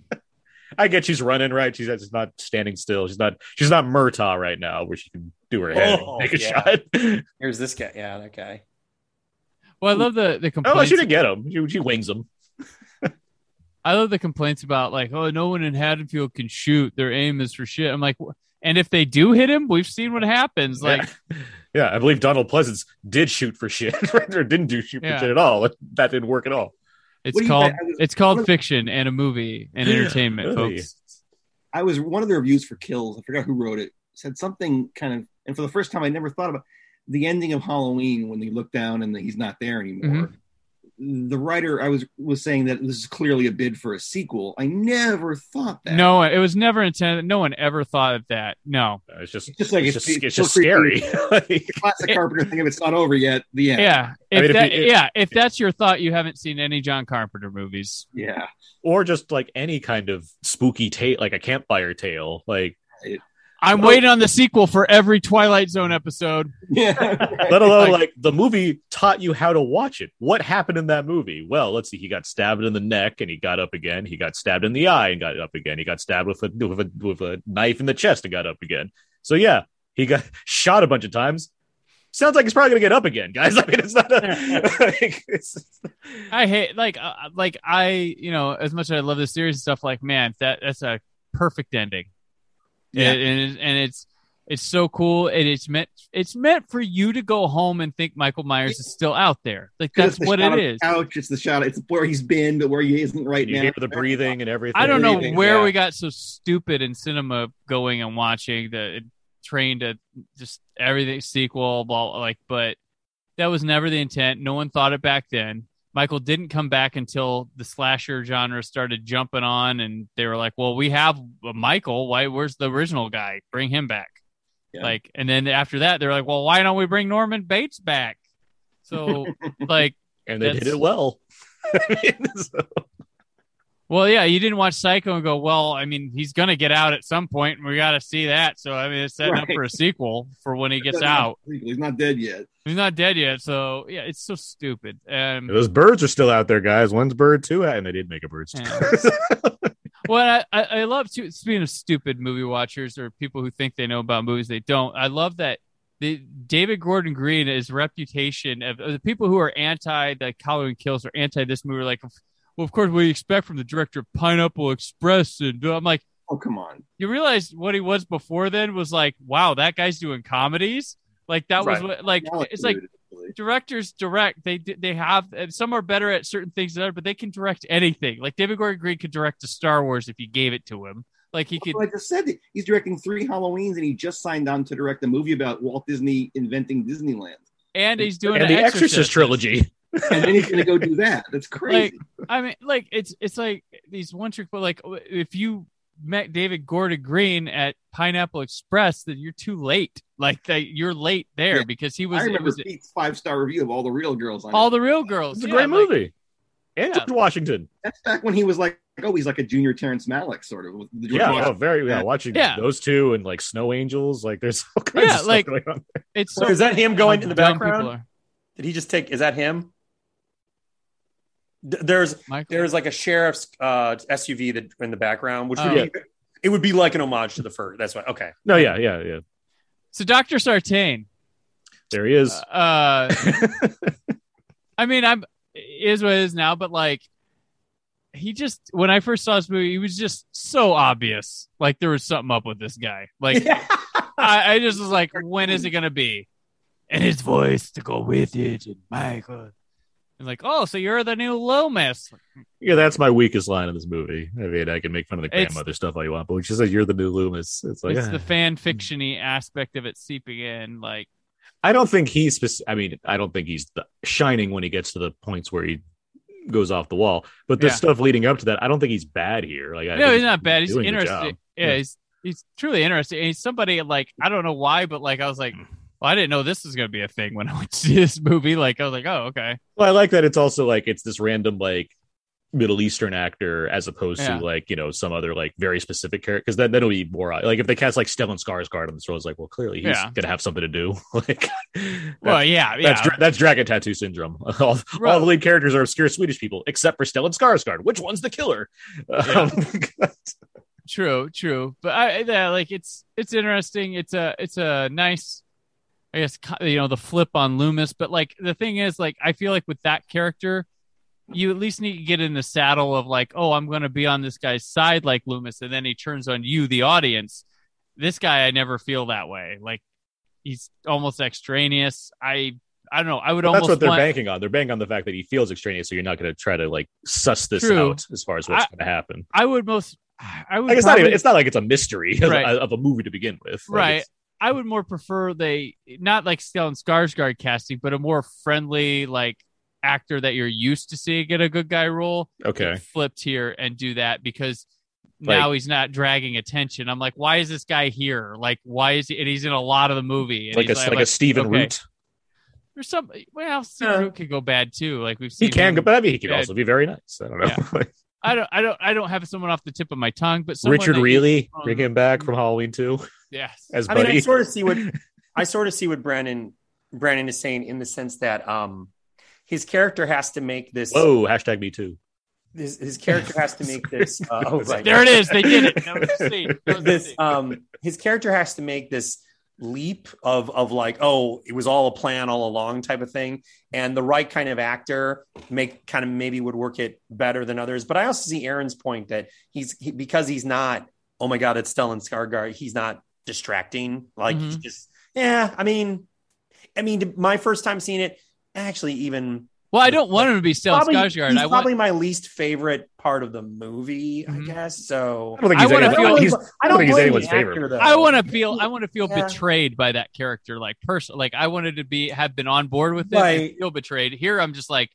I get she's running right. She's just not standing still. She's not. She's not Murtaugh right now, where she can do her head Oh, and take a yeah. shot. Here's this guy. Yeah, that guy. Well, I love the the Oh, complaints. she didn't get him. She, she wings him. I love the complaints about like, oh, no one in Haddonfield can shoot. Their aim is for shit. I'm like, "Wh- and if they do hit him, we've seen what happens. Like, yeah. yeah, I believe Donald Pleasence did shoot for shit, or didn't do shoot Yeah. for shit at all. That didn't work at all. it's What do you called was- it's called fiction and a movie and entertainment, Really? folks. I was one of the reviews for Kills. I forgot who wrote it. Said something kind of, and for the first time, I never thought about the ending of Halloween when they look down and he's not there anymore. Mm-hmm. The writer, I was was saying that this is clearly a bid for a sequel. I never thought that. No, it was never intended. No one ever thought of that. No. It's just, It's just like it's it's- just, it's it's just scary. creepy. classic Carpenter thing. If it's not over yet, the end. Yeah. If mean, if that, you- yeah, if that's your thought, you haven't seen any John Carpenter movies. yeah. or just like any kind of spooky tale, like a campfire tale. Like, I'm Well- waiting on the sequel for every Twilight Zone episode. Yeah. let alone Like- like, the movie taught you how to watch it. What happened in that movie? Well, let's see. He got stabbed in the neck and he got up again. He got stabbed in the eye and got up again. He got stabbed with a with a with a knife in the chest and got up again. So yeah, he got shot a bunch of times. Sounds like he's probably gonna get up again, guys. I mean, it's not a. like, it's, I hate like uh, like I you know as much as I love this series and stuff like man that that's a perfect ending. Yeah. and, and, it's- and it's it's so cool and it's meant it's meant for you to go home and think Michael Myers is still out there. Like that's the what it is. it of the is. Couch. It's the shot. It's where he's been, but where he isn't right you now. hear the breathing and everything. I don't know Breathing, where yeah. we got so stupid in cinema going and watching the train to just everything sequel, blah, like, but that was never the intent. No one thought it back then. Michael didn't come back until the slasher genre started jumping on, and they were like, "Well, we have Michael. Why? Where's the original guy? Bring him back." Yeah. Like, and then after that, they're like, "Well, why don't we bring Norman Bates back?" So, like, and they did it well. I mean, so- Well, yeah, you didn't watch Psycho and go, well, I mean, he's gonna get out at some point, and we got to see that. So I mean, it's setting up for a sequel for when he gets out. He's not dead yet. He's not dead yet, so yeah, it's so stupid. Um, Those birds are still out there, guys. When's Bird Two at? And they did make a Birds Two. Well, I, I I love to speaking of stupid movie watchers or people who think they know about movies they don't. I love that the David Gordon Green, his reputation of, of the people who are anti the Halloween Kills or anti this movie, like, well, of course, what do you expect from the director of Pineapple Express? And I'm like, Oh come on. you realize what he was before then was like, wow, that guy's doing comedies. Like that was what, like Now it's like directors direct they they have and some are better at certain things than others but they can direct anything like david gordon green could direct a star wars if you gave it to him like he could Well, I just said he's directing three Halloweens, and he just signed on to direct a movie about Walt Disney inventing Disneyland. and he's doing and an the Exorcist trilogy. And then he's going to go do that. That's crazy. i mean like it's it's like these one trick but like if you met david gordon green at pineapple express then you're too late like that you're late there Yeah. because he was I remember was Pete's five star review of all the real girls. On all the real girls It's a Yeah, great like- movie. And Yeah. George Washington. That's back when he was like, oh, he's like a junior Terrence Malick, sort of. with the George Yeah, oh, very. Yeah, Yeah. watching Yeah. those two and like Snow Angels. Like, there's all kinds Yeah, of stuff like- going on. it's So so is that him going in the background? are. Did he just take? Is that him? D- There's Michael? there's like a sheriff's uh, SUV that in the background, which would Oh. be it would be like an homage to the first. That's why. Okay. No, yeah, yeah, yeah. so dr sartain There he is. uh I mean, I'm it is what it is now, but like he just when I first saw this movie, he was just so obvious. Like there was something up with this guy. Like I, I just was like, when is it gonna be? And his voice to go with it, and Michael. And like, oh, so you're the new Loomis. yeah, that's my weakest line in this movie. I mean, I can make fun of the It's- grandmother stuff all you want, but when she says you're the new Loomis, it's like it's ah. the fan fictiony aspect of it seeping in. Like, I don't think he's. Spec- I mean, I don't think he's the- shining when he gets to the points where he goes off the wall. But the Yeah. stuff leading up to that, I don't think he's bad here. Like, I no, he's not bad. He's doing interesting. Yeah, Yeah. he's he's truly interesting. And he's somebody like I don't know why, but like I was like, well, I didn't know this was gonna be a thing when I went to see this movie. Like I was like, oh, okay. Well, I like that it's also like it's this random like Middle Eastern actor as opposed Yeah. to like you know some other like very specific character because then that'll be more like if they cast like Stellan Skarsgård on this role, it's like well clearly he's Yeah. gonna have something to do. like Well, yeah, yeah. that's dra- that's dragon tattoo syndrome. all, Right. all the lead characters are obscure Swedish people except for Stellan Skarsgård. Which one's the killer? Um, True, true. But I yeah, like it's it's interesting. It's a it's a nice I guess you know the flip on Loomis, but like the thing is like I feel like with that character you at least need to get in the saddle of like, oh, I'm going to be on this guy's side like Loomis and then he turns on you the audience. This guy I never feel that way. Like he's almost extraneous. I I don't know. I would almost That's what they're want, banking on. They're banking on the fact that he feels extraneous, so you're not going to try to like suss this True. out as far as what's going to happen. I would most I would Like it's not even, it's not like it's a mystery of- Right. of, a movie to begin with. Like, right. It's- I would more prefer they not like Stellan Skarsgård casting, but a more friendly like actor that you're used to seeing get a good guy role. Okay. flipped here and do that because now he's not dragging attention. I'm like, why is this guy here? Like, why is he? And he's in a lot of the movie. And Like a he's like, a Stephen okay. Root. Or some. Well, Stephen Yeah. Root could go bad too. Like we've seen, He can go, but I mean, he could Yeah. also be very nice. I don't know. Yeah. I don't. I don't. I don't have someone off the tip of my tongue, but someone Richard that you- Reilly, um, bring him back from Halloween too Yes. as I mean, I sort of see what I sort of see what Brandon Brandon is saying in the sense that um his character has to make this Whoa! Hashtag me too. his, his character has to make this uh, oh right There it is. They did it. That was the. That this um his character has to make this leap of of like oh it was all a plan all along type of thing and the right kind of actor make kind of maybe would work it better than others but i also see aaron's point that he's he, because he's not oh my god it's stellan Skarsgård he's not distracting like he's Mhm. just yeah i mean i mean my first time seeing it actually even Well, I don't want him to be Stellan probably, Skarsgård. he's I want. probably my least favorite part of the movie Mhm. i guess so I don't think he's, wanna anyone- feel- he's I don't think he's anyone's the favorite. actor, though. I want to feel. I want to feel Yeah. betrayed by that character, like person. Like I wanted to be have been on board with it Right. and feel betrayed. Here, I'm just like,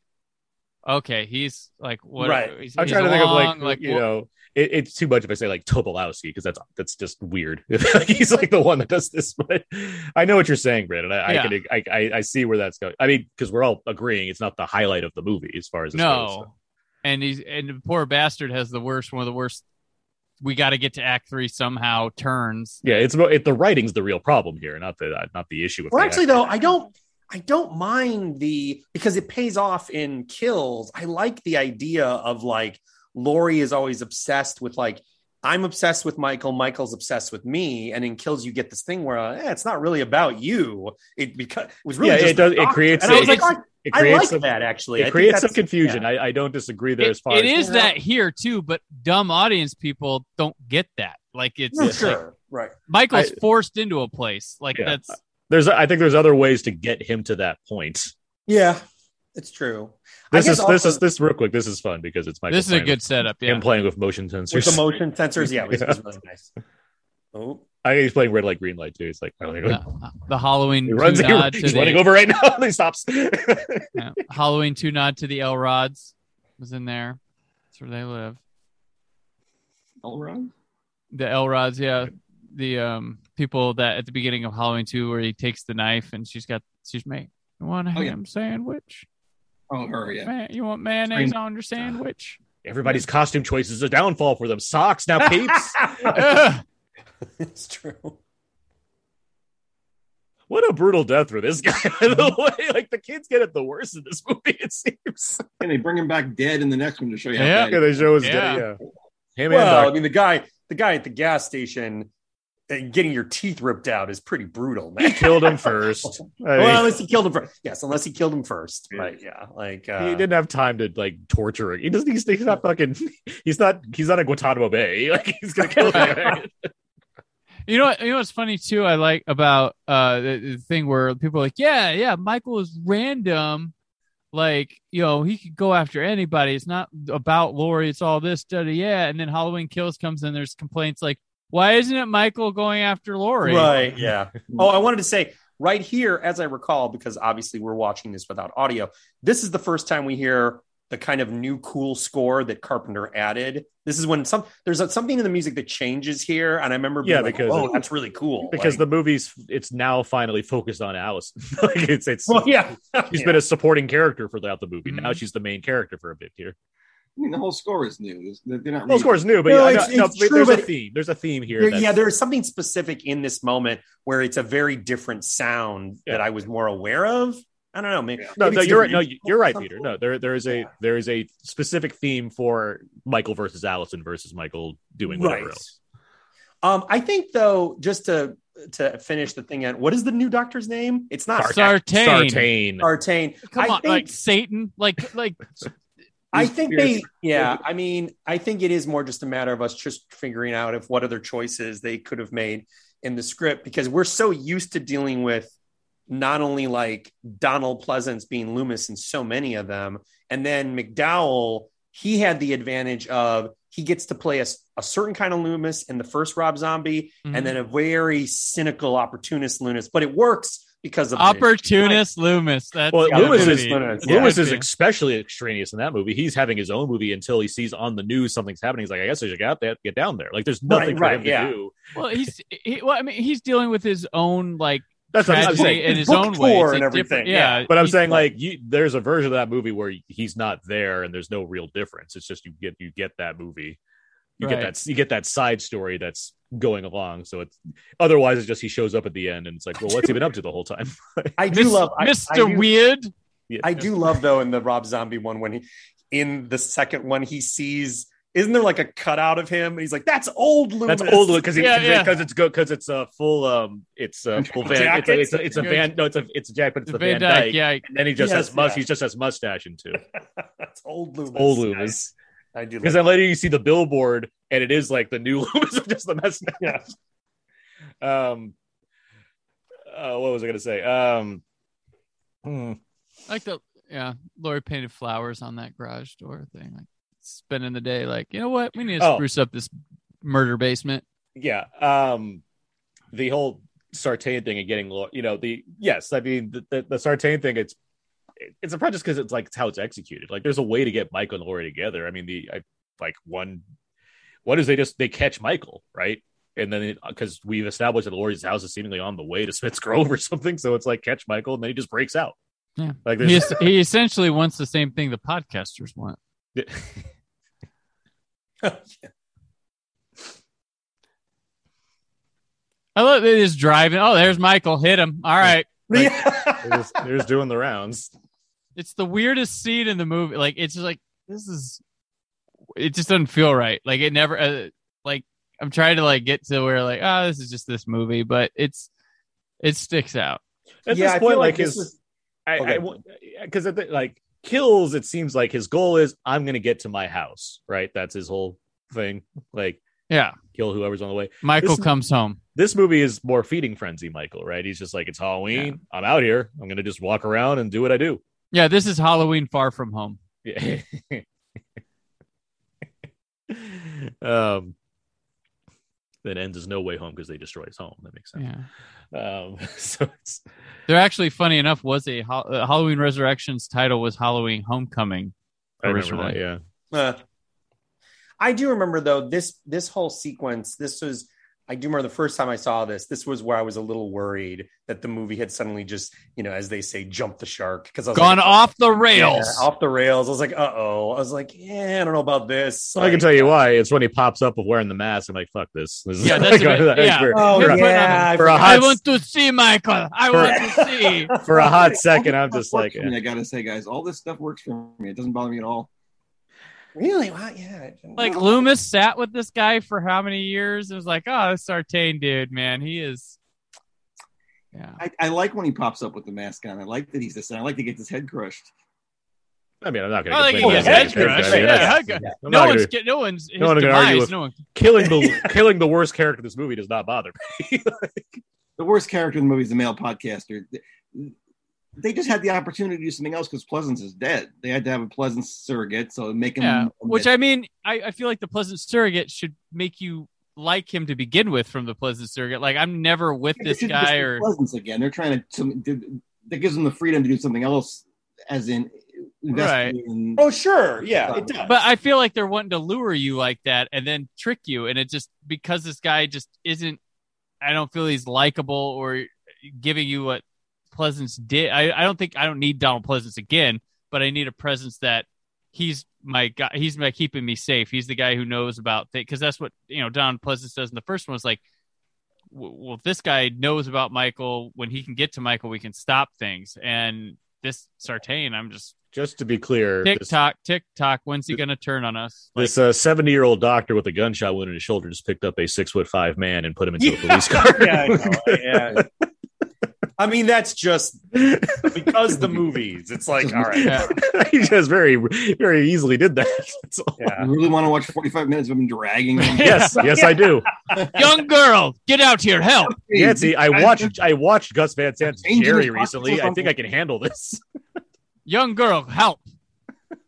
okay, he's like what? Right. He's, I'm he's trying to think of like, like, you what- know, it, it's too much if I say like Tobolowski because that's that's just weird. he's like the one that does this, but I know what you're saying, Brandon. I, Yeah. I can I, I I see where that's going. I mean, because we're all agreeing it's not the highlight of the movie as far as this goes, No. so. and he's and the poor bastard has the worst, one of the worst. We got to get to Act Three somehow. Turns. Yeah, it's about it, the writing's the real problem here, not the uh, not the issue. With Or actually, though, I don't. I don't mind the because it pays off in kills. I like the idea of like Laurie is always obsessed with like I'm obsessed with Michael, Michael's obsessed with me, and in kills you get this thing where eh, it's not really about you. It because it was really Yeah, just it does- it creates And I a- was like, it's- I, it I creates like some, that actually. It think creates some confusion. yeah. I, I don't disagree there It- as far it as is that here too, but dumb audience people don't get that. Like it's, Yeah, it's like sure, right? Michael's I- forced into a place. Like Yeah. that's there's I think there's other ways to get him to that point. Yeah, it's true. This guess is this is this real quick. This is fun because it's my. this is a good with- setup. I'm playing with motion sensors. with the motion sensors. Yeah, it was, it was Yeah. really nice. Oh, I think he's playing red light, green light too. It's like I don't know. The, the Halloween he two runs. He, nod to he's the running over right now. and he stops. yeah, Halloween two nod to the Elrods was in there. That's where they live. Elrond? The Elrods, yeah. The um people that at the beginning of Halloween two where he takes the knife and she's got she's made you want a Oh, yeah. ham sandwich? Oh, her, yeah. Man, you want mayonnaise on your sandwich? Everybody's costume choice is a downfall for them. Socks now, peeps. It's true. what a brutal death for this guy. By the way, like the kids get it the worst in this movie. It seems. And they bring him back dead in the next one to show you how Yeah. bad Yeah, they show us. Yeah. Yeah. yeah. Him Well, I mean, the guy, the guy at the gas station, getting your teeth ripped out is pretty brutal, man. Doc killed him first. I mean, well, unless he killed him first. Yes, unless he killed him first. Right? Yeah. Like uh, he didn't have time to like torture it. He doesn't. He's, he's not fucking. He's not. He's not in Guantanamo Bay. Like he's gonna kill him. You know what? You know what's funny too. I like about uh the, the thing where people are like, yeah, yeah, Michael is random. Like you know, he could go after anybody. It's not about Laurie. It's all this, da, da, yeah. And then Halloween Kills comes in. There's complaints like, why isn't it Michael going after Laurie? Right. Yeah. Oh, I wanted to say right here, as I recall, because obviously we're watching this without audio. This is the first time we hear the kind of new cool score that Carpenter added. This is when some there's a, something in the music that changes here, and I remember being Yeah, like, because- oh, that's really cool. because Like- the movie's it's now finally focused on Allison. like it's it's well, yeah, she's Yeah. been a supporting character throughout the movie. Mhm. Now she's the main character for a bit here. I mean, the whole score is new. There's- They're they're not. Well, of course, new, but No, yeah, it's- no, no, it's but true, there's a theme. There's a theme here. There- yeah, there's something specific in this moment where it's a very different sound Yeah. that I was more aware of. I don't know. Maybe, No, maybe no, it's you're right. No, you're right, Peter. No, there, there is a, Yeah. there is a specific theme for Michael versus Allison versus Michael doing whatever right. else. Um, I think though, just to to finish the thing, at what is the new doctor's name? It's not Sartain. Sartain. Sartain. Come I on, think, like Satan, like like I think they, yeah. I mean, I think it is more just a matter of us just figuring out if what other choices they could have made in the script because we're so used to dealing with not only like Donald Pleasence being Loomis in so many of them, and then McDowell, he had the advantage of he gets to play a, a certain kind of Loomis in the first Rob Zombie, Mhm. and then a very cynical opportunist Loomis, but it works because of the- opportunist Loomis. That's Well, Yeah, Loomis Loomis is is- Loomis gotta is especially extraneous in that movie. He's having his own movie until he sees on the news something's happening. He's like, I guess I should get out there, get down there. Like, there's nothing for right, him to do. well, he's he, well, I mean, he's dealing with his own like That's what I'm tragedy saying. in his own way. And everything, yeah. Yeah, But I'm he's- saying like you, there's a version of that movie where he's not there and there's no real difference. It's just you get you get that movie, you get that you get that side story that's going along. So it's otherwise it's just he shows up at the end and it's like, well, what's he been up to the whole time? I do Mis- love I- I Mr. do- Weird. I do love though in the Rob Zombie one when he in the second one he sees isn't there like a cutout of him and he's like that's old Loomis. That's old because Yeah, yeah. because it's good because it's a full um it's a full van it's a, it's a, it's a van no it's a it's a jack but it's the Van, Van Dyke, Dyke, yeah. and then he just Yes, has mus yeah. he just has mustache into that's old Loomis. old Loomis I do because like then later you see the billboard and it is like the new Loomis with just the mustache Yeah. um uh, what was I gonna say um hmm. like the yeah, Laurie painted flowers on that garage door thing. Like spending the day, like you know what, we need to Oh. spruce up this murder basement. yeah um the whole sartain thing and getting lo- you know the yes i mean the, the, the sartain thing it's it's a project because it's like it's how it's executed like there's a way to get michael and Laurie together i mean the I, like one one is they just they catch michael right and then uh, because we've established that Laurie's house is seemingly on the way to smith's grove or something so it's like catch michael and then he just breaks out Yeah. like He, there's he essentially wants the same thing the podcasters want. Oh, I love it is driving. Oh, there's Michael. Hit him. All right. They're just, they're just doing the rounds. It's the weirdest scene in the movie. Like it's just like this is. It just doesn't feel right. Like it never. Uh, like I'm trying to like get to where like oh this is just this movie, but it's it sticks out. At Yeah, I this point, feel like, like his, was- I, Okay. I, because like kills, it seems like his goal is I'm going to get to my house, right? That's his whole thing. Like Yeah, kill whoever's on the way. Michael This- comes home. This movie is more feeding frenzy, Michael, right? He's just like it's Halloween. I'm out here. I'm going to just walk around and do what I do. Yeah, this is Halloween Far From Home. Yeah. um, then ends as no way home because they destroy his home. That makes sense. Yeah, Um, so it's there actually, funny enough, was a Hal- uh, Halloween Resurrections title was Halloween Homecoming. I Originally. that, yeah. Uh, I do remember though this this whole sequence. This was I do remember the first time I saw this. This was where I was a little worried that the movie had suddenly just you know as they say jumped the shark because I was Gone like, off the yeah, rails. off the rails. I was like, uh oh. I was like, yeah, I don't know about this. So I can tell you why. It's when he pops up of wearing the mask. I'm like, fuck this. This is Yeah, that's like, bit- yeah. for, Oh for, a, yeah, I for a hot I want to see Michael. I For- want to see. for a hot second. I'm just like, works for me, I gotta say, guys, all this stuff works for me. It doesn't bother me at all. Really wow yeah Like Loomis sat with this guy for how many years? It was like, oh, this Sartain dude, man, he is. Yeah, I, I like when he pops up with the mask on. I like that he's this. I like to get his head crushed. I mean, I'm not gonna. I to like complain his about head crushed. crush. I Yeah, that's- head crush. I'm no one's gonna- get, no one's his no one's gonna argue with- No one. killing the killing the worst character in this movie does not bother me. The worst character in the movie is the male podcaster. They just had the opportunity to do something else because Pleasence is dead. They had to have a Pleasence surrogate, so make him. Yeah, which I mean, I, I feel like the Pleasence Surrogate should make you like him to begin with from the Pleasence Surrogate. Like I'm never with They this guy or Pleasence again. They're trying to, to. That gives them the freedom to do something else, as in investigating. in- oh sure yeah it does But I feel like they're wanting to lure you like that and then trick you, and it just because this guy just isn't. I don't feel he's likable or giving you what Pleasence did. I, I don't think I don't need Donald Pleasence again, but I need a presence that he's my guy. He's my keeping me safe. He's the guy who knows about things because that's what you know. Donald Pleasence does in the first one. Was like, w- well, if this guy knows about Michael, when he can get to Michael, we can stop things. And this Sartain, I'm just Just to be clear, tick this, tock, tick tock. When's he going to turn on us? Like, this uh, 70 year old doctor with a gunshot wound in his shoulder just picked up a six foot five man and put him into a police car. yeah, I know, yeah. I mean, that's just because the movies. It's like, all right, yeah. he just very, very easily did that. That's yeah. You really want to watch 45 minutes of him dragging him? Yes, yes, I do. young girl, get out here, help! Yeah, see, I watched, I watched Gus Van Sant's Changing Gerry recently. I think I can handle this. Young girl, help!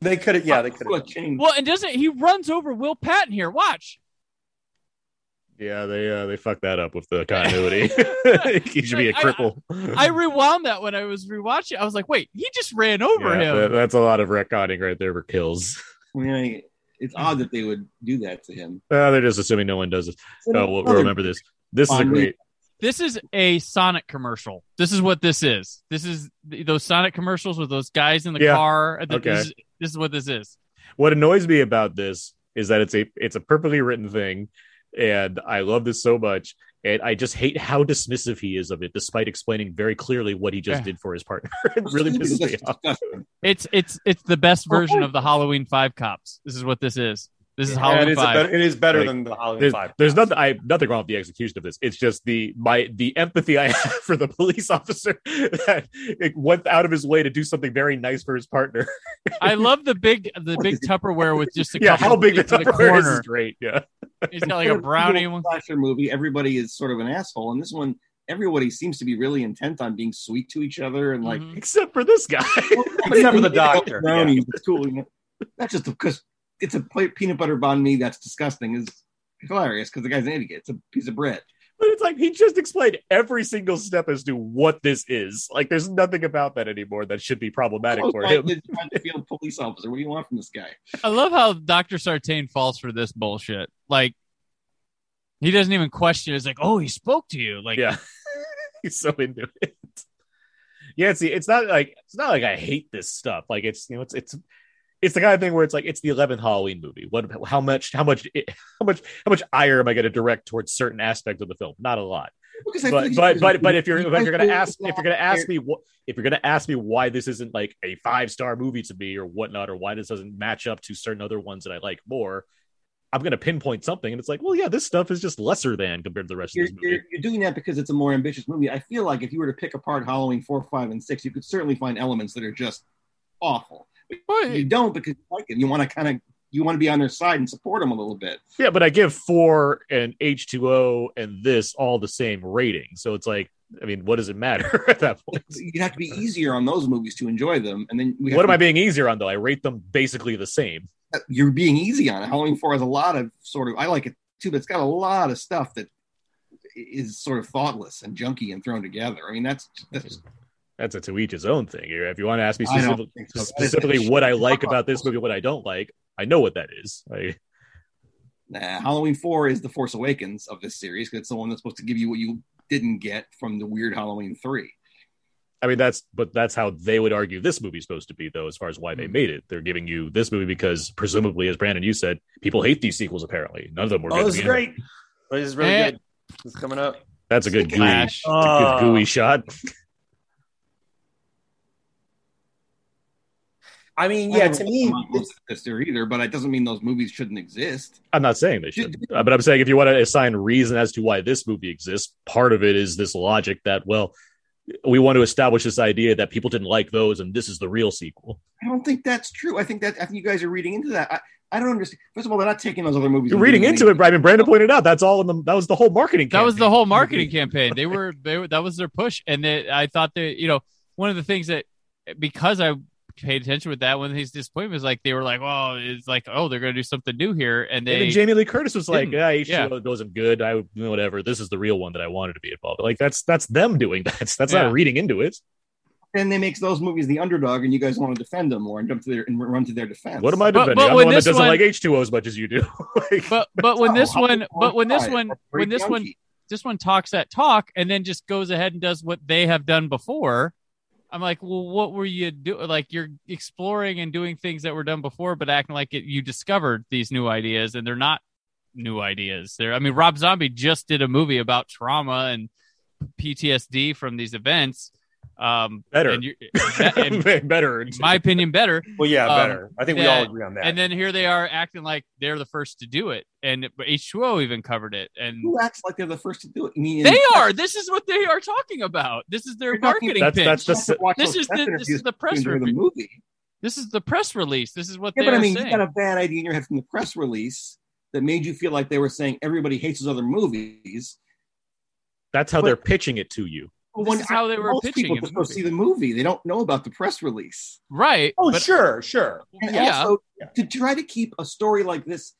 They could have, yeah, they could have. change. Well, and doesn't he runs over Will Patton here? Watch. Yeah, they, uh, they fucked that up with the continuity. he should be a cripple. I rewound that when I was rewatching. I was like, wait, he just ran over Yeah, him. that- that's a lot of retconning right there for kills. I mean, it's odd that they would do that to him. Uh, they're just assuming no one does it. Oh, we'll, we'll remember this. This is a great. This is a Sonic commercial. This is what this is. This is th- those Sonic commercials with those guys in the Yeah. car. and Okay. This, is, this is what this is. What annoys me about this is that it's a it's a perfectly written thing, and I love this so much. And I just hate how dismissive he is of it, despite explaining very clearly what he just Yeah. did for his partner. it really pisses me off. It's it's it's the best version of the Halloween Five cops. This is what this is. This is Yeah, Halloween it, is Five. better, it is better Like, than the Halloween There's, Five. there's nothing I nothing wrong with the execution of this. It's just the my the empathy I have for the police officer that it went out of his way to do something very nice for his partner. I love the big the big Tupperware with just a yeah, couple how big the into the Tupperware is, corner. is great. Yeah, He's got like a brownie one. slasher movie. Everybody is sort of an asshole, and this one, everybody seems to be really intent on being sweet to each other and like. Mhm. except for this guy. Except for the doctor, Brownies, It's cool. That's just because it's a pla- peanut butter banh mi that's disgusting. Is hilarious because the guy's an idiot. It's a piece of bread. But it's like he just explained every single step as to what this is. Like, there's nothing about that anymore that should be problematic for him. is trying to field police officer. What do you want from this guy? I love how Dr. Sartain falls for this bullshit. Like he doesn't even question. It's like, oh, he spoke to you. Like, Yeah, he's so into it. Yeah, see, it's not like it's not like I hate this stuff. Like, it's you know, it's it's it's the kind of thing where it's like it's the 11th Halloween movie. What how much how much how much how much ire am I going to direct towards certain aspects of the film? Not a lot. But but but but if you're if you're going to ask if you're going to ask me what if you're going to ask me why this isn't like a five star movie to me or whatnot or why this doesn't match up to certain other ones that I like more, I'm going to pinpoint something and it's like, well, yeah, this stuff is just lesser than compared to the rest you're, of this movie. you're, you're doing that because it's a more ambitious movie. I feel like if you were to pick apart Halloween four, five, and six, you could certainly find elements that are just awful. Well, You don't because you like it. You want to kind of you want to be on their side and support them a little bit. Yeah, but I give four and H2O and this all the same rating. So it's like, I mean, what does it matter at that point? You'd have to be easier on those movies to enjoy them, and then we have What am I being easier on though? I rate them basically the same. Uh, you're being easy on it. Halloween Four has a lot of sort of I like it too, but it's got a lot of stuff that is sort of thoughtless and junky and thrown together. I mean, that's that's That's a to each his own thing. If you want to ask me I specific, so. specifically what I like about this movie, what I don't like, I know what that is. Like, nah, Halloween Four is the Force Awakens of this series because it's the one that's supposed to give you what you didn't get from the weird Halloween Three. I mean, that's but that's how they would argue this movie's supposed to be, though, as far as why they Hmm. made it. They're giving you this movie because presumably, as Brandon you said, people hate these sequels. Apparently, none of them were. Oh, good this is begin with. great. This is really Eh. good. It's coming up. That's a good gooey, Flash. that's a good Oh. gooey shot. I mean, yeah, don't to me, if I'm this there either, but it doesn't mean those movies shouldn't exist. I'm not saying they should, uh, but I'm saying if you want to assign reason as to why this movie exists, part of it is this logic that well, we want to establish this idea that people didn't like those, and this is the real sequel. I don't think that's true. I think that I think you guys are reading into that. I, I don't understand. First of all, they're not taking those other movies. You're reading doing into it, anything. I mean, Brandon pointed out that's all in the that was the whole marketing. that was the whole marketing campaign. They were, they were that was their push, and they, I thought that you know one of the things that because I paid attention with that one of his disappointment was like they were like, well, it's like oh they're going to do something new here, and they Even Jamie Lee Curtis was like, didn't. "Yeah, H2O wasn't good. I you know, whatever. This is the real one that I wanted to be involved." Like that's that's them doing that. That's Yeah. not reading into it. and they make those movies the underdog, and you guys want to defend them more and jump to their and run to their defense. What am I defending? but I'm when the one that doesn't one- like H2O as much as you do. Like, but but when No, this Halloween one but when this five one are very when this one this one talks that talk and then just goes ahead and does what they have done before i'm like well what were you doing like you're exploring and doing things that were done before but acting like it, you discovered these new ideas and they're not new ideas. They're i mean rob zombie just did a movie about trauma and ptsd from these events um Better. and, you and better. in my opinion better well, yeah, Um, better. I think we all agree on that. and then here they are acting like they're the first to do it and h2o even covered it and Who acts like they're the first to do it? I mean, they the are. This is what they are talking about. This is their You're talking- marketing That's- pitch. that's the press- you have to watch this is the- this is the press to enjoy the movie. this is the press release. This is what Yeah, they but I mean, saying. you got a bad idea in your head from the press release that made you feel like they were saying everybody hates those other movies. That's how But- they're pitching it to you. This When is how they were most pitching people just go see the movie. They don't know about the press release. right. oh, but sure, sure. And Yeah. also, to try to keep a story like this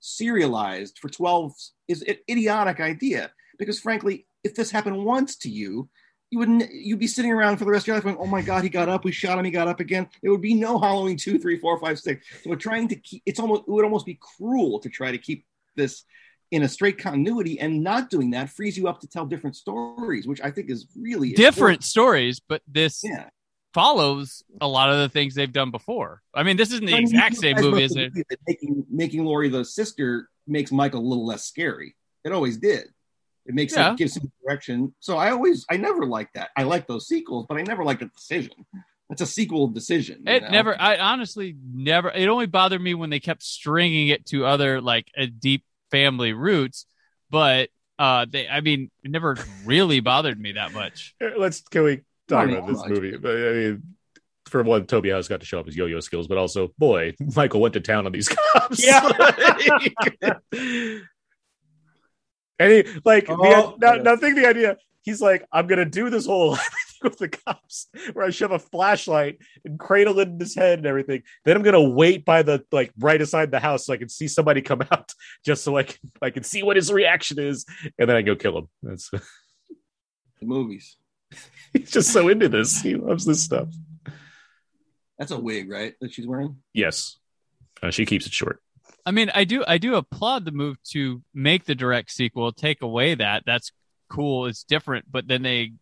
serialized for 12 is an idiotic idea because frankly if this happened once to you you wouldn't you'd be sitting around for the rest of your life going oh my god he got up we shot him he got up again there would be no halloween two three four five six so we're trying to keep it's almost it would almost be cruel to try to keep this in a straight continuity and not doing that frees you up to tell different stories which i think is really different stories, but this yeah follows a lot of the things they've done before. I mean, this isn't the I mean, exact same movie as it. making making Laurie the sister makes Michael a little less scary. It always did. It makes Yeah. it gives him direction. So I always I never liked that. I like those sequels, but I never liked the decision. It's a sequel decision. It know? never. I honestly never. It only bothered me when they kept stringing it to other like a deep family roots, but uh, they. I mean, it never really bothered me that much. Let's can we talk about this movie? But, I mean, for one, Toby Huss got to show off his yo-yo skills, but also, boy, Michael went to town on these cops. Yeah. and he like the, Oh, now, yeah. now think the idea. He's like, I'm gonna do this whole thing with the cops, where I shove a flashlight and cradle it in his head and everything. Then I'm gonna wait by the like right aside the house so I can see somebody come out, just so I can I can see what his reaction is, and then I go kill him. That's the movies. he's just so into this. He loves this stuff. That's a wig, right? That she's wearing. Yes, uh, she keeps it short. I mean, I do. I do applaud the move to make the direct sequel. Take away that. That's cool. It's different, but then they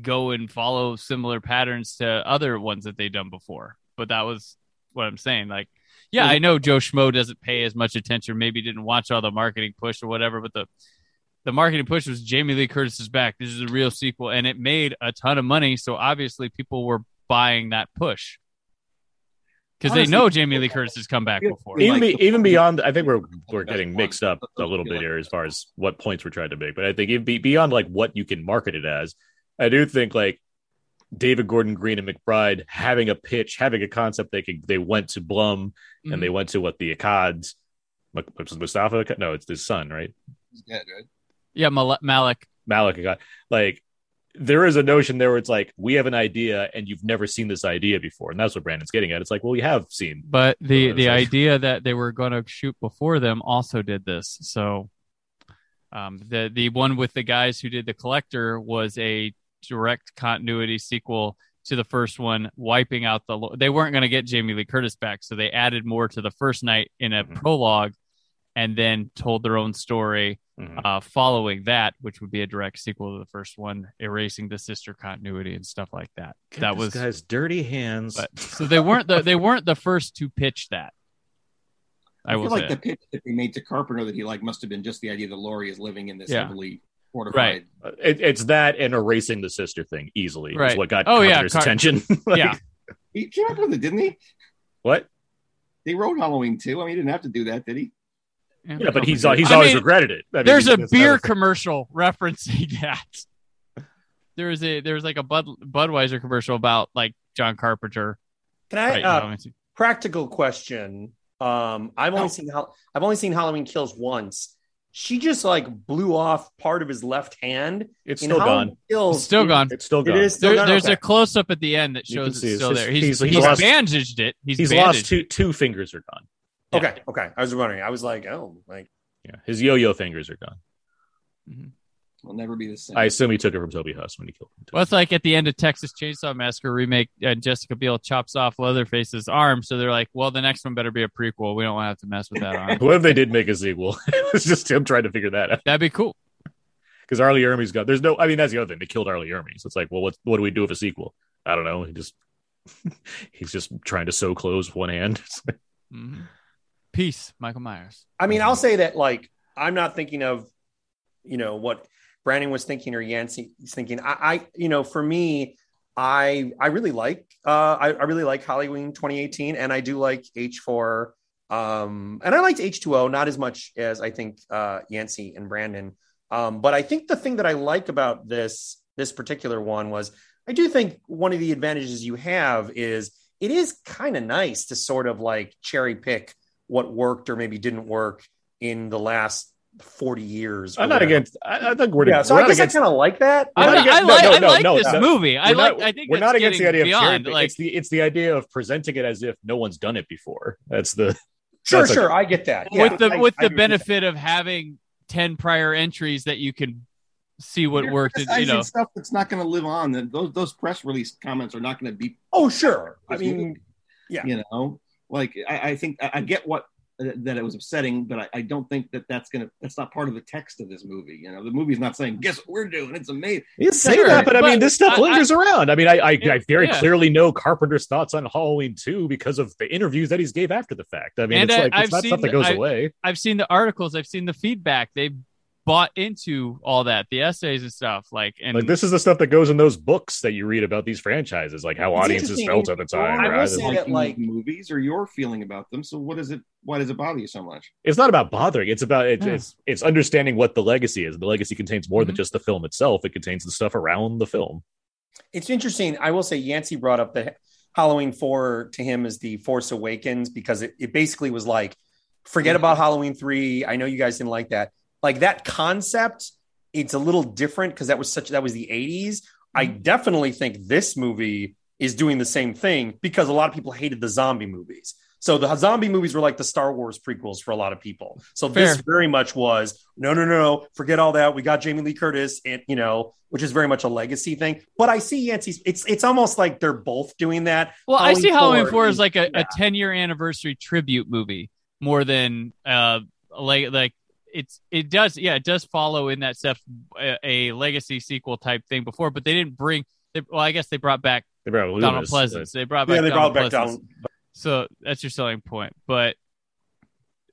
go and follow similar patterns to other ones that they've done before. But that was what I'm saying. Like, yeah, I know Joe Schmo doesn't pay as much attention, maybe didn't watch all the marketing push or whatever, but the the marketing push was Jamie Lee Curtis is back. This is a real sequel, and it made a ton of money. So obviously, people were buying that push because they know Jamie Lee Curtis has come back before. Even like be, even beyond i think we're we're getting mixed up a little bit here as far as what points we're trying to make but i think even be, beyond like what you can market it as i do think like david gordon green and mcbride having a pitch having a concept they could they went to blum Mhm. and they went to what the akkads Mu- was it Moustapha no it's his son right He's dead, right? Yeah, Mal- Malek. Malek Akkad. like there is a notion there where it's like we have an idea and you've never seen this idea before and that's what brandon's getting at it's like well we have seen But the Well, the like- idea that they were going to shoot before them also did this. So, um, the the one with the guys who did the collector was a direct continuity sequel to the first one, wiping out the. They weren't going to get Jamie Lee Curtis back, so they added more to the first night in a Mhm. prologue, and then told their own story Mhm. uh, following that, which would be a direct sequel to the first one, erasing the sister continuity and stuff like that. that was guy's dirty hands but so they weren't the they weren't the first to pitch that. I, I, feel like say. the pitch that they made to Carpenter that he like must have been just the idea that Laurie is living in this Yeah. heavily fortified. Uh, It, it's that and erasing the sister thing easily is what got Oh, yeah, Carpenter's Car- attention. Like, yeah, He came up with it, didn't he? What? They wrote Halloween too. I mean, he didn't have to do that, did he? Yeah, but he's he's I always mean, regretted it. I mean, There's a beer commercial referencing that. There was a there was like a Bud Budweiser commercial about like John Carpenter. Can I Right, uh, practical question? Um, I've only No. seen I've only seen Halloween Kills once. She just like blew off part of his left hand. It's still gone. Kills, It's still it- gone. It's still gone. is still There, gone? there's Okay. a close up at the end that shows it's it's still just- there. He's, he's- he's, he's lost- bandaged it. He's, He's bandaged. lost two two fingers are gone. Okay, okay. I was wondering. I was like, oh, like Yeah, his yo-yo fingers are gone. Mm-hmm. Will never be the same. I assume he took it from Toby Huss when he killed him. Well, it's like at the end of Texas Chainsaw Massacre remake, uh, Jessica Biel chops off Leatherface's arm. So they're like, well, the next one better be a prequel. We don't want to have to mess with that arm. what if they did make a sequel? it's just him trying to figure that out. That'd be cool. Because R. Lee Ermey's got. There's no. I mean, that's the other thing. They killed Arlie Ermey. So it's like, well, what what do we do with a sequel? I don't know. He just he's just trying to sew clothes with one hand. It's like, Mhm. Peace, Michael Myers. I mean, I'll say that like I'm not thinking of, you know, what Brandon was thinking or Yancey's thinking. I, I you know, for me, I I really like uh I, I really like Halloween 2018 and I do like H4 um and I liked H2O not as much as I think uh Yancey and Brandon. Um but I think the thing that I like about this this particular one was I do think one of the advantages you have is it is kind of nice to sort of like cherry pick what worked or maybe didn't work in the last 40 years. I'm not whatever. against. I, I think we're, Yeah, so we're I not guess against. I kind of like that. I, against- I like, no, I like no, this no. movie. I we're like. not- I think we're that's not against the getting idea of beyond. pick. like it's the it's the idea of presenting it as if no one's done it before. That's the Sure, That's sure, I get that. Yeah. with the I- with I the agree benefit of having ten prior entries that you can see what You're worked. and, You know, stuff that's not going to live on. That those those press release comments are not going to be. oh, sure. I mean, Yeah. you know, like I, I think I, I get what that it was upsetting, but I, I don't think that that's gonna that's not part of the text of this movie. You know, the movie's not saying, "Guess what we're doing? It's amazing." You say Sure, that, but I mean, this stuff I- lingers around. I mean, I I, I very Yeah. clearly know Carpenter's thoughts on Halloween 2 because of the interviews that he's gave after the fact. I mean, And it's I- like I've it's not seen stuff that goes I- away. I've seen the articles. I've seen the feedback. They've bought into all that, the essays and stuff. Like, and Like this is the stuff that goes in those books that you read about these franchises, like how It's audiences felt at the time. I will right? say that, like- movies or your feeling about them. So what is it? Why does it bother you so much? it's not about bothering. It's about it, Yeah. it's it's understanding what the legacy is. The legacy contains more than Mhm. just the film itself. It contains the stuff around the film. it's interesting. I will say Yancey brought up the Halloween 4 to him as the Force Awakens because it, it basically was like, forget about Halloween 3. I know you guys didn't like that. Like that concept, it's a little different because that was such that was the 80s. I definitely think this movie is doing the same thing because a lot of people hated the zombie movies. So the zombie movies were like the Star Wars prequels for a lot of people. So this very much was no, no, no, no, forget all that. We got Jamie Lee Curtis, and you know, which is very much a legacy thing. But I see Yancey's. It's it's almost like they're both doing that. well, I see Halloween 4 Four as is- like a, yeah. a ten year anniversary tribute movie more than uh like like it's it does yeah it does follow in that stuff a, a legacy sequel type thing before, but they didn't bring. They, well, I guess they brought back They brought Donald Loomis, Pleasence. They brought back Yeah, they brought back Pleasence. down. So that's your selling point. But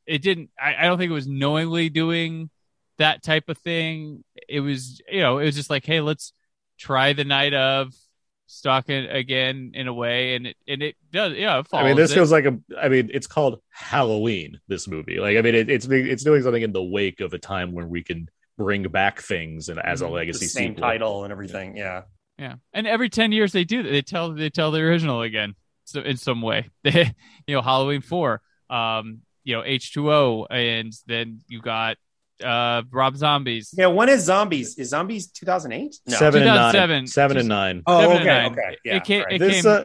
it didn't. I, I don't think it was knowingly doing that type of thing. It was, you know, it was just like, hey, let's try the night of stalk it again in a way, and it and it does, yeah. It I mean, this it. feels like a. I mean, it's called Halloween. This movie, like, I mean, it, it's it's doing something in the wake of a time when we can bring back things and as a Mhm. the legacy same sequel. title and everything. Yeah. Yeah, and every ten years they do that. They tell they tell the original again, so in some way. you know, Halloween four, um, you know, H two O, and then you got uh Rob Zombies. Yeah. When is Zombies? Is Zombies 2008? No. Seven and nine. Seven and nine. Oh, Seven okay. nine. Okay. Yeah. It came- right. it this came- uh,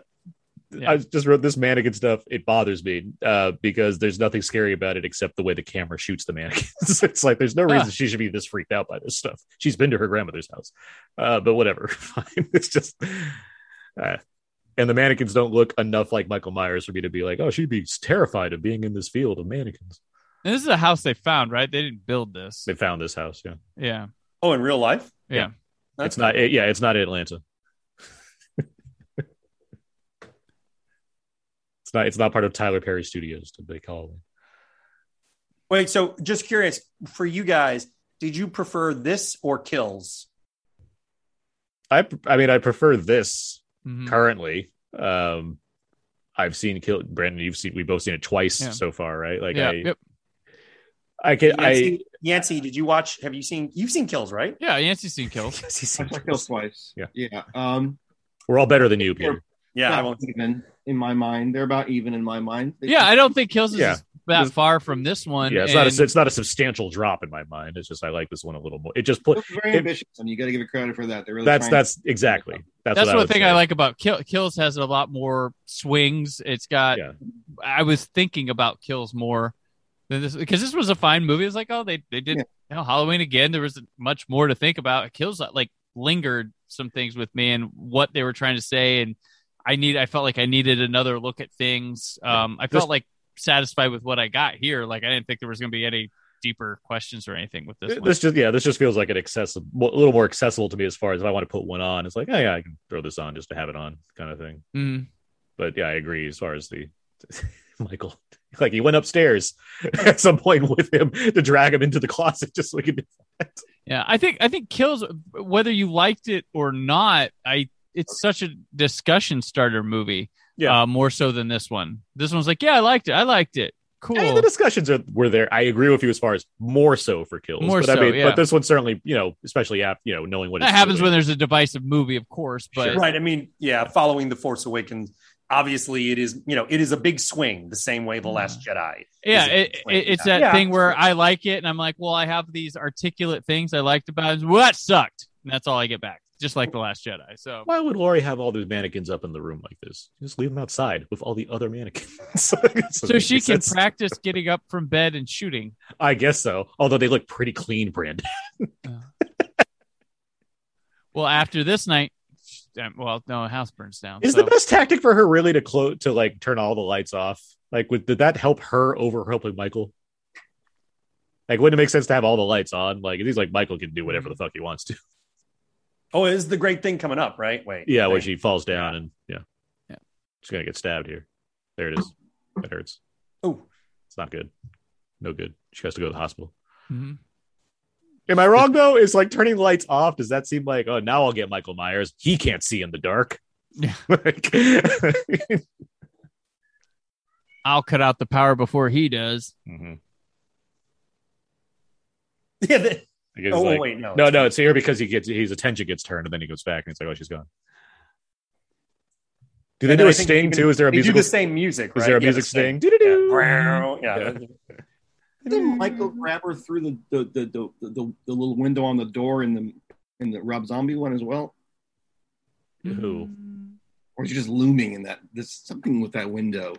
Yeah. I just wrote this mannequin stuff. It bothers me uh, because there's nothing scary about it except the way the camera shoots the mannequins. it's like there's no reason Ah. she should be this freaked out by this stuff. She's been to her grandmother's house, uh, but whatever. Fine. It's just, uh, and the mannequins don't look enough like Michael Myers for me to be like, oh, she'd be terrified of being in this field of mannequins. And this is a house they found, right? They didn't build this. They found this house. Yeah, Yeah, oh, in real life? yeah. That's it's not. It, yeah, it's not Atlanta. it's not. It's not part of Tyler Perry Studios to make Halloween. Wait, so just curious for you guys, did you prefer this or Kills? I I mean I prefer this Mhm. currently. Um I've seen Kill Brandon, you've seen we've both seen it twice Yeah. so far, right? Like yeah, I yep. I can I Yancey, Yancey, did you watch? Have you seen? You've seen Kills, right? yeah. Yancey's seen kills. Yes, he's I seen saw Kills. Kills twice. Yeah. yeah. Um, We're all better than you, Peter. Yeah, I won't. even in my mind. They're about even in my mind. They- Yeah, I don't think kills is Yeah. that This- far from this one. Yeah, it's not a it's not a substantial drop in my mind. It's just I like this one a little more. It just put very it- ambitious, and you got to give it credit for that. They're really that's trying- that's exactly that's, that's what I one thing say. I like about Kill, Kills has a lot more swings. It's got. Yeah. I was thinking about Kills more than this because this was a fine movie. It's like, oh, they they did Yeah. you know, Halloween again. There was much more to think about. Kills like lingered some things with me and what they were trying to say, and I need. I felt like I needed another look at things. Um, I felt like satisfied with what I got here. Like I didn't think there was going to be any deeper questions or anything with this This, one. just yeah, this just feels like an accessible, a little more accessible to me as far as if I want to put one on. It's like, oh yeah, I can throw this on just to have it on, kind of thing. Mhm. but yeah, I agree as far as the Michael. Like he went upstairs at some point with him to drag him into the closet just so he could. do that. Yeah, I think I think kills whether you liked it or not. I it's such a discussion starter movie. Yeah. uh, more so than this one. This one's like, yeah, I liked it. I liked it. Cool. And the discussions are were there. I agree with you as far as more so for kills. More but I so, mean, yeah. but this one certainly, you know, especially after you know knowing what that happens doing. when there's a divisive movie, of course. But Sure. Right. I mean, yeah, following the Force Awakens, obviously it is, you know, it is a big swing, the same way the Last mm-hmm. Jedi. yeah, it, it- it's Yeah. that Yeah, thing where. I like it, and I'm like, well, I have these articulate things I liked about it. Well, that sucked, and that's all I get back, just like the Last Jedi. So Why would Laurie have all these mannequins up in the room like this? Just leave them outside with all the other mannequins. so so she can practice getting up from bed and shooting. I guess so. Although they look pretty clean, Brandon. Well, after this night, well, no, a house burns down. Is so- the best tactic for her really to close to like turn all the lights off? Like, would, did that help her over helping Michael? Like, wouldn't it make sense to have all the lights on? Like, he's like Michael can do whatever the fuck he wants to. Oh, it is the great thing coming up, right? Wait. Yeah, when wait. she falls down and yeah, Yeah. she's gonna get stabbed here. There it is. That hurts. Oh, It's not good. No good. She has to go to the hospital. Mhm. Am I wrong though? Is like turning the lights off? Does that seem like oh now I'll get Michael Myers? He can't see in the dark. Like- I'll cut out the power before he does. Mhm. yeah. The, I guess oh, like- wait, no. No, no, it's here because he gets his attention gets turned and then he goes back and it's like, oh, she's gone. Do they And do then a I think sting even- too? Is there a they musical? do the same music, Is right? there a Yeah, music the sting. sting? Doo-doo-doo. Yeah. Yeah. Didn't Michael grab her through the the, the the the the little window on the door in the in the Rob Zombie one as well? Who? Or is she just looming in that? There's something with that window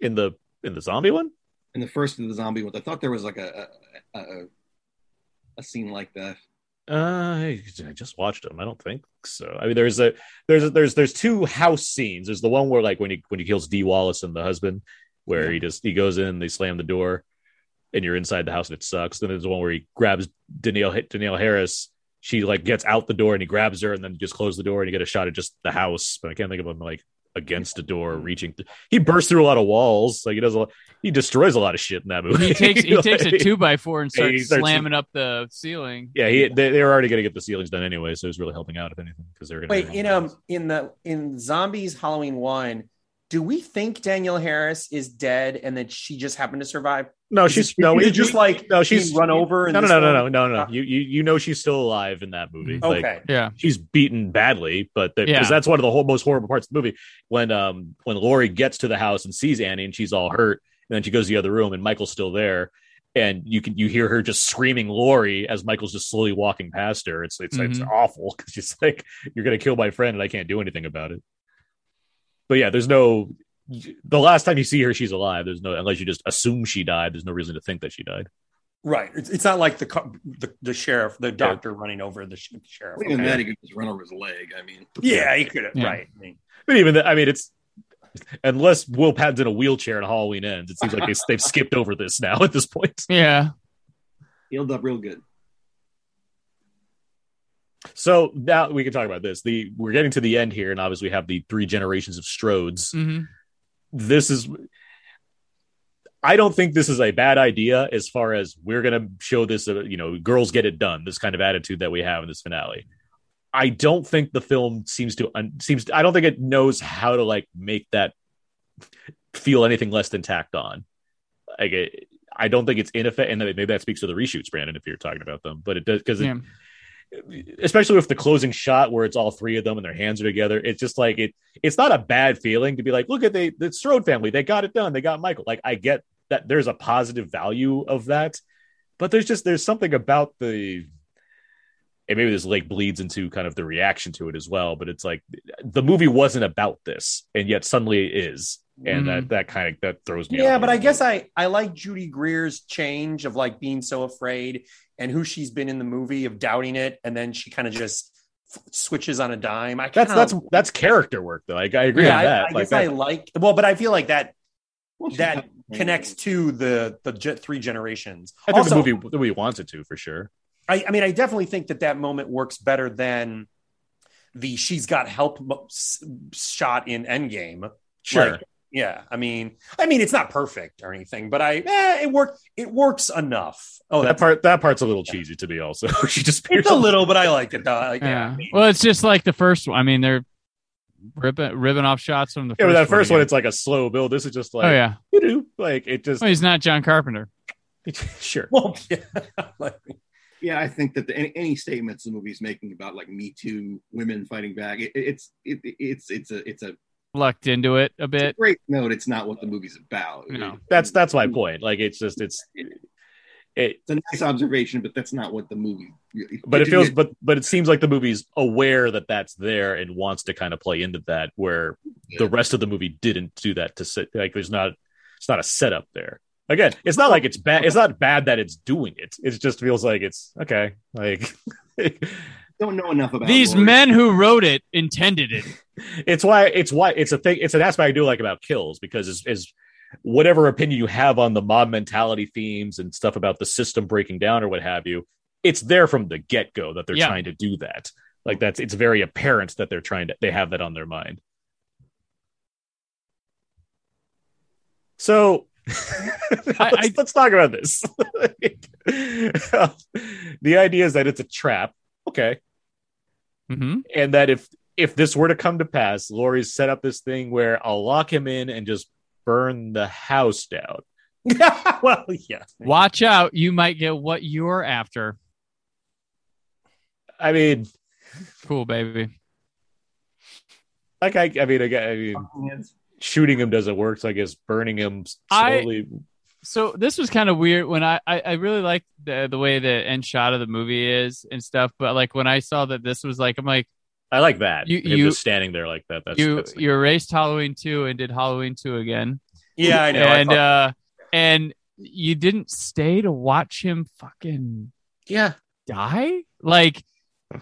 In the in the zombie one? in the first of the zombie ones. I thought there was like a a, a, a scene like that. Uh, I I just watched them. I don't think so. I mean, there's a there's a, there's there's two house scenes. There's the one where like when he when he kills Dee Wallace and the husband, where Yeah. he just he goes in, they slam the door, and you're inside the house and it sucks. Then there's the one where he grabs Danielle Danielle Harris. She like gets out the door and he grabs her and then just close the door and you get a shot of just the house. But I can't think of him like against a door, reaching. Th- he bursts through a lot of walls. Like he does a lot. He destroys a lot of shit in that movie. He takes he takes a two by four and starts starts- slamming up the ceiling. Yeah, he they, they were already going to get the ceilings done anyway, so he was really helping out if anything because they were going Wait, in um in the in Zombies Halloween one, do we think Danielle Harris is dead and that she just happened to survive? no, Is she's it- no, is it just like no, she's run over. in No, no, this no, no, no, no, no. Uh, You you you know she's still alive in that movie. Like, Okay, Yeah. she's beaten badly, but because Yeah. that's one of the whole most horrible parts of the movie when um when Laurie gets to the house and sees Annie and she's all hurt, and then she goes to the other room and Michael's still there, and you can you hear her just screaming Laurie as Michael's just slowly walking past her. It's it's it's Mhm. awful because she's like, "You're gonna kill my friend and I can't do anything about it." But yeah, there's no. The last time you see her, she's alive. There's no unless you just assume she died. There's no reason to think that she died. right. It's, it's not like the, the the sheriff, the doctor running over the sh- sheriff. Even Okay. that, he could just run over his leg. I mean, Yeah, he could have. Yeah. Right. I mean, But even that, I mean, it's unless Will Patton's in a wheelchair and Halloween ends, it seems like they, they've skipped over this now at this point. Yeah. healed up real good. So now we can talk about this. The we're getting to the end here, and obviously we have the three generations of Strodes. hmm This is. I don't think this is a bad idea as far as we're going to show this, uh, you know, girls get it done, this kind of attitude that we have in this finale. I don't think the film seems to un- seems I don't think it knows how to like make that feel anything less than tacked on. Like it, I don't think it's ineffective, and maybe that speaks to the reshoots, Brandon, if you're talking about them. But it does because Yeah. Especially with the closing shot where it's all three of them and their hands are together. It's just like it. It's not a bad feeling to be like, look at the the Strode family, they got it done, they got Michael. Like I get that there's a positive value of that, but there's just there's something about the. And maybe this like bleeds into kind of the reaction to it as well, but it's like the movie wasn't about this, and yet suddenly it is, and that mm-hmm. that kind of that throws me. yeah, but I guess. I I like Judy Greer's change of like being so afraid and who she's been in the movie of doubting it, and then she kind of just f- switches on a dime. I that's that's that's character work though. Like I agree yeah, on I, that. I like guess I like well, but I feel like that Well, that connects to the the ge- three generations. I think also, the movie the movie wants it to for sure. I, I mean, I definitely think that that moment works better than the she's got help shot in Endgame. Sure. Like, yeah, I mean, I mean, it's not perfect or anything, but I eh, it work it works enough. Oh, that part that part's a little cheesy to me also. she just it's a little, but I like it though. Like, yeah, Yeah. I mean, Well, it's just like the first one. I mean, they're ripping ripping off shots from the first Yeah, but that first one, again. it's like a slow build. This is just like oh yeah. doo-doo. like it just Well, he's not John Carpenter. sure. well, yeah, like, yeah, I think that the, any, any statements the movie's making about like Me Too, women fighting back, it, it's it, it's it's a it's a Lucked into it a it's a bit. great note. It's not what the movie's about. No. That's that's my point. Like it's just it's it It's a nice observation, but that's not what the movie. Really, but it feels but but it seems like the movie's aware that that's there and wants to kind of play into that where the rest of the movie didn't do that to sit like there's not it's not a setup there again it's not like it's bad it's not bad that it's doing it it just feels like it's okay like don't know enough about These Laurie. men who wrote it intended it. it's why it's why it's a thing it's an aspect i do like about kills because is is whatever opinion you have on the mob mentality themes and stuff about the system breaking down or what have you it's there from the get-go that they're Yeah. trying to do that like that's it's very apparent that they're trying to they have that on their mind so let's, I- let's talk about this the idea is that it's a trap okay hmm and that if if this were to come to pass, Laurie's set up this thing where I'll lock him in and just burn the house down. well, yeah. Watch out. You might get what you're after. I mean, Cool, baby. like I, I mean, I, I mean, shooting him doesn't work, so I guess burning him I- slowly. So this was kind of weird when I, I, I really like the the way the end shot of the movie is and stuff, but like when I saw that this was like I'm like I, like that. You- him you- just standing there like that. That's, you that's you erased Halloween two and did Halloween two again. Yeah, I know. I and thought- uh and you didn't stay to watch him fucking yeah. die like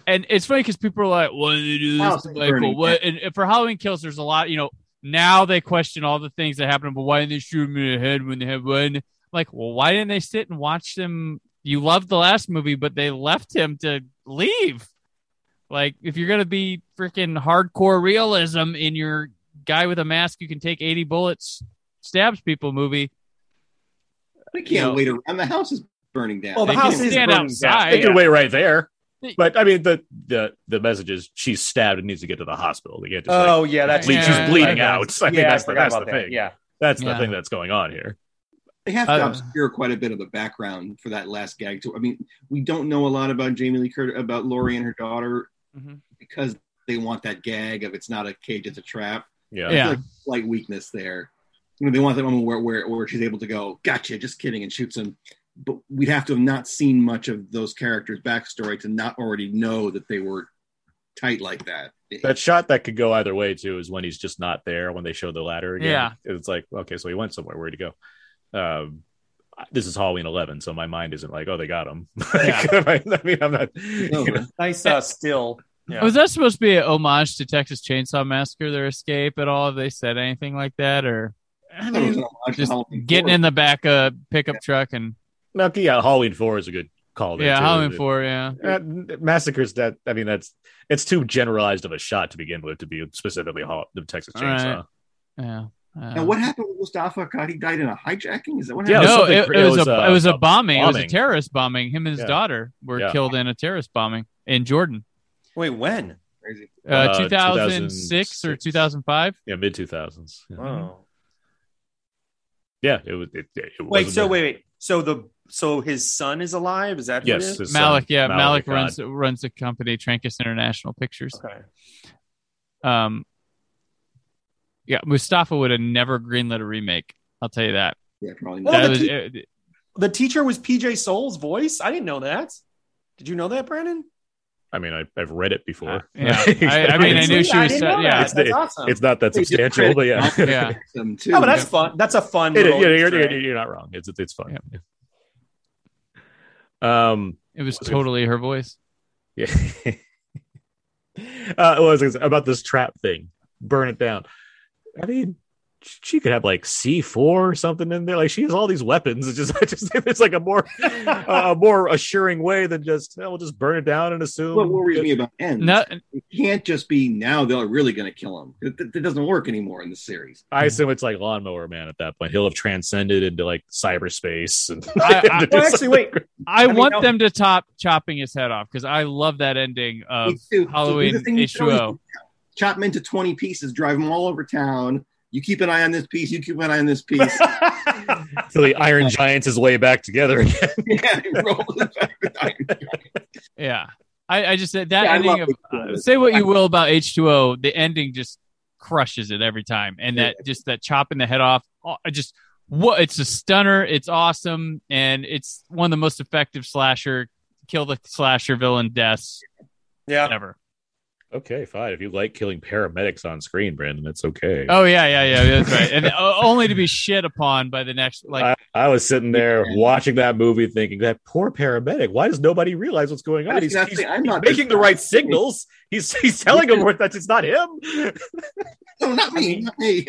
and it's funny because people are like why did they do this to Michael what and, and for halloween kills there's a lot you know now they question all the things that happened but why didn't they shoot him in the head when they had one like well why didn't they sit and watch them you loved the last movie but they left him to leave like if you're gonna be freaking hardcore realism in your guy with a mask you can take 80 bullets stabs people movie. They can't You know- wait around. The house is burning down. Well, the They house is burning outside. They down. can wait right there. They- But I mean, the the the message is she's stabbed and needs to get to the hospital. They can't just like, Oh yeah, that's bleed, Yeah, she's bleeding yeah. out. I mean, yeah, that's I the, that's the that. thing. Yeah, That's the thing that's going on here. They have to Uh, obscure quite a bit of the background for that last gag. Too. I mean, we don't know a lot about Jamie Lee Curtis, about Laurie and her daughter, Mhm. because they want that gag of it's not a cage, it's a trap. Yeah. Yeah. like slight weakness there. You know, they want that moment where, where where she's able to go, gotcha, just kidding, and shoots him. But we'd have to have not seen much of those characters' backstory to not already know that they were tight like that. That shot that could go either way too is when he's just not there when they show the ladder again. Yeah. It's like, okay, so he went somewhere. Where'd he go? Um, this is Halloween 11, so my mind isn't like, oh, they got him. I mean, I'm not. No, you know, nice uh, still. Yeah. Was that supposed to be an homage to Texas Chainsaw Massacre, their escape at all? Have they said anything like that? Or I I thought it was mean, an homage to just getting in the back of a pickup truck and no, yeah, Halloween 4 is a good call. there, yeah, too. Halloween 4, yeah. Uh, massacres that I mean that's it's too generalized of a shot to begin with to be specifically Hall- the Texas All Chainsaw. right. Yeah. Uh, Now, what happened with Moustapha? God, he died in a hijacking. Is that what happened? it was no, something it, cr- it it was, was, a uh, it was a a bombing. It was a terrorist bombing. Him and his Yeah. daughter were Yeah. killed in a terrorist bombing in Jordan, Wait, when? Crazy. uh, Uh, 2006 or 2005. Yeah, mid 2000s. Yeah. Oh. Yeah, it was. It, it Wait, wasn't so there. wait, wait. So the so his son is alive? Is that who Yes, it is? his son, Malek, yeah, Malek, Malek runs runs the company Trancas International Pictures. Okay. Um, yeah, Moustapha would have never greenlit a remake. I'll tell you that. Yeah, probably Well, not. that the was te- it- The teacher was PJ Soles' voice. I didn't know that. Did you know that, Brandon? I mean, I, I've read it before. Uh, yeah. I- I mean, I knew she was- didn't yeah. that. It's, That's it- awesome. it's not that substantial, but yeah, Yeah. them too. oh, but that's fun. That's a fun. It- little you're, you're, you're, you're not wrong. It's it's fun. Um, it was totally her voice. yeah. uh, what was about this trap thing? Burn it down. I mean, she could have like C four or something in there. Like she has all these weapons. It's just, it's just it's like a more a more assuring way than just oh, we'll just burn it down and assume. What worries me about ends? No, it can't just be now they're really going to kill him. It, it doesn't work anymore in the series. I assume it's like Lawnmower Man at that point. He'll have transcended into like cyberspace. And I- I- Well, actually, wait. I, mean, want no. them to top chopping his head off because I love that ending of Me. So Halloween the thing you can always H2O. Chop him into 20 pieces, drive him all over town. You keep an eye on this piece, you keep an eye on this piece. so the Iron Giants is way back together again. yeah, back Iron Yeah, I, I just said that Yeah, I ending of uh, say what you will about H2O, the ending just crushes it every time, and that just that chopping the head off, oh, I just what it's a stunner, it's awesome, and it's one of the most effective slasher kill the slasher villain deaths yeah. ever. Okay, fine. If you like killing paramedics on screen, Brandon, that's okay. Oh yeah, yeah, yeah, that's right, and uh, only to be shit upon by the next like. I, I was sitting there Yeah. watching that movie thinking that poor paramedic. Why does nobody realize what's going on? That's He's, he's- I'm he's not making the right signals. He's he's telling him that it's not him. No, not me. Not me.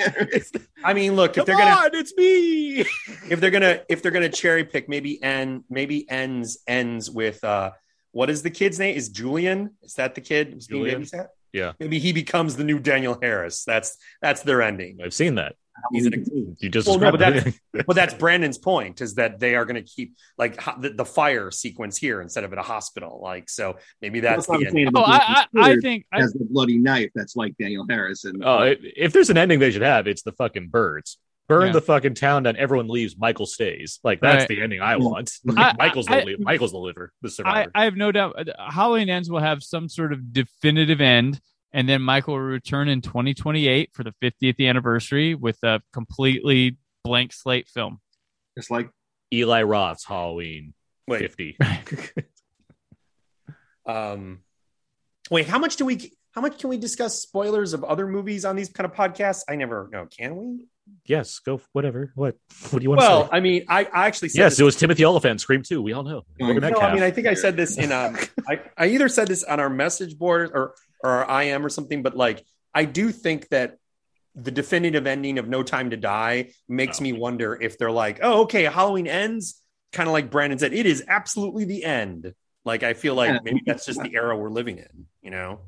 I mean, look, Come if they're gonna on, it's me. if they're gonna if they're gonna cherry pick, maybe end maybe ends ends with uh what is the kid's name? Is Julian? Is that the kid who's being Julian? babysat? Yeah. Maybe he becomes the new Danielle Harris. That's that's their ending. I've seen that. He's an, You just Well, no, but described but that's Brandon's point is that they are going to keep like ho- the, the fire sequence here instead of at a hospital. Like so, maybe that's what the I'm end. Oh, I, I, I Stewart think I, the bloody knife that's like Danielle Harris and Oh, i- if there's an ending they should have, it's the fucking birds. Burn Yeah. the fucking town down. Everyone leaves. Michael stays. Like that's Right. the ending I want. I- Michael's I- the li- Michael's the liver. The I, survivor. I have no doubt uh, Halloween Ends will have some sort of definitive end, and then Michael will return in 2028 for the 50th anniversary with a completely blank slate film. It's like Eli Roth's Halloween Wait, fifty. um, wait, how much do we? How much can we discuss spoilers of other movies on these kind of podcasts? I never know. Can we? Yes, go whatever. What? What do you want Well, to say? I mean, I, I actually said Yes, this- it was Timothy Olyphant. Scream two. We all know. No, Look No, I mean, I think I said this in um, I, I either said this on our message board or or our IM or something, but like I do think that the definitive ending of No Time to Die makes Oh. me wonder if they're like, oh, okay, Halloween ends, kind of like Brandon said, it is absolutely the end. Like I feel like Yeah. maybe that's just the era we're living in, you know?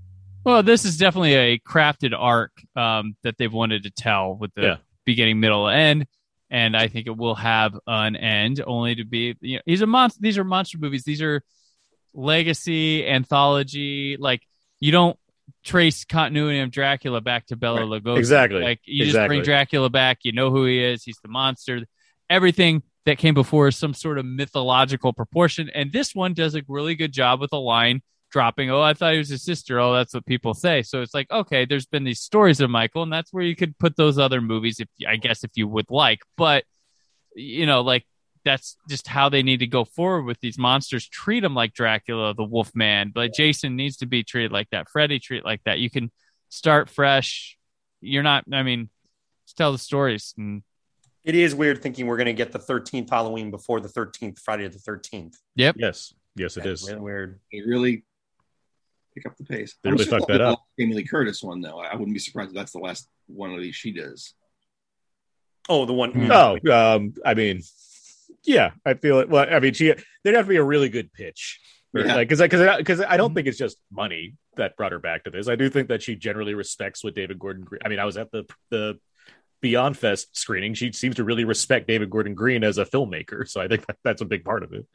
Well, this is definitely a crafted arc um, that they've wanted to tell with the Yeah. Beginning, middle, end, and I think it will have an end, only to be. You know, these are monster. These are monster movies. These are legacy anthology. Like you don't trace continuity of Dracula back to Bela Right. Lugosi. Exactly. Like you just bring Dracula back. You know who he is. He's the monster. Everything that came before is some sort of mythological proportion, and this one does a really good job with a line dropping. Oh, I thought he was his sister. Oh, that's what people say. So it's like okay, there's been these stories of Michael, and that's where you could put those other movies, if I guess if you would like. But you know, like that's just how they need to go forward with these monsters. Treat them like Dracula, the Wolfman. But Jason needs to be treated like that. Freddy treat like that. You can start fresh. You're not. I mean, just tell the stories. And It is weird thinking we're going to get the 13th Halloween before the 13th Friday of the 13th. Yep. Yes, yes, it That's is. really weird. It really pick up the pace. They I'm really sure fucked that up. the Jamie Lee Curtis one though. I wouldn't be surprised if that's the last one of these she does. Oh, the one. Hmm. Oh, um, I mean, yeah, I feel it. Well, I mean, she there'd have to be a really good pitch, Or, Yeah. like because because because I don't think it's just money that brought her back to this. I do think that she generally respects what David Gordon. Green, I mean, I was at the the Beyond Fest screening. She seems to really respect David Gordon Green as a filmmaker, so I think that, that's a big part of it.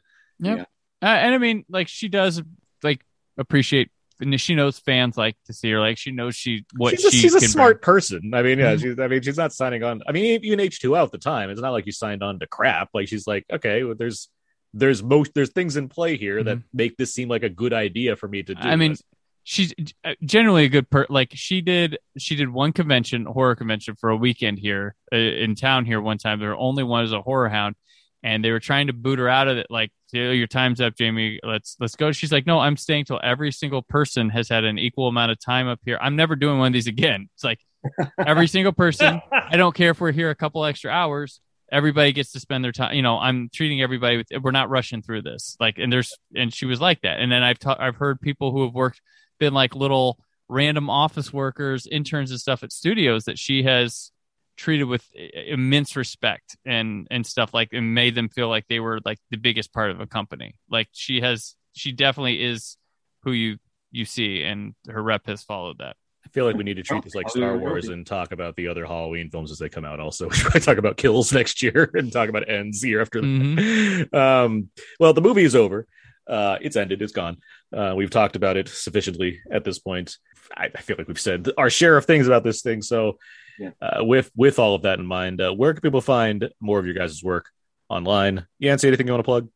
uh, and I mean, like she does like appreciate. And she knows fans like to see her. Like she knows she what she's a, she she's a smart person. I mean, yeah, Mhm. she's. I mean, she's not signing on. I mean, even H two O at the time, it's not like you signed on to crap. Like she's like, okay, well, there's there's most there's things in play here that make this seem like a good idea for me to do. Mm-hmm. I mean, she's uh, generally a good per. Like she did, she did one convention, horror convention for a weekend here uh, in town here one time. There only one as a horror hound, and they were trying to boot her out of it. Like, your time's up, Jamie. Let's let's go. She's like, no, I'm staying till every single person has had an equal amount of time up here. I'm never doing one of these again. It's like every single person. I don't care if we're here a couple extra hours. Everybody gets to spend their time. You know, I'm treating everybody with. We're not rushing through this. Like, and there's, and she was like that. And then I've ta- I've heard people who have worked, been like little random office workers, interns and stuff at studios that she has treated with immense respect and and stuff like, and made them feel like they were like the biggest part of a company. Like she has, she definitely is who you you see, and her rep has followed that. I feel like we need to treat this like Oh, Star. Wars and talk about the other Halloween films as they come out. Also, we should talk about Kills next year and talk about Ends year after that. Mhm. Um, well, the movie is over. Uh, it's ended. It's gone. Uh, we've talked about it sufficiently at this point. I, I feel like we've said our share of things about this thing. So, Yeah. uh, with with all of that in mind, uh, where can people find more of your guys' work online? Yancey, anything you want to plug?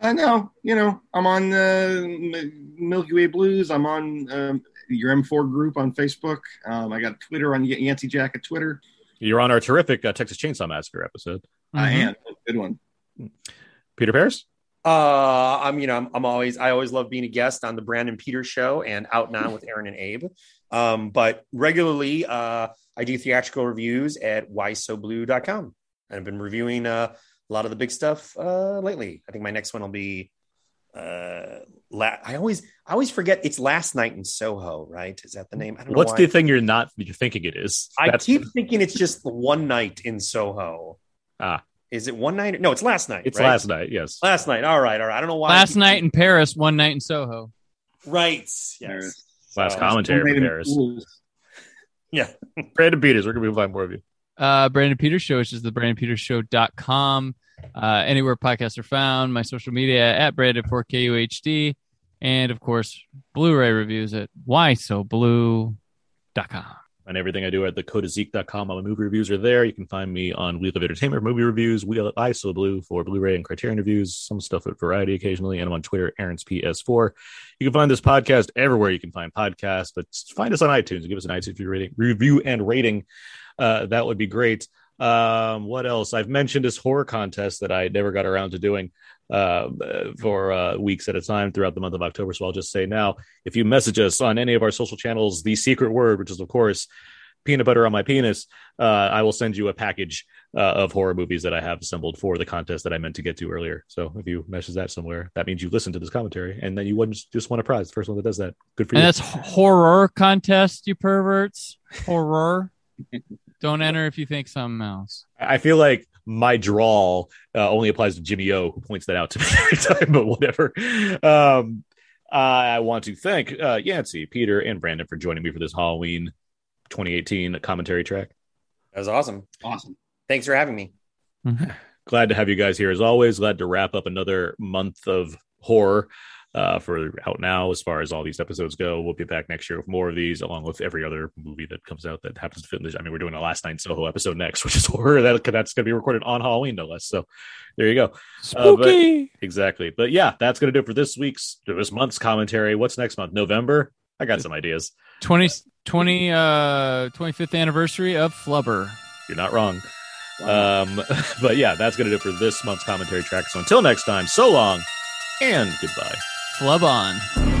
I know, you know, I'm on uh, Milky Way Blues. I'm on um, your M4 group on Facebook. Um, I got Twitter on Y- Yancey Jack at Twitter. You're on our terrific uh, Texas Chainsaw Massacre episode. I Mhm. am good one. Peter Paris. Uh, I'm, you know, I'm, I'm always, I always love being a guest on the Brandon Peters show and Out Now with Aaron and Abe. Um, but regularly, uh, I do theatrical reviews at whysoblu.com. And I've been reviewing uh, a lot of the big stuff uh, lately. I think my next one will be. Uh, la- I always, I always forget it's last night in Soho, right? Is that the name? I don't What's know. the thing you're not you're thinking it is? I That's- keep thinking it's just the one night in Soho. Ah. is it one night? No, it's last night. it's right? last night. Yes. Last night. All right, all right. I don't know why. Last night in Paris, one night in Soho. Right. There. Yes. Last So- commentary Made from in Paris. Blues. Brandon Peters. Where can we find more of you? uh Brandon Peters Show, which is the BrandonPetersShow.com. Uh, anywhere podcasts are found, my social media at Brandon4KUHD, and of course, Blu-ray reviews at whysoblu.com. and everything I do at thecodeiszeek.com. All my movie reviews are there. You can find me on Wheel of Entertainment movie reviews, Wheel of ISO Blue for Blu-ray and Criterion reviews, some stuff at Variety occasionally, and I'm on Twitter, Aaron's PS4. You can find this podcast everywhere you can find podcasts, but find us on iTunes give us an iTunes review rating, review and rating. Uh, that would be great. Um, what else? I've mentioned this horror contest that I never got around to doing uh, for uh, weeks at a time throughout the month of October. So I'll just say now, if you message us on any of our social channels, the secret word, which is of course peanut butter on my penis, uh, I will send you a package uh, of horror movies that I have assembled for the contest that I meant to get to earlier. So if you message that somewhere, that means you listen to this commentary, and then you wouldn't just want a prize. The first one that does that, good for And you. that's horror contest, you perverts. Horror. Don't enter if you think something else. I feel like my drawl uh, only applies to Jimmy O, who points that out to me every time, but whatever. Um, I want to thank uh, Yancey, Peter, and Brandon for joining me for this Halloween 2018 commentary track. That was awesome. Awesome. Thanks for having me. Glad to have you guys here as always. Glad to wrap up another month of horror uh, for out now as far as all these episodes go. We'll be back next year with more of these, along with every other movie that comes out that happens to fit in this. I mean, we're doing a last night Soho episode next, which is horror. That, that's going to be recorded on Halloween, no less. So there you go. Uh, but- Spooky. Exactly. But yeah, that's going to do it for this week's, this month's commentary. What's next month? November? I got some ideas. 20, 20 uh 25th anniversary of Flubber. You're not wrong. Um, but yeah, that's going to do it for this month's commentary track. So until next time, so long and goodbye. Flub on.